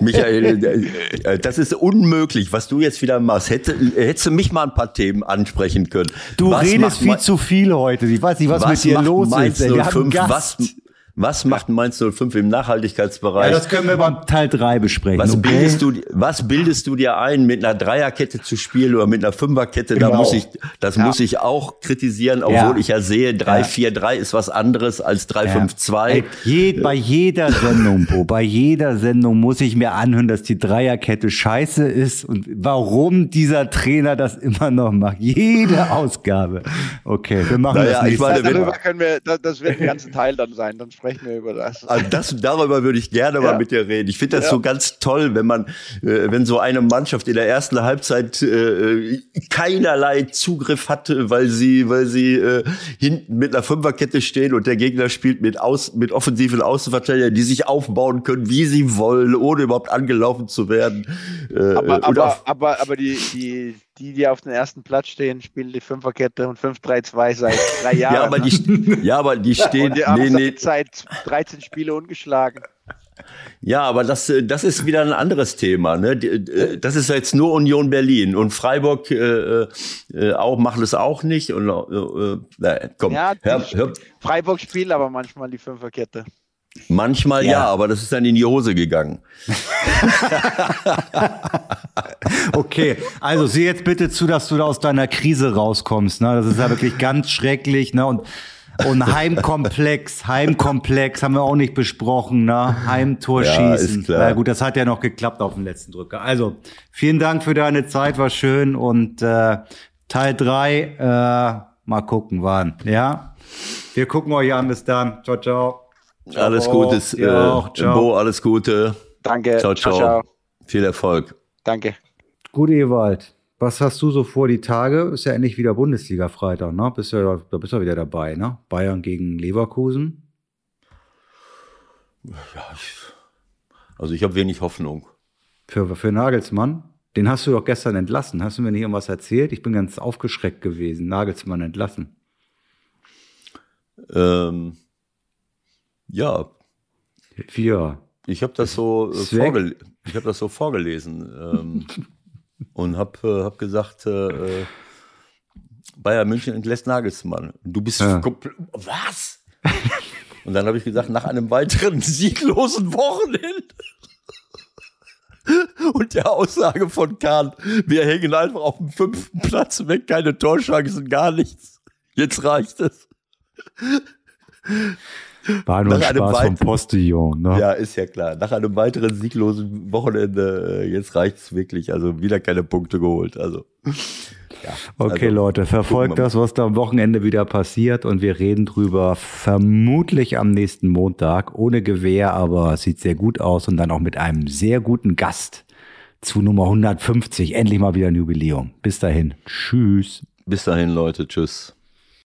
Michael, äh, das ist unmöglich, was du jetzt wieder machst. Hätte, hättest du mich mal ein paar Themen ansprechen können.
Du was redest viel zu viel heute. Ich weiß nicht, was, was mit dir los ist.
05, was, was macht Mainz 05 im Nachhaltigkeitsbereich? Ja,
das können wir beim Teil 3 besprechen.
Was, okay? bildest du, was bildest du dir ein, mit einer Dreierkette zu spielen oder mit einer Fünferkette? Genau. Da muss ich, das ja. muss ich auch kritisieren, obwohl ja. ich ja sehe, 3-4-3 ist was anderes als 3-5-2. Ja.
Je, bei jeder Sendung, Bo, bei jeder Sendung muss ich mir anhören, dass die Dreierkette scheiße ist und warum dieser Trainer das immer noch macht. Jede Ausgabe. Okay, wir machen naja, das nicht.
Meine, darüber können wir, das, das wird ein ganzer Teil dann sein. Dann sprechen wir über das.
Also das darüber würde ich gerne ja. mal mit dir reden. Ich finde das ja. so ganz toll, wenn man, äh, wenn so eine Mannschaft in der ersten Halbzeit äh, keinerlei Zugriff hatte, weil sie, weil sie äh, hinten mit einer Fünferkette stehen und der Gegner spielt mit aus, mit offensiven Außenverteidigern, die sich aufbauen können, wie sie wollen, ohne überhaupt angelaufen zu werden.
Äh, aber, aber, aber, aber die, die, die, die auf dem ersten Platz stehen, spielen die Fünferkette und 5-3-2 seit drei Jahren.
ja, aber die, ja, aber die stehen. Und
die nee, nee. seit 13 Spiele ungeschlagen.
Ja, aber das, das ist wieder ein anderes Thema. Ne? Äh, das ist jetzt nur Union Berlin und Freiburg äh, äh, auch macht es auch nicht. Und äh,
äh, komm, ja, hör, hör. Freiburg spielt aber manchmal die Fünferkette.
Manchmal ja. ja. aber das ist dann in die Hose gegangen.
okay, also sieh jetzt bitte zu, dass du da aus deiner Krise rauskommst. Ne? Das ist ja wirklich ganz schrecklich. Ne? Und, und Heimkomplex, Heimkomplex haben wir auch nicht besprochen. Ne? Heimtor ja, schießen. Na gut, das hat ja noch geklappt auf dem letzten Drücker. Also vielen Dank für deine Zeit, war schön. Und äh, Teil drei äh, mal gucken wann. Ja, wir gucken euch an. Bis dann. Ciao, ciao.
Alles Gute, äh, Bo, alles Gute.
Danke.
Ciao, ciao, ciao. Viel Erfolg.
Danke.
Gut, Ewald. Was hast du so vor die Tage? Ist ja endlich wieder Bundesliga-Freitag, ne? Bist ja, da bist du wieder dabei, ne? Bayern gegen Leverkusen.
Ja, ich, also ich habe wenig Hoffnung.
Für, für Nagelsmann? Den hast du doch gestern entlassen. Hast du mir nicht irgendwas erzählt? Ich bin ganz aufgeschreckt gewesen. Nagelsmann entlassen.
Ähm, ja.
Ja.
Ich habe das so äh, ich habe das so vorgelesen ähm, und habe äh, hab gesagt, äh, äh, Bayern München entlässt Nagelsmann. Du bist ja. was? Und dann habe ich gesagt, nach einem weiteren sieglosen Wochenende und der Aussage von Kahn, wir hängen einfach auf dem fünften Platz weg, keine Torchancen, gar nichts. Jetzt reicht es.
War nur ein Spaß vom Postillon. Ne?
Ja, ist ja klar. Nach einem weiteren sieglosen Wochenende, äh, jetzt reicht's wirklich. Also wieder keine Punkte geholt. Also.
Ja, okay, also, Leute, verfolgt das, was da am Wochenende wieder passiert und wir reden drüber vermutlich am nächsten Montag ohne Gewehr, aber sieht sehr gut aus und dann auch mit einem sehr guten Gast zu Nummer 150. Endlich mal wieder ein Jubiläum. Bis dahin. Tschüss.
Bis dahin, Leute. Tschüss.